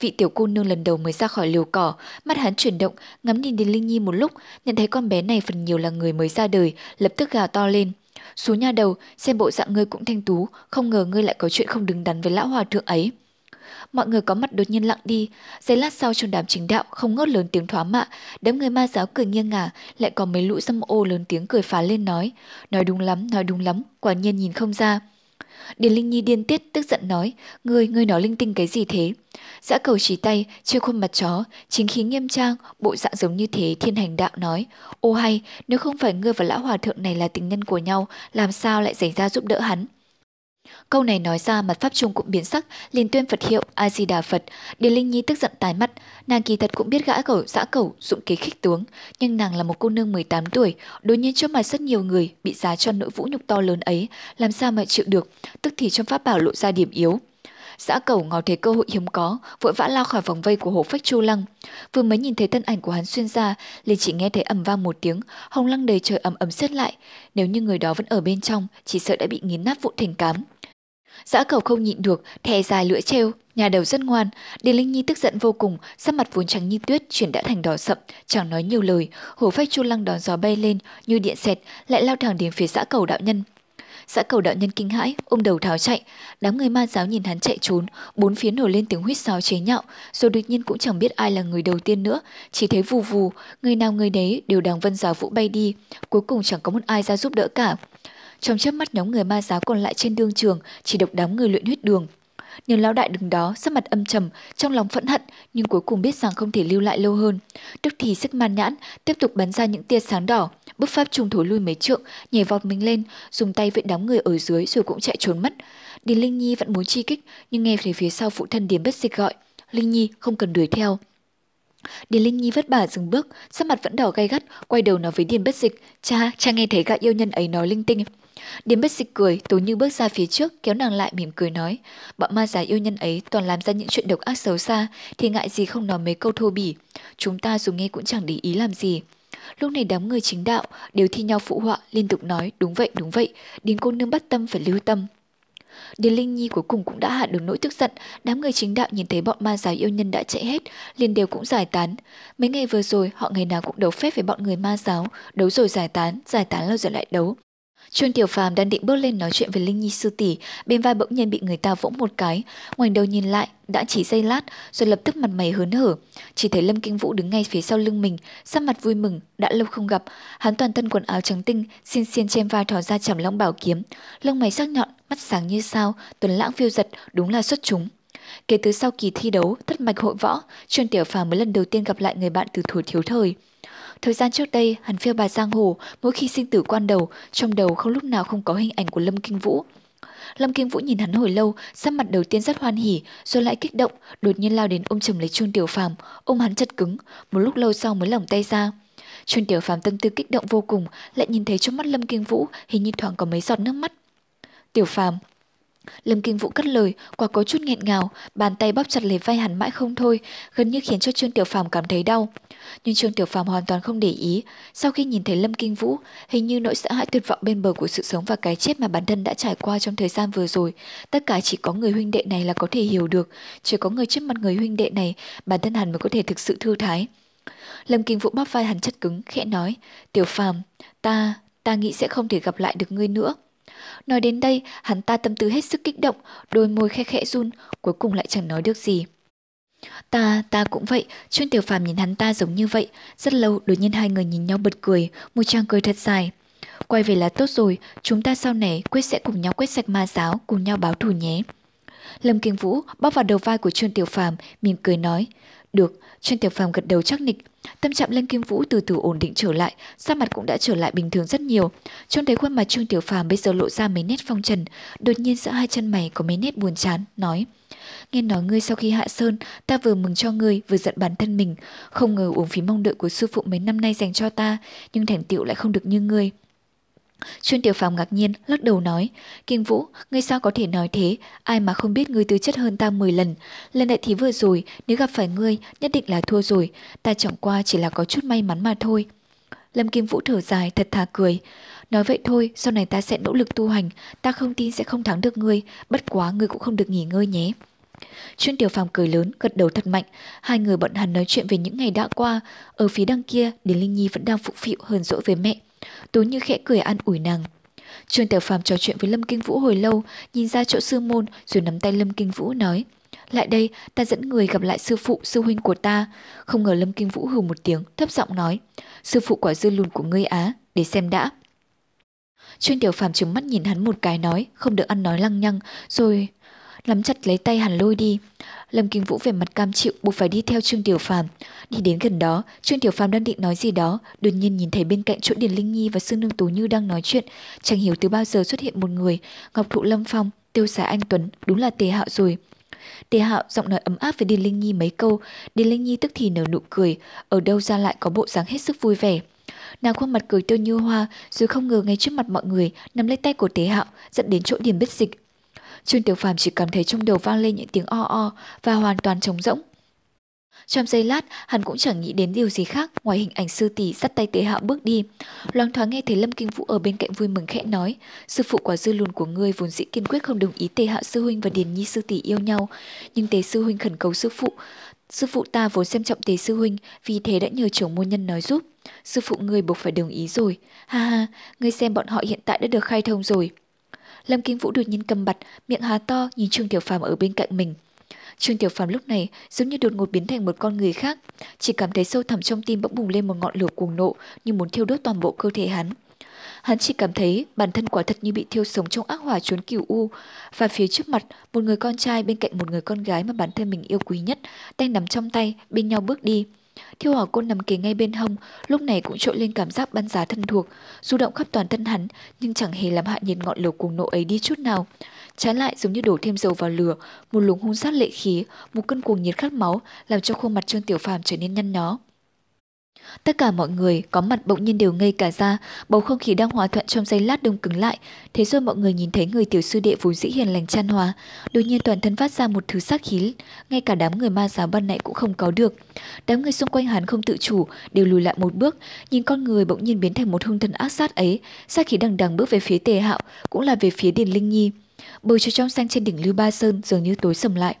Vị tiểu cô nương lần đầu mới ra khỏi liều cỏ, mắt hắn chuyển động, ngắm nhìn Điền Linh Nhi một lúc, nhận thấy con bé này phần nhiều là người mới ra đời, lập tức gào to lên. Số nhà đầu, xem bộ dạng ngươi cũng thanh tú, không ngờ ngươi lại có chuyện không đứng đắn với lão hòa thượng ấy. Mọi người có mặt đột nhiên lặng đi, giây lát sau trong đám chính đạo không ngớt lớn tiếng thoá mạ, đám người ma giáo cười nghiêng ngả, lại có mấy lũ dâm ô lớn tiếng cười phá lên nói, nói đúng lắm, nói đúng lắm, quả nhiên nhìn không ra. Điền Linh Nhi điên tiết tức giận nói, ngươi, ngươi nói linh tinh cái gì thế? Dã cầu chỉ tay, chưa khuôn mặt chó, chính khí nghiêm trang, bộ dạng giống như thế thiên hành đạo nói, ô hay, nếu không phải ngươi và lão hòa thượng này là tình nhân của nhau, làm sao lại xảy ra giúp đỡ hắn? Câu này nói ra mặt Pháp Trung cũng biến sắc, liền tuyên Phật hiệu A-di-đà Phật. Điền Linh Nhi tức giận tái mắt, nàng kỳ thật cũng biết gã cẩu dã cẩu dụng kế khích tướng, nhưng nàng là một cô nương 18 tuổi, đối nhiên trước mặt rất nhiều người bị giá cho nỗi vũ nhục to lớn ấy, làm sao mà chịu được, tức thì trong pháp bảo lộ ra điểm yếu giã cẩu ngó thấy cơ hội hiếm có, vội vã lao khỏi vòng vây của hồ phách chu lăng. Vừa mới nhìn thấy thân ảnh của hắn xuyên ra, liền chỉ nghe thấy ầm vang một tiếng, hồng lăng đầy trời ầm ầm xét lại. Nếu như người đó vẫn ở bên trong, chỉ sợ đã bị nghiến nát vụ thành cám. giã cầu không nhịn được, thè dài lưỡi treo, nhà đầu rất ngoan. Điền Linh Nhi tức giận vô cùng, sắc mặt vốn trắng như tuyết chuyển đã thành đỏ sậm, chẳng nói nhiều lời. hồ phách chu lăng đón gió bay lên, như điện xẹt, lại lao thẳng đến phía giã cầu đạo nhân. Xã cầu đạo nhân kinh hãi, ôm đầu tháo chạy. Đám người ma giáo nhìn hắn chạy trốn, bốn phía nổi lên tiếng huýt sáo chế nhạo, rồi đột nhiên cũng chẳng biết ai là người đầu tiên nữa, chỉ thấy vù vù, người nào người đấy đều đang vân giáo vũ bay đi, cuối cùng chẳng có một ai ra giúp đỡ cả. Trong chớp mắt nhóm người ma giáo còn lại trên đương trường, chỉ độc đám người luyện huyết đường. Nhưng lão đại đứng đó, sắc mặt âm trầm, trong lòng phẫn hận, nhưng cuối cùng biết rằng không thể lưu lại lâu hơn. Tức thì sức man nhãn, tiếp tục bắn ra những tia sáng đỏ, bức pháp trùng thổi lui mấy trượng, nhảy vọt mình lên, dùng tay vẫy đám người ở dưới rồi cũng chạy trốn mất. Điền Linh Nhi vẫn muốn chi kích, nhưng nghe thấy phía sau phụ thân Điền Bất Dịch gọi, Linh Nhi không cần đuổi theo. Điền Linh Nhi vất vả dừng bước, sắc mặt vẫn đỏ gay gắt, quay đầu nói với Điền Bất Dịch, cha, cha nghe thấy gã yêu nhân ấy nói linh tinh. Điềm bất dịch cười, Tố Như bước ra phía trước, kéo nàng lại mỉm cười nói, bọn ma già yêu nhân ấy toàn làm ra những chuyện độc ác xấu xa, thì ngại gì không nói mấy câu thô bỉ. Chúng ta dù nghe cũng chẳng để ý làm gì. Lúc này đám người chính đạo đều thi nhau phụ họa, liên tục nói, đúng vậy, đúng vậy, Điền cô nương bắt tâm phải lưu tâm. Điền Linh Nhi cuối cùng cũng đã hạ được nỗi tức giận, đám người chính đạo nhìn thấy bọn ma giáo yêu nhân đã chạy hết, liền đều cũng giải tán. Mấy ngày vừa rồi họ ngày nào cũng đấu phép với bọn người ma giáo, đấu rồi giải tán, giải tán lâu rồi lại đấu. Trương Tiểu Phàm đang định bước lên nói chuyện với Linh Nhi sư tỷ, bên vai bỗng nhiên bị người ta vỗ một cái, ngoảnh đầu nhìn lại, đã chỉ giây lát, rồi lập tức mặt mày hớn hở, chỉ thấy Lâm Kinh Vũ đứng ngay phía sau lưng mình, sắc mặt vui mừng, đã lâu không gặp, hắn toàn thân quần áo trắng tinh, xiên xiên trên vai thò ra chằm long bảo kiếm, lông mày sắc nhọn, mắt sáng như sao, tuấn lãng phiêu giật, đúng là xuất chúng. Kể từ sau kỳ thi đấu, thất mạch hội võ, Trương Tiểu Phàm mới lần đầu tiên gặp lại người bạn từ thuở thiếu thời. Thời gian trước đây, hắn phiêu bà giang hồ, mỗi khi sinh tử quan đầu, trong đầu không lúc nào không có hình ảnh của Lâm Kinh Vũ. Lâm kinh Vũ nhìn hắn hồi lâu, sắc mặt đầu tiên rất hoan hỉ, rồi lại kích động, đột nhiên lao đến ôm chầm lấy Trương Tiểu Phàm, ôm hắn chặt cứng, một lúc lâu sau mới lỏng tay ra. Trương Tiểu Phàm tâm tư kích động vô cùng, lại nhìn thấy trong mắt Lâm kinh Vũ hình như thoáng có mấy giọt nước mắt. Tiểu Phàm, Lâm Kinh Vũ cất lời, quả có chút nghẹn ngào, bàn tay bóp chặt lấy vai hắn mãi không thôi, gần như khiến cho Trương Tiểu Phàm cảm thấy đau. Nhưng Trương Tiểu Phàm hoàn toàn không để ý, sau khi nhìn thấy Lâm Kinh Vũ, hình như nỗi sợ hãi tuyệt vọng bên bờ của sự sống và cái chết mà bản thân đã trải qua trong thời gian vừa rồi, tất cả chỉ có người huynh đệ này là có thể hiểu được, chỉ có người trước mặt người huynh đệ này, bản thân hắn mới có thể thực sự thư thái. Lâm Kinh Vũ bóp vai hắn chất cứng, khẽ nói, Tiểu Phàm, ta, ta nghĩ sẽ không thể gặp lại được ngươi nữa. Nói đến đây, hắn ta tâm tư hết sức kích động, đôi môi khẽ khẽ run, cuối cùng lại chẳng nói được gì. Ta, ta cũng vậy, Trương Tiểu Phàm nhìn hắn ta giống như vậy, rất lâu đột nhiên hai người nhìn nhau bật cười, một trang cười thật dài. Quay về là tốt rồi, chúng ta sau này quyết sẽ cùng nhau quét sạch ma giáo, cùng nhau báo thù nhé. Lâm Kinh Vũ bóp vào đầu vai của Trương Tiểu Phàm, mỉm cười nói, được, Trương Tiểu Phàm gật đầu chắc nịch, Tâm trạng Lâm Kim Vũ từ từ ổn định trở lại, sắc mặt cũng đã trở lại bình thường rất nhiều. Trông thấy khuôn mặt Trương Tiểu Phàm bây giờ lộ ra mấy nét phong trần, đột nhiên giữa hai chân mày có mấy nét buồn chán, nói: "Nghe nói ngươi sau khi hạ sơn, ta vừa mừng cho ngươi, vừa giận bản thân mình, không ngờ uống phí mong đợi của sư phụ mấy năm nay dành cho ta, nhưng thành tựu lại không được như ngươi." Chuyên tiểu phàm ngạc nhiên, lắc đầu nói, Kinh Vũ, ngươi sao có thể nói thế, ai mà không biết ngươi tư chất hơn ta 10 lần. Lần đại thí vừa rồi, nếu gặp phải ngươi, nhất định là thua rồi, ta chẳng qua chỉ là có chút may mắn mà thôi. Lâm Kim Vũ thở dài, thật thà cười. Nói vậy thôi, sau này ta sẽ nỗ lực tu hành, ta không tin sẽ không thắng được ngươi, bất quá ngươi cũng không được nghỉ ngơi nhé. Chuyên tiểu phàm cười lớn, gật đầu thật mạnh, hai người bọn hắn nói chuyện về những ngày đã qua, ở phía đằng kia, Điền Linh Nhi vẫn đang phụ phịu hờn dỗi với mẹ. Tú như khẽ cười an ủi nàng. Trương Tiểu Phàm trò chuyện với Lâm Kinh Vũ hồi lâu, nhìn ra chỗ sư môn rồi nắm tay Lâm Kinh Vũ nói. Lại đây, ta dẫn người gặp lại sư phụ, sư huynh của ta. Không ngờ Lâm Kinh Vũ hừ một tiếng, thấp giọng nói. Sư phụ quả dư lùn của ngươi á, để xem đã. Trương Tiểu Phàm trừng mắt nhìn hắn một cái nói, không được ăn nói lăng nhăng, rồi nắm chặt lấy tay hắn lôi đi. Lâm Kinh Vũ về mặt cam chịu buộc phải đi theo Trương Tiểu Phàm. Đi đến gần đó, Trương Tiểu Phàm đang định nói gì đó, đột nhiên nhìn thấy bên cạnh chỗ Điền Linh Nhi và Sư Nương Tú Như đang nói chuyện, chẳng hiểu từ bao giờ xuất hiện một người, Ngọc Thụ Lâm Phong, Tiêu Xá Anh Tuấn, đúng là Tề Hạo rồi. Tề Hạo giọng nói ấm áp với Điền Linh Nhi mấy câu, Điền Linh Nhi tức thì nở nụ cười, ở đâu ra lại có bộ dáng hết sức vui vẻ. Nàng khuôn mặt cười tươi như hoa, rồi không ngờ ngay trước mặt mọi người nắm lấy tay của Tế Hạo, dẫn đến chỗ điểm bích dịch. Trương Tiểu Phàm chỉ cảm thấy trong đầu vang lên những tiếng o o và hoàn toàn trống rỗng. Trong giây lát, hắn cũng chẳng nghĩ đến điều gì khác ngoài hình ảnh sư tỷ dắt tay tế hạo bước đi. Loáng thoáng nghe thấy Lâm Kinh Vũ ở bên cạnh vui mừng khẽ nói, sư phụ quả dư lùn của ngươi vốn dĩ kiên quyết không đồng ý tế hạo sư huynh và điền nhi sư tỷ yêu nhau, nhưng tế sư huynh khẩn cầu sư phụ. Sư phụ ta vốn xem trọng tế sư huynh, vì thế đã nhờ chồng môn nhân nói giúp. Sư phụ ngươi buộc phải đồng ý rồi. Ha ha, ngươi xem bọn họ hiện tại đã được khai thông rồi. Lâm Kinh Vũ đột nhiên cầm bặt, miệng há to nhìn Trương Tiểu Phàm ở bên cạnh mình. Trương Tiểu Phàm lúc này giống như đột ngột biến thành một con người khác, chỉ cảm thấy sâu thẳm trong tim bỗng bùng lên một ngọn lửa cuồng nộ như muốn thiêu đốt toàn bộ cơ thể hắn. Hắn chỉ cảm thấy bản thân quả thật như bị thiêu sống trong ác hỏa trốn cửu u, và phía trước mặt một người con trai bên cạnh một người con gái mà bản thân mình yêu quý nhất đang nắm trong tay bên nhau bước đi. Thiêu hỏa côn nằm kề ngay bên hông, lúc này cũng trội lên cảm giác bắn giá thân thuộc, du động khắp toàn thân hắn, nhưng chẳng hề làm hạ nhiệt ngọn lửa cuồng nộ ấy đi chút nào. Trái lại giống như đổ thêm dầu vào lửa, một luồng hung sát lệ khí, một cơn cuồng nhiệt khát máu, làm cho khuôn mặt Trương Tiểu Phàm trở nên nhăn nhó. Tất cả mọi người có mặt bỗng nhiên đều ngây cả ra, bầu không khí đang hòa thuận trong giây lát đông cứng lại. Thế rồi mọi người nhìn thấy người tiểu sư đệ vốn dĩ hiền lành chan hòa, đột nhiên toàn thân phát ra một thứ sắc khí, ngay cả đám người ma giáo ban nãy cũng không có được. Đám người xung quanh hắn không tự chủ, đều lùi lại một bước, nhìn con người bỗng nhiên biến thành một hung thần ác sát ấy, sát khí đằng đằng bước về phía Tề Hạo, cũng là về phía Điền Linh Nhi. Bầu trời trong xanh trên đỉnh Lưu Ba Sơn dường như tối sầm lại.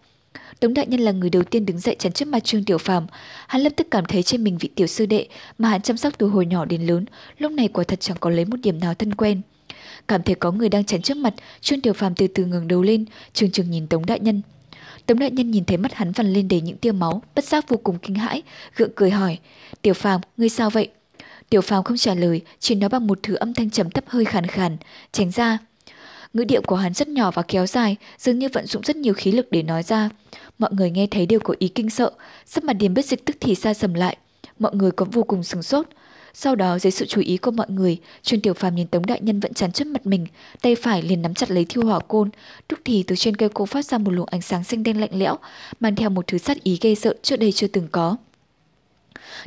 Tống đại nhân là người đầu tiên đứng dậy chắn trước mặt Trương Tiểu Phàm, hắn lập tức cảm thấy trên mình vị tiểu sư đệ mà hắn chăm sóc từ hồi nhỏ đến lớn, lúc này quả thật chẳng có lấy một điểm nào thân quen. Cảm thấy có người đang chắn trước mặt, Trương Tiểu Phàm từ từ ngẩng đầu lên, trừng trừng nhìn Tống đại nhân. Tống đại nhân nhìn thấy mắt hắn vằn lên đầy những tia máu, bất giác vô cùng kinh hãi, gượng cười hỏi: "Tiểu Phàm, ngươi sao vậy?" Tiểu Phàm không trả lời, chỉ nói bằng một thứ âm thanh trầm thấp hơi khàn khàn, "Tránh ra." Ngữ điệu của hắn rất nhỏ và kéo dài, dường như vận dụng rất nhiều khí lực để nói ra. Mọi người nghe thấy đều có ý kinh sợ, sắc mặt điềm biết dịch tức thì xa sầm lại. Mọi người có vô cùng sừng sốt. Sau đó dưới sự chú ý của mọi người, Trương Tiểu Phàm nhìn Tống Đại Nhân vẫn chắn trước mặt mình, tay phải liền nắm chặt lấy thiêu hỏa côn, lúc thì từ trên cây cô phát ra một luồng ánh sáng xanh đen lạnh lẽo, mang theo một thứ sát ý gây sợ trước đây chưa từng có.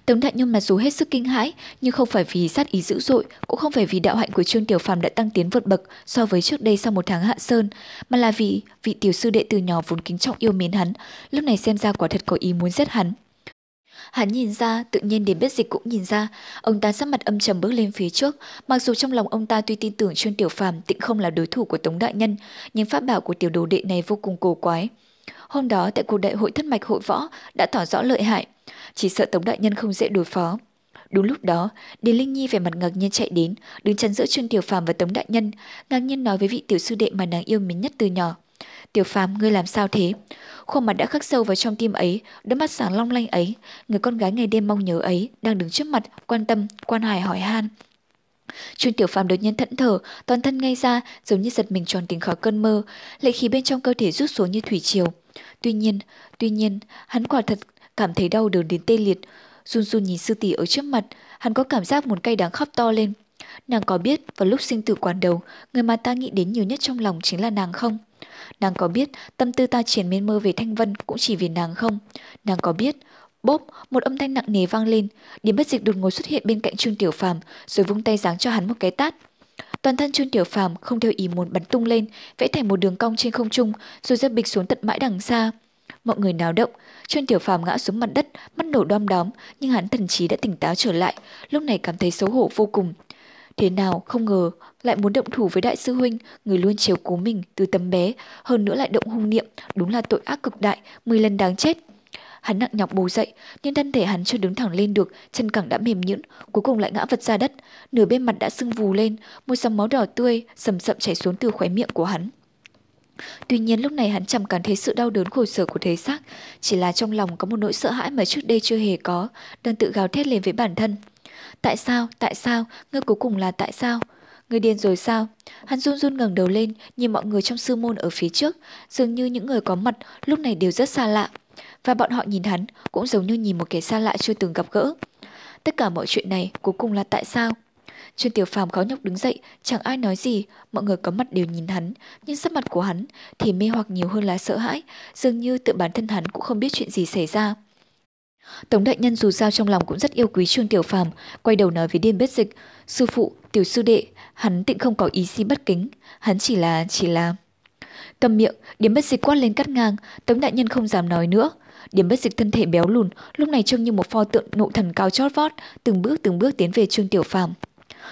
Tống Đại Nhân mặc dù hết sức kinh hãi, nhưng không phải vì sát ý dữ dội, cũng không phải vì đạo hạnh của Trương Tiểu Phàm đã tăng tiến vượt bậc so với trước đây sau một tháng hạ sơn, mà là vì vị tiểu sư đệ từ nhỏ vốn kính trọng yêu mến hắn, lúc này xem ra quả thật có ý muốn giết hắn. Hắn nhìn ra, tự nhiên đến biết dịch cũng nhìn ra, ông ta sắc mặt âm trầm bước lên phía trước, mặc dù trong lòng ông ta tuy tin tưởng Trương Tiểu Phàm tịnh không là đối thủ của Tống Đại Nhân, nhưng pháp bảo của tiểu đồ đệ này vô cùng cổ quái. Hôm đó tại cuộc đại hội thất mạch hội võ đã tỏ rõ lợi hại, chỉ sợ Tống Đại Nhân không dễ đối phó. Đúng lúc đó, Điền Linh Nhi vẻ mặt ngạc nhiên chạy đến, đứng chắn giữa Trương Tiểu Phàm và Tống Đại Nhân, ngạc nhiên nói với vị tiểu sư đệ mà nàng yêu mến nhất từ nhỏ. Tiểu Phàm, ngươi làm sao thế? Khuôn mặt đã khắc sâu vào trong tim ấy, đôi mắt sáng long lanh ấy, người con gái ngày đêm mong nhớ ấy, đang đứng trước mặt, quan tâm, quan hài hỏi han. Trương Tiểu Phàm đột nhiên thẫn thờ, toàn thân ngay ra, giống như giật mình tròn tỉnh khỏi cơn mơ, lệ khí bên trong cơ thể rút xuống như thủy triều. Tuy nhiên, tuy nhiên, hắn quả thật cảm thấy đau đớn đến tê liệt. Run run nhìn sư tỷ ở trước mặt, hắn có cảm giác một cây đắng khóc to lên. Nàng có biết vào lúc sinh tử quán đầu, người mà ta nghĩ đến nhiều nhất trong lòng chính là nàng không? Nàng có biết tâm tư ta triển miên mơ về Thanh Vân cũng chỉ vì nàng không? Nàng có biết Bốp, một âm thanh nặng nề vang lên, điểm bất dịch đột ngột xuất hiện bên cạnh Trương Tiểu Phàm, rồi vung tay giáng cho hắn một cái tát. Toàn thân Trương Tiểu Phàm không theo ý muốn bắn tung lên, vẽ thành một đường cong trên không trung, rồi rơi bịch xuống tận mãi đằng xa. Mọi người náo động, Trương Tiểu Phàm ngã xuống mặt đất, mắt nổ đom đóm, nhưng hắn thần trí đã tỉnh táo trở lại, lúc này cảm thấy xấu hổ vô cùng. Thế nào không ngờ lại muốn động thủ với đại sư huynh, người luôn chiều cố mình từ tấm bé, hơn nữa lại động hung niệm, đúng là tội ác cực đại, 10 lần đáng chết. Hắn nặng nhọc bù dậy, nhưng thân thể hắn chưa đứng thẳng lên được, chân cẳng đã mềm nhũn, cuối cùng lại ngã vật ra đất, nửa bên mặt đã sưng vù lên, một dòng máu đỏ tươi sầm sậm chảy xuống từ khóe miệng của hắn. Tuy nhiên lúc này hắn chẳng cảm thấy sự đau đớn khổ sở của thế xác, chỉ là trong lòng có một nỗi sợ hãi mà trước đây chưa hề có, đang tự gào thét lên với bản thân. Tại sao, tại sao, ngươi cuối cùng là tại sao? Ngươi điên rồi sao? Hắn run run ngẩng đầu lên, nhìn mọi người trong sư môn ở phía trước, dường như những người có mặt lúc này đều rất xa lạ. Và bọn họ nhìn hắn cũng giống như nhìn một kẻ xa lạ chưa từng gặp gỡ. Tất cả mọi chuyện này cuối cùng là tại sao? Trương Tiểu Phàm khó nhọc đứng dậy, chẳng ai nói gì, mọi người có mặt đều nhìn hắn, nhưng sắc mặt của hắn thì mê hoặc nhiều hơn là sợ hãi, dường như tự bản thân hắn cũng không biết chuyện gì xảy ra. Tống đại nhân dù sao trong lòng cũng rất yêu quý Trương Tiểu Phàm, quay đầu nói với Điên bết Dịch, "Sư phụ, tiểu sư đệ, hắn tịnh không có ý gì bất kính, hắn chỉ là chỉ là..." Cầm miệng, điên bết Dịch quát lên cắt ngang, Tống đại nhân không dám nói nữa điểm Bất Dịch thân thể béo lùn, lúc này trông như một pho tượng nộ thần cao chót vót, từng bước từng bước tiến về Trương Tiểu Phàm.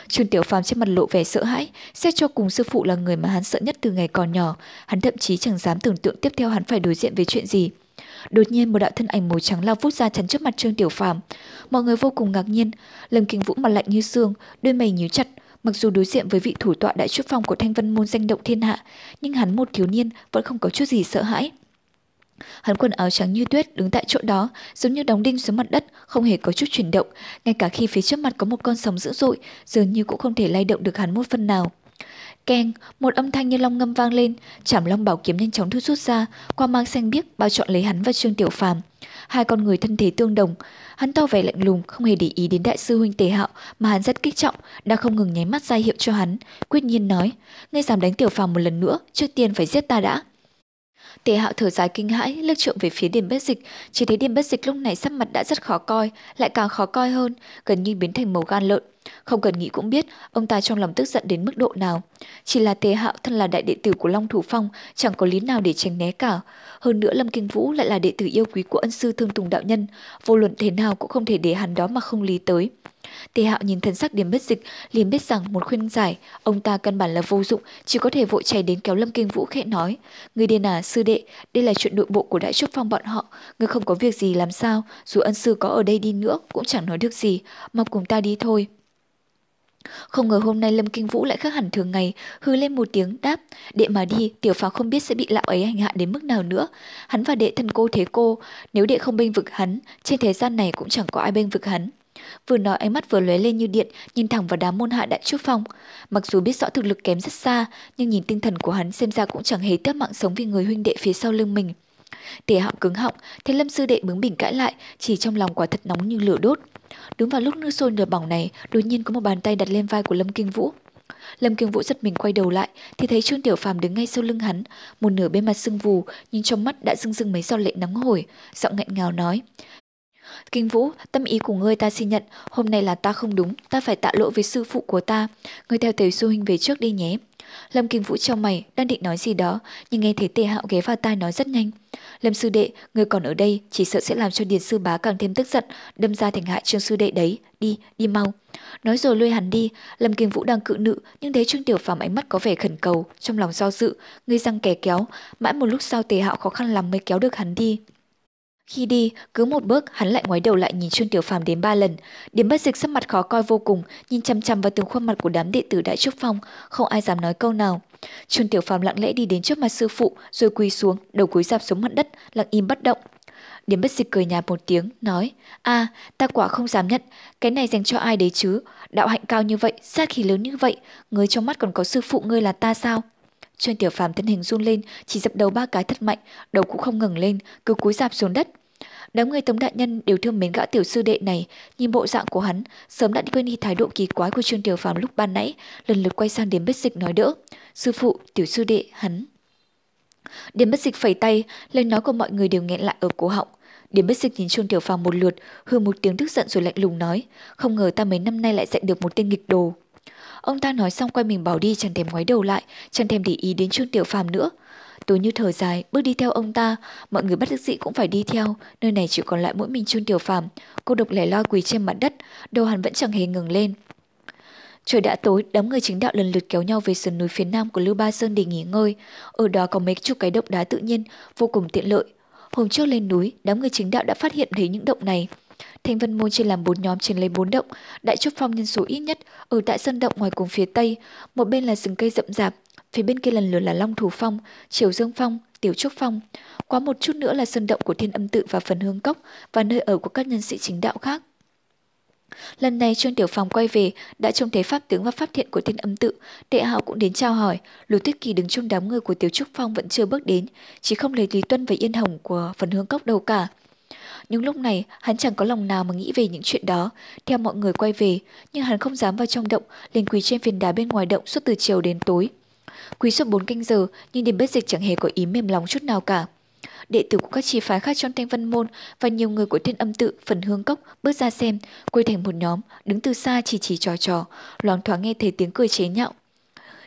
Trương Tiểu Phàm trên mặt lộ vẻ sợ hãi, xét cho cùng sư phụ là người mà hắn sợ nhất từ ngày còn nhỏ, hắn thậm chí chẳng dám tưởng tượng tiếp theo hắn phải đối diện với chuyện gì. Đột nhiên một đạo thân ảnh màu trắng lao vút ra chắn trước mặt Trương Tiểu Phàm. Mọi người vô cùng ngạc nhiên, Lâm Kinh Vũ mặt lạnh như xương, đôi mày nhíu chặt, mặc dù đối diện với vị thủ tọa đại trúc phong của Thanh Vân môn danh động thiên hạ, nhưng hắn một thiếu niên vẫn không có chút gì sợ hãi. Hắn quần áo trắng như tuyết đứng tại chỗ đó, giống như đóng đinh xuống mặt đất, không hề có chút chuyển động, ngay cả khi phía trước mặt có một con sóng dữ dội, dường như cũng không thể lay động được hắn một phần nào. Keng, một âm thanh như long ngâm vang lên, chảm long bảo kiếm nhanh chóng thu rút ra, qua mang xanh biếc bao trọn lấy hắn và Trương Tiểu Phàm. Hai con người thân thể tương đồng, hắn to vẻ lạnh lùng, không hề để ý đến đại sư huynh Tề Hạo mà hắn rất kích trọng, đã không ngừng nháy mắt ra hiệu cho hắn, quyết nhiên nói: "Ngươi dám đánh Tiểu Phàm một lần nữa, trước tiên phải giết ta đã." Tề hạo thở dài kinh hãi, lướt trộm về phía điểm bất dịch, chỉ thấy điểm bất dịch lúc này sắc mặt đã rất khó coi, lại càng khó coi hơn, gần như biến thành màu gan lợn. Không cần nghĩ cũng biết ông ta trong lòng tức giận đến mức độ nào. Chỉ là Tề Hạo thân là đại đệ tử của Long Thủ Phong, chẳng có lý nào để tránh né cả. Hơn nữa Lâm Kinh Vũ lại là đệ tử yêu quý của ân sư Thương Tùng đạo nhân, vô luận thế nào cũng không thể để hắn đó mà không lý tới. Tề Hạo nhìn thần sắc điểm bất dịch, liền biết rằng một khuyên giải, ông ta căn bản là vô dụng, chỉ có thể vội chạy đến kéo Lâm Kinh Vũ khẽ nói: "Người điên à, sư đệ, đây là chuyện nội bộ của Đại Trúc Phong bọn họ, người không có việc gì làm sao, dù ân sư có ở đây đi nữa cũng chẳng nói được gì, mong cùng ta đi thôi." Không ngờ hôm nay Lâm Kinh Vũ lại khác hẳn thường ngày, hư lên một tiếng đáp, đệ mà đi, tiểu pháo không biết sẽ bị lão ấy hành hạ đến mức nào nữa. Hắn và đệ thân cô thế cô, nếu đệ không bênh vực hắn, trên thế gian này cũng chẳng có ai bênh vực hắn. Vừa nói ánh mắt vừa lóe lên như điện, nhìn thẳng vào đám môn hạ đại trúc phong. Mặc dù biết rõ thực lực kém rất xa, nhưng nhìn tinh thần của hắn xem ra cũng chẳng hề tiếc mạng sống vì người huynh đệ phía sau lưng mình. Tề họng cứng họng, thấy lâm sư đệ bướng bỉnh cãi lại, chỉ trong lòng quả thật nóng như lửa đốt. Đúng vào lúc nước sôi nửa bỏng này, đột nhiên có một bàn tay đặt lên vai của Lâm Kinh Vũ. Lâm Kinh Vũ giật mình quay đầu lại thì thấy Trương Tiểu Phàm đứng ngay sau lưng hắn, một nửa bên mặt sưng vù nhưng trong mắt đã rưng rưng mấy giọt lệ nóng hổi, giọng nghẹn ngào nói: Kinh Vũ, tâm ý của ngươi ta xin nhận, hôm nay là ta không đúng, ta phải tạ lỗi với sư phụ của ta. Ngươi theo Tề Xu Huynh về trước đi nhé. Lâm Kinh Vũ trong mày, đang định nói gì đó, nhưng nghe thấy Tề Hạo ghé vào tai nói rất nhanh. Lâm sư đệ, ngươi còn ở đây, chỉ sợ sẽ làm cho Điền sư bá càng thêm tức giận, đâm ra thành hại Trương sư đệ đấy. Đi, đi mau. Nói rồi lôi hắn đi, Lâm Kinh Vũ đang cự nữ, nhưng thấy Trương Tiểu Phàm ánh mắt có vẻ khẩn cầu, trong lòng do dự, ngươi răng kẻ kéo, mãi một lúc sau Tề Hạo khó khăn lắm mới kéo được hắn đi. Khi đi, cứ một bước hắn lại ngoái đầu lại nhìn Trương Tiểu Phàm đến ba lần. Điểm bất dịch sắc mặt khó coi vô cùng, nhìn chăm chăm vào từng khuôn mặt của đám đệ tử Đại Trúc Phong, không ai dám nói câu nào. Trương Tiểu Phàm lặng lẽ đi đến trước mặt sư phụ, rồi quỳ xuống, đầu cúi dạp xuống mặt đất, lặng im bất động. Điểm bất dịch cười nhạt một tiếng, nói, a ta quả không dám nhận, cái này dành cho ai đấy chứ, đạo hạnh cao như vậy, sát khí lớn như vậy, người trong mắt còn có sư phụ ngươi là ta sao? Trương Tiểu Phàm thân hình run lên, chỉ dập đầu ba cái thật mạnh, đầu cũng không ngừng lên, cứ cúi dạp xuống đất. Đám người Tống Đại Nhân đều thương mến gã tiểu sư đệ này, nhìn bộ dạng của hắn, sớm đã quên đi thái độ kỳ quái của Trương Tiểu Phàm lúc ban nãy, lần lượt quay sang đến bất dịch nói đỡ. Sư phụ, tiểu sư đệ, hắn. Điểm bất dịch phẩy tay, lời nói của mọi người đều nghẹn lại ở cổ họng. Điểm bất dịch nhìn Trương Tiểu Phàm một lượt, hừ một tiếng tức giận rồi lạnh lùng nói, không ngờ ta mấy năm nay lại dạy được một tên nghịch đồ. Ông ta nói xong quay mình bỏ đi chẳng thèm ngoái đầu lại, chẳng thèm để ý đến Trương Tiểu Phàm nữa. Tôi như thở dài, bước đi theo ông ta, mọi người bất đắc dĩ cũng phải đi theo, nơi này chỉ còn lại mỗi mình Trương Tiểu Phàm, cô độc lẻ loi quỳ trên mặt đất, đầu hắn vẫn chẳng hề ngừng lên. Trời đã tối, đám người chính đạo lần lượt kéo nhau về sườn núi phía nam của Lưu Ba Sơn để nghỉ ngơi. Ở đó có mấy chục cái động đá tự nhiên, vô cùng tiện lợi. Hôm trước lên núi, đám người chính đạo đã phát hiện thấy những động này. Thanh Vân Môn chia làm bốn nhóm trên lấy bốn động, Đại Trúc Phong nhân số ít nhất ở tại sân động ngoài cùng phía tây, một bên là rừng cây rậm rạp, phía bên kia lần lượt là Long Thủ Phong, Triều Dương Phong, Tiểu Trúc Phong. Quá một chút nữa là sân động của Thiên Âm Tự và phần hương cốc và nơi ở của các nhân sĩ chính đạo khác. Lần này Trương Tiểu Phong quay về, đã trông thấy pháp tướng và pháp thiện của Thiên Âm Tự, Đệ Hạo cũng đến chào hỏi, Lục Tuyết Kỳ đứng trong đám người của Tiểu Trúc Phong vẫn chưa bước đến, chỉ không lấy Lý Tuân và Yên Hồng của phần hương cốc đâu cả. Nhưng lúc này hắn chẳng có lòng nào mà nghĩ về những chuyện đó. Theo mọi người quay về, nhưng hắn không dám vào trong động, liền quỳ trên phiền đá bên ngoài động suốt từ chiều đến tối. Quỳ suốt 4 canh giờ, nhưng điểm bất dịch chẳng hề có ý mềm lòng chút nào cả. Đệ tử của các chi phái khác trong thanh văn môn và nhiều người của thiên âm tự, phần hương cốc bước ra xem, quây thành một nhóm, đứng từ xa chỉ chỉ trò trò, loáng thoáng nghe thấy tiếng cười chế nhạo.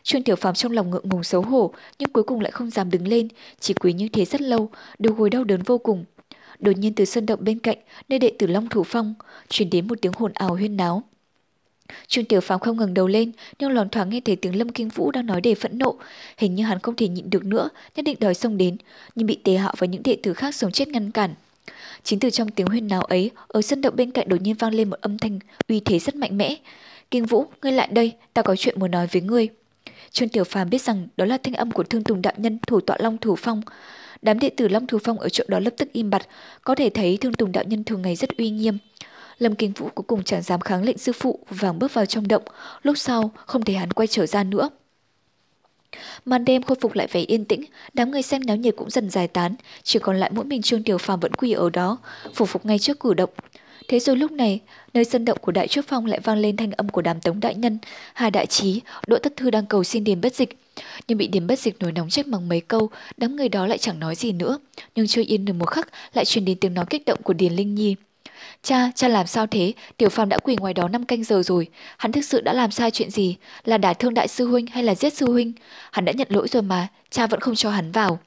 Trương Tiểu Phàm trong lòng ngượng ngùng xấu hổ, nhưng cuối cùng lại không dám đứng lên, chỉ quỳ như thế rất lâu, đầu gối đau đớn vô cùng. Đột nhiên từ sân động bên cạnh, nơi đệ tử Long Thủ Phong, truyền đến một tiếng hồn ảo huyên náo. Trương Tiểu Phàm không ngừng đầu lên, nhưng lòn thoáng nghe thấy tiếng Lâm Kinh Vũ đang nói để phẫn nộ, hình như hắn không thể nhịn được nữa, nhất định đòi xông đến, nhưng bị Tề Hạo và những đệ tử khác sống chết ngăn cản. Chính từ trong tiếng huyên náo ấy, ở sân động bên cạnh đột nhiên vang lên một âm thanh uy thế rất mạnh mẽ. Kinh Vũ, ngươi lại đây, ta có chuyện muốn nói với ngươi. Trương Tiểu Phàm biết rằng đó là thanh âm của Thương Tùng đạo nhân thủ tọa Long Thủ Phong. Đám đệ tử Long Thù Phong ở chỗ đó lập tức im bặt, có thể thấy Thương Tùng đạo nhân thường ngày rất uy nghiêm. Lâm Kinh Vũ cuối cùng chẳng dám kháng lệnh sư phụ vàng bước vào trong động, lúc sau không thể hắn quay trở ra nữa. Màn đêm khôi phục lại vẻ yên tĩnh, đám người xem náo nhiệt cũng dần giải tán, chỉ còn lại mỗi mình Trương Tiểu Phàm vẫn quỳ ở đó, phủ phục ngay trước cử động. Thế rồi lúc này, nơi sân động của Đại Trúc Phong lại vang lên thanh âm của đám tống đại nhân, Hà Đại Trí, Đỗ Tất Thư đang cầu xin điền bất dịch. Nhưng bị điền bất dịch nổi nóng trách bằng mấy câu, đám người đó lại chẳng nói gì nữa. Nhưng chưa yên được một khắc lại truyền đến tiếng nói kích động của Điền Linh Nhi. Cha, cha làm sao thế? Tiểu Phàm đã quỳ ngoài đó 5 canh giờ rồi. Hắn thực sự đã làm sai chuyện gì? Là đả thương đại sư huynh hay là giết sư huynh? Hắn đã nhận lỗi rồi mà, cha vẫn không cho hắn vào.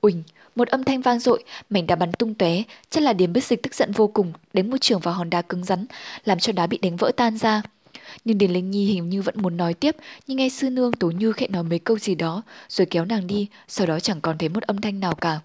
Uỳnh, một âm thanh vang dội, mảnh đá bắn tung tóe, chắc là Điền bất Dịch tức giận vô cùng, đánh một trường vào hòn đá cứng rắn, làm cho đá bị đánh vỡ tan ra. Nhưng Điền Linh Nhi hình như vẫn muốn nói tiếp, nhưng nghe sư nương Tố Như khẽ nói mấy câu gì đó, rồi kéo nàng đi, sau đó chẳng còn thấy một âm thanh nào cả.